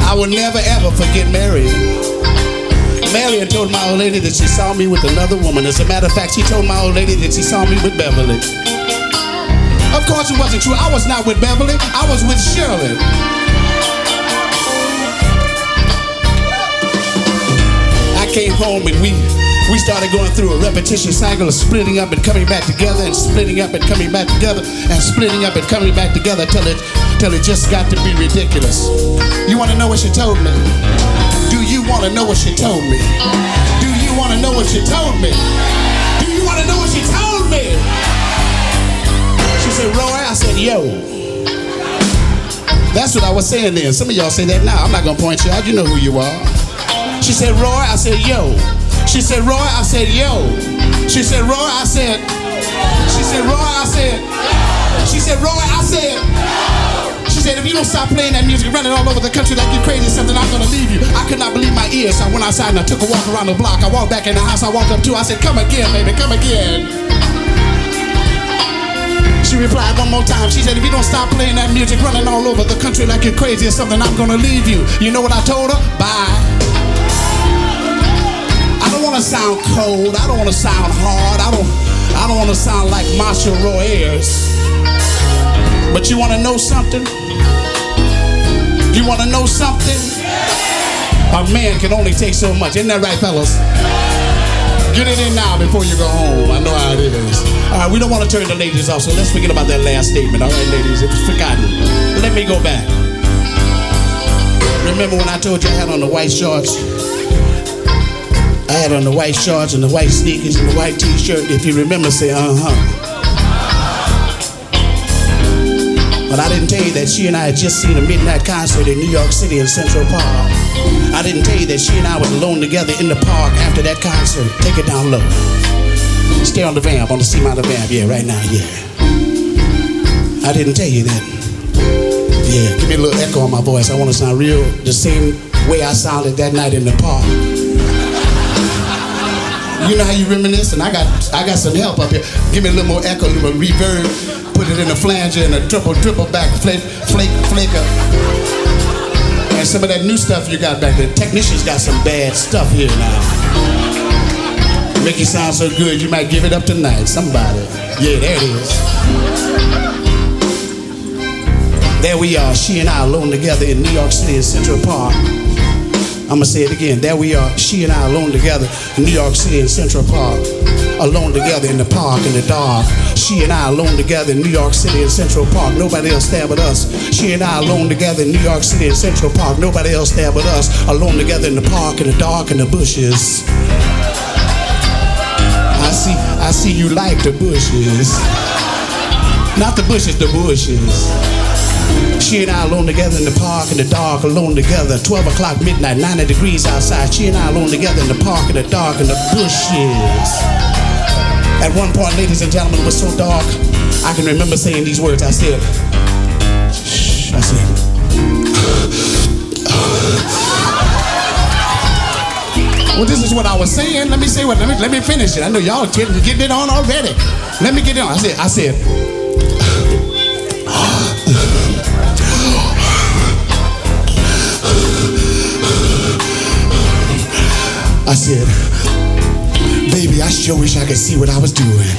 I will never ever forget Mary. Marion told my old lady that she saw me with another woman. As a matter of fact, she told my old lady that she saw me with Beverly. Of course, it wasn't true. I was not with Beverly. I was with Shirley. I came home and we we started going through a repetition cycle of splitting up and coming back together and splitting up and coming back together and splitting up and coming back together till it till it just got to be ridiculous. You want to know what she told me? Do you want to know what she told me? Do you want to know what she told me? Do you want to know what she told me? She said, Roy, I said, yo. That's what I was saying then. Some of y'all say that now. I'm not gonna point you out. You know who you are. She said, Roy. I said, yo. She said, Roy. I said, yo. She said, Roy. I said. She said, Roy. I said. She said, Roy. I said. She said, if you don't stop playing that music, running all over the country like you're crazy, something I'm gonna leave you. I could not believe my ears. So I went outside and I took a walk around the block. I walked back in the house. I walked up to. her. I said, come again, baby. Come again. She replied one more time. She said, if you don't stop playing that music, running all over the country like you're crazy or something, I'm gonna leave you. You know what I told her? Bye. I don't wanna sound cold. I don't wanna sound hard. I don't I don't wanna sound like Marshall Roy Ayers. But you wanna know something? You wanna know something? A man can only take so much. Isn't that right, fellas? Get it in now before you go home. I know how it is. All right, we don't want to turn the ladies off, so let's forget about that last statement. All right, ladies, it was forgotten. Let me go back. Remember when I told you I had on the white shorts? I had on the white shorts and the white sneakers and the white t-shirt. If you remember, say uh-huh. But I didn't tell you that she and I had just seen a midnight concert in New York City in Central Park. I didn't tell you that she and I was alone together in the park after that concert. Take it down low. Stay on the vamp, on the C minor vamp. Yeah, right now, yeah. I didn't tell you that. Yeah, give me a little echo on my voice. I want to sound real the same way I sounded that night in the park. You know how you reminisce, and I got I got some help up here. Give me a little more echo, a little reverb. Put it in a flanger and a triple triple back flake flake flaker. And some of that new stuff you got back there. Technicians got some bad stuff here now. Make you sound so good, you might give it up tonight. Somebody. Yeah, there it is. There we are, she and I alone together in New York City in Central Park. I'm gonna say it again. There we are, she and I alone together in New York City in Central Park. Alone together in the park in the dark. She and I alone together in New York City in Central Park. Nobody else there but us. She and I alone together in New York City in Central Park. Nobody else there but us. Alone together in the park in the dark in the bushes. I see, I see you like the bushes. Not the bushes, the bushes. She and I alone together in the park in the dark, alone together. 12 o'clock midnight, 90 degrees outside. She and I alone together in the park in the dark in the bushes. At one point, ladies and gentlemen, it was so dark, I can remember saying these words. I said, Shh, I said, Well, this is what I was saying. Let me say what. Let me let me finish it. I know y'all getting getting it on already. Let me get it on. I said. I said. I said, baby, I sure wish I could see what I was doing.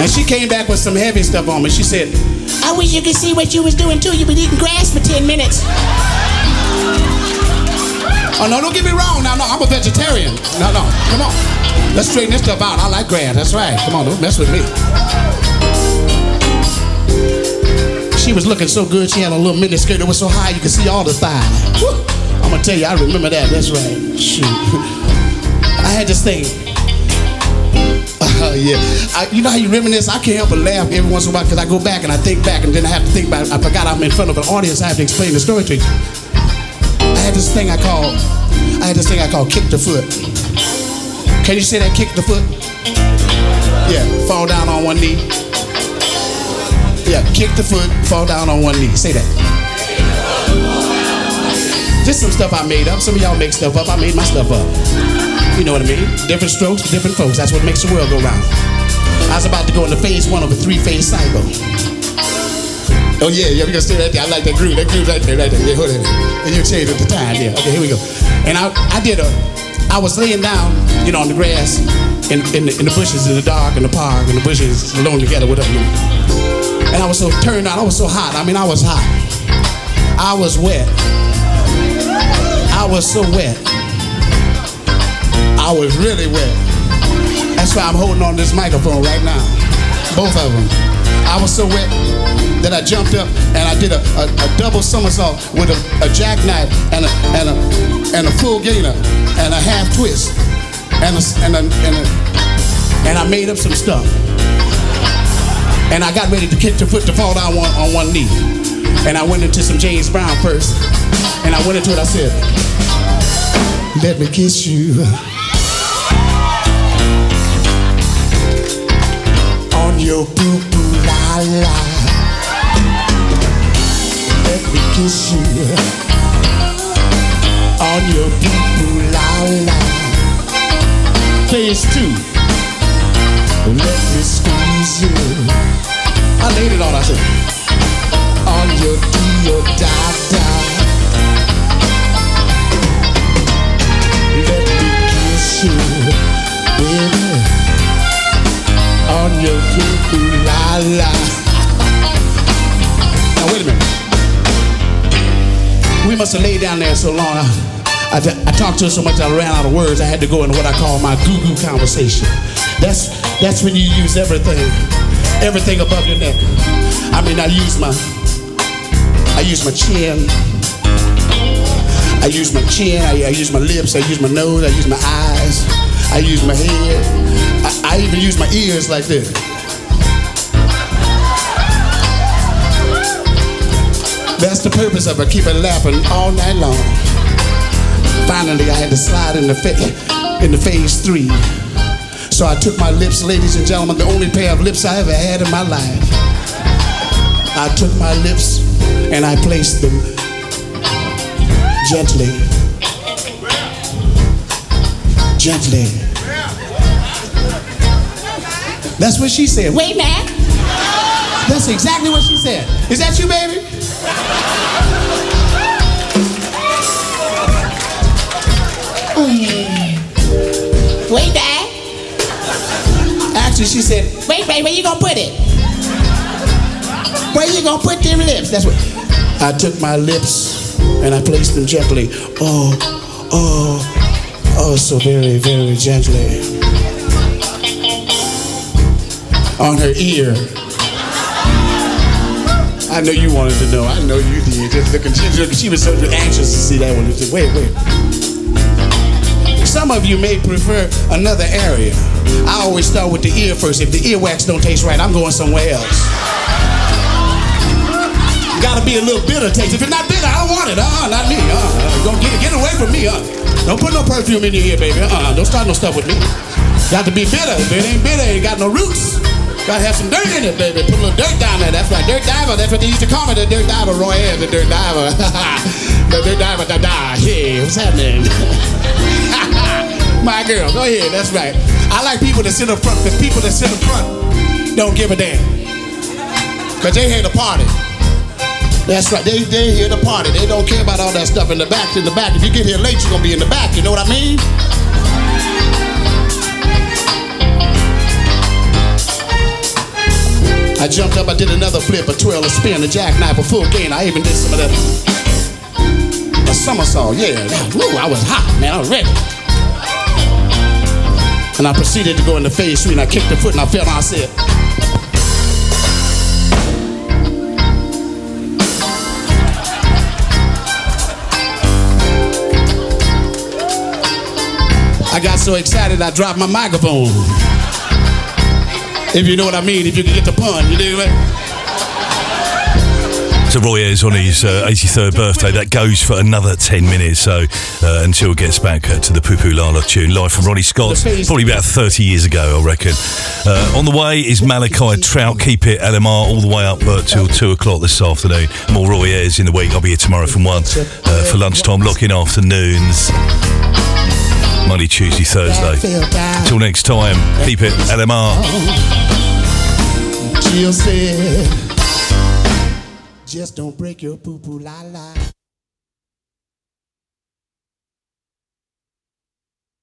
And she came back with some heavy stuff on me. She said, I wish you could see what you was doing too. You've been eating grass for 10 minutes. Oh, no, don't get me wrong. Now, no, I'm a vegetarian. No, no, come on. Let's straighten this stuff out. I like grass. That's right. Come on, don't mess with me. She was looking so good. She had a little mini skirt that was so high you could see all the thigh. Woo. I'm gonna tell you, I remember that. That's right. Shoot. I had this thing. Uh, yeah. I, you know how you reminisce? I can't help but laugh every once in a while because I go back and I think back and then I have to think about it. I forgot I'm in front of an audience. I have to explain the story to you. I had this thing I call, I had this thing I call kick the foot. Can you say that kick the foot? Yeah, fall down on one knee. Yeah, kick the foot, fall down on one knee. Say that. Just some stuff I made up. Some of y'all make stuff up. I made my stuff up. You know what I mean? Different strokes, different folks. That's what makes the world go round. I was about to go into phase one of a three-phase cycle. Oh yeah, yeah, we gonna stay right there. I like that groove. That groove right there, right there. Yeah, hold it. And you change it the time. Yeah. Okay, here we go. And I, I did a, I was laying down, you know, on the grass, in, in, the, in the bushes, in the dark, in the park, in the bushes, alone together with her. You. And I was so turned on. I was so hot. I mean, I was hot. I was wet. I was so wet. I was really wet. That's why I'm holding on this microphone right now. Both of them. I was so wet that I jumped up and I did a, a, a double somersault with a, a jackknife and a, and a and a full gainer and a half twist and a, and a, and a and I made up some stuff. And I got ready to kick the foot to fall down one, on one knee. And I went into some James Brown first. And I went into it, I said, Let me kiss you. On your boo boo la la. Let me kiss you. On your boo boo la la. Phase two. Let me squeeze you. I laid it on, I said, on your do your da da. Let me kiss you, baby, on your boo la la. Now wait a minute. We must have laid down there so long. I, I, I talked to her so much I ran out of words. I had to go into what I call my goo goo conversation. That's that's when you use everything, everything above your neck. I mean, I use my, I use my chin. I use my chin. I, I use my lips. I use my nose. I use my eyes. I use my head. I, I even use my ears like this. That's the purpose of it. Keep it laughing all night long. Finally, I had to slide in the fa- in the phase three. So I took my lips, ladies and gentlemen, the only pair of lips I ever had in my life. I took my lips and I placed them gently, gently. That's what she said. Wait, man. That's exactly what she said. Is that you, baby? Wait, She said, wait, wait, where you gonna put it? Where you gonna put them lips? That's what. I took my lips and I placed them gently. Oh, oh, oh, so very, very gently. On her ear. I know you wanted to know. I know you did. Just looking, she, she was so anxious to see that one. Wait, wait. Some of you may prefer another area. I always start with the ear first. If the earwax don't taste right, I'm going somewhere else. Gotta be a little bitter taste. If it's not bitter, I don't want it. Uh-uh, not me. Uh-uh. Don't get it. Get away from me. Uh. Don't put no perfume in your ear, baby. Uh-uh. Don't start no stuff with me. Got to be bitter. If it ain't bitter, it ain't got no roots. Gotta have some dirt in it, baby. Put a little dirt down there. That's right. Dirt diver. That's what they used to call me. The dirt diver. Roy Ayers, the dirt diver. the dirt diver. Da da. Hey, what's happening? My girl, go ahead. That's right. I like people that sit up front because people that sit up front don't give a damn. Because they here to party. That's right. They they here to party. They don't care about all that stuff in the back. In the back. If you get here late, you're gonna be in the back. You know what I mean? I jumped up, I did another flip, a twirl, a spin, a jackknife, a full gain. I even did some of that. A somersault, yeah. Woo, I was hot, man. I was ready. And I proceeded to go in the phase three, and I kicked the foot, and I fell down. I said, I got so excited I dropped my microphone. If you know what I mean, if you can get the pun, you know what I mean? So Roy Ayers on his uh, 83rd birthday. That goes for another 10 minutes. So uh, until it gets back uh, to the Poo Poo Lala tune, live from Ronnie Scott's, probably about 30 years ago, I reckon. Uh, on the way is Malachi Trout. Keep it LMR all the way up uh, till 2 o'clock this afternoon. More Roy Ayers in the week. I'll be here tomorrow from 1 uh, for lunchtime, locking afternoons. Monday, Tuesday, Thursday. Until next time, keep it LMR. Just don't break your poo poo la la.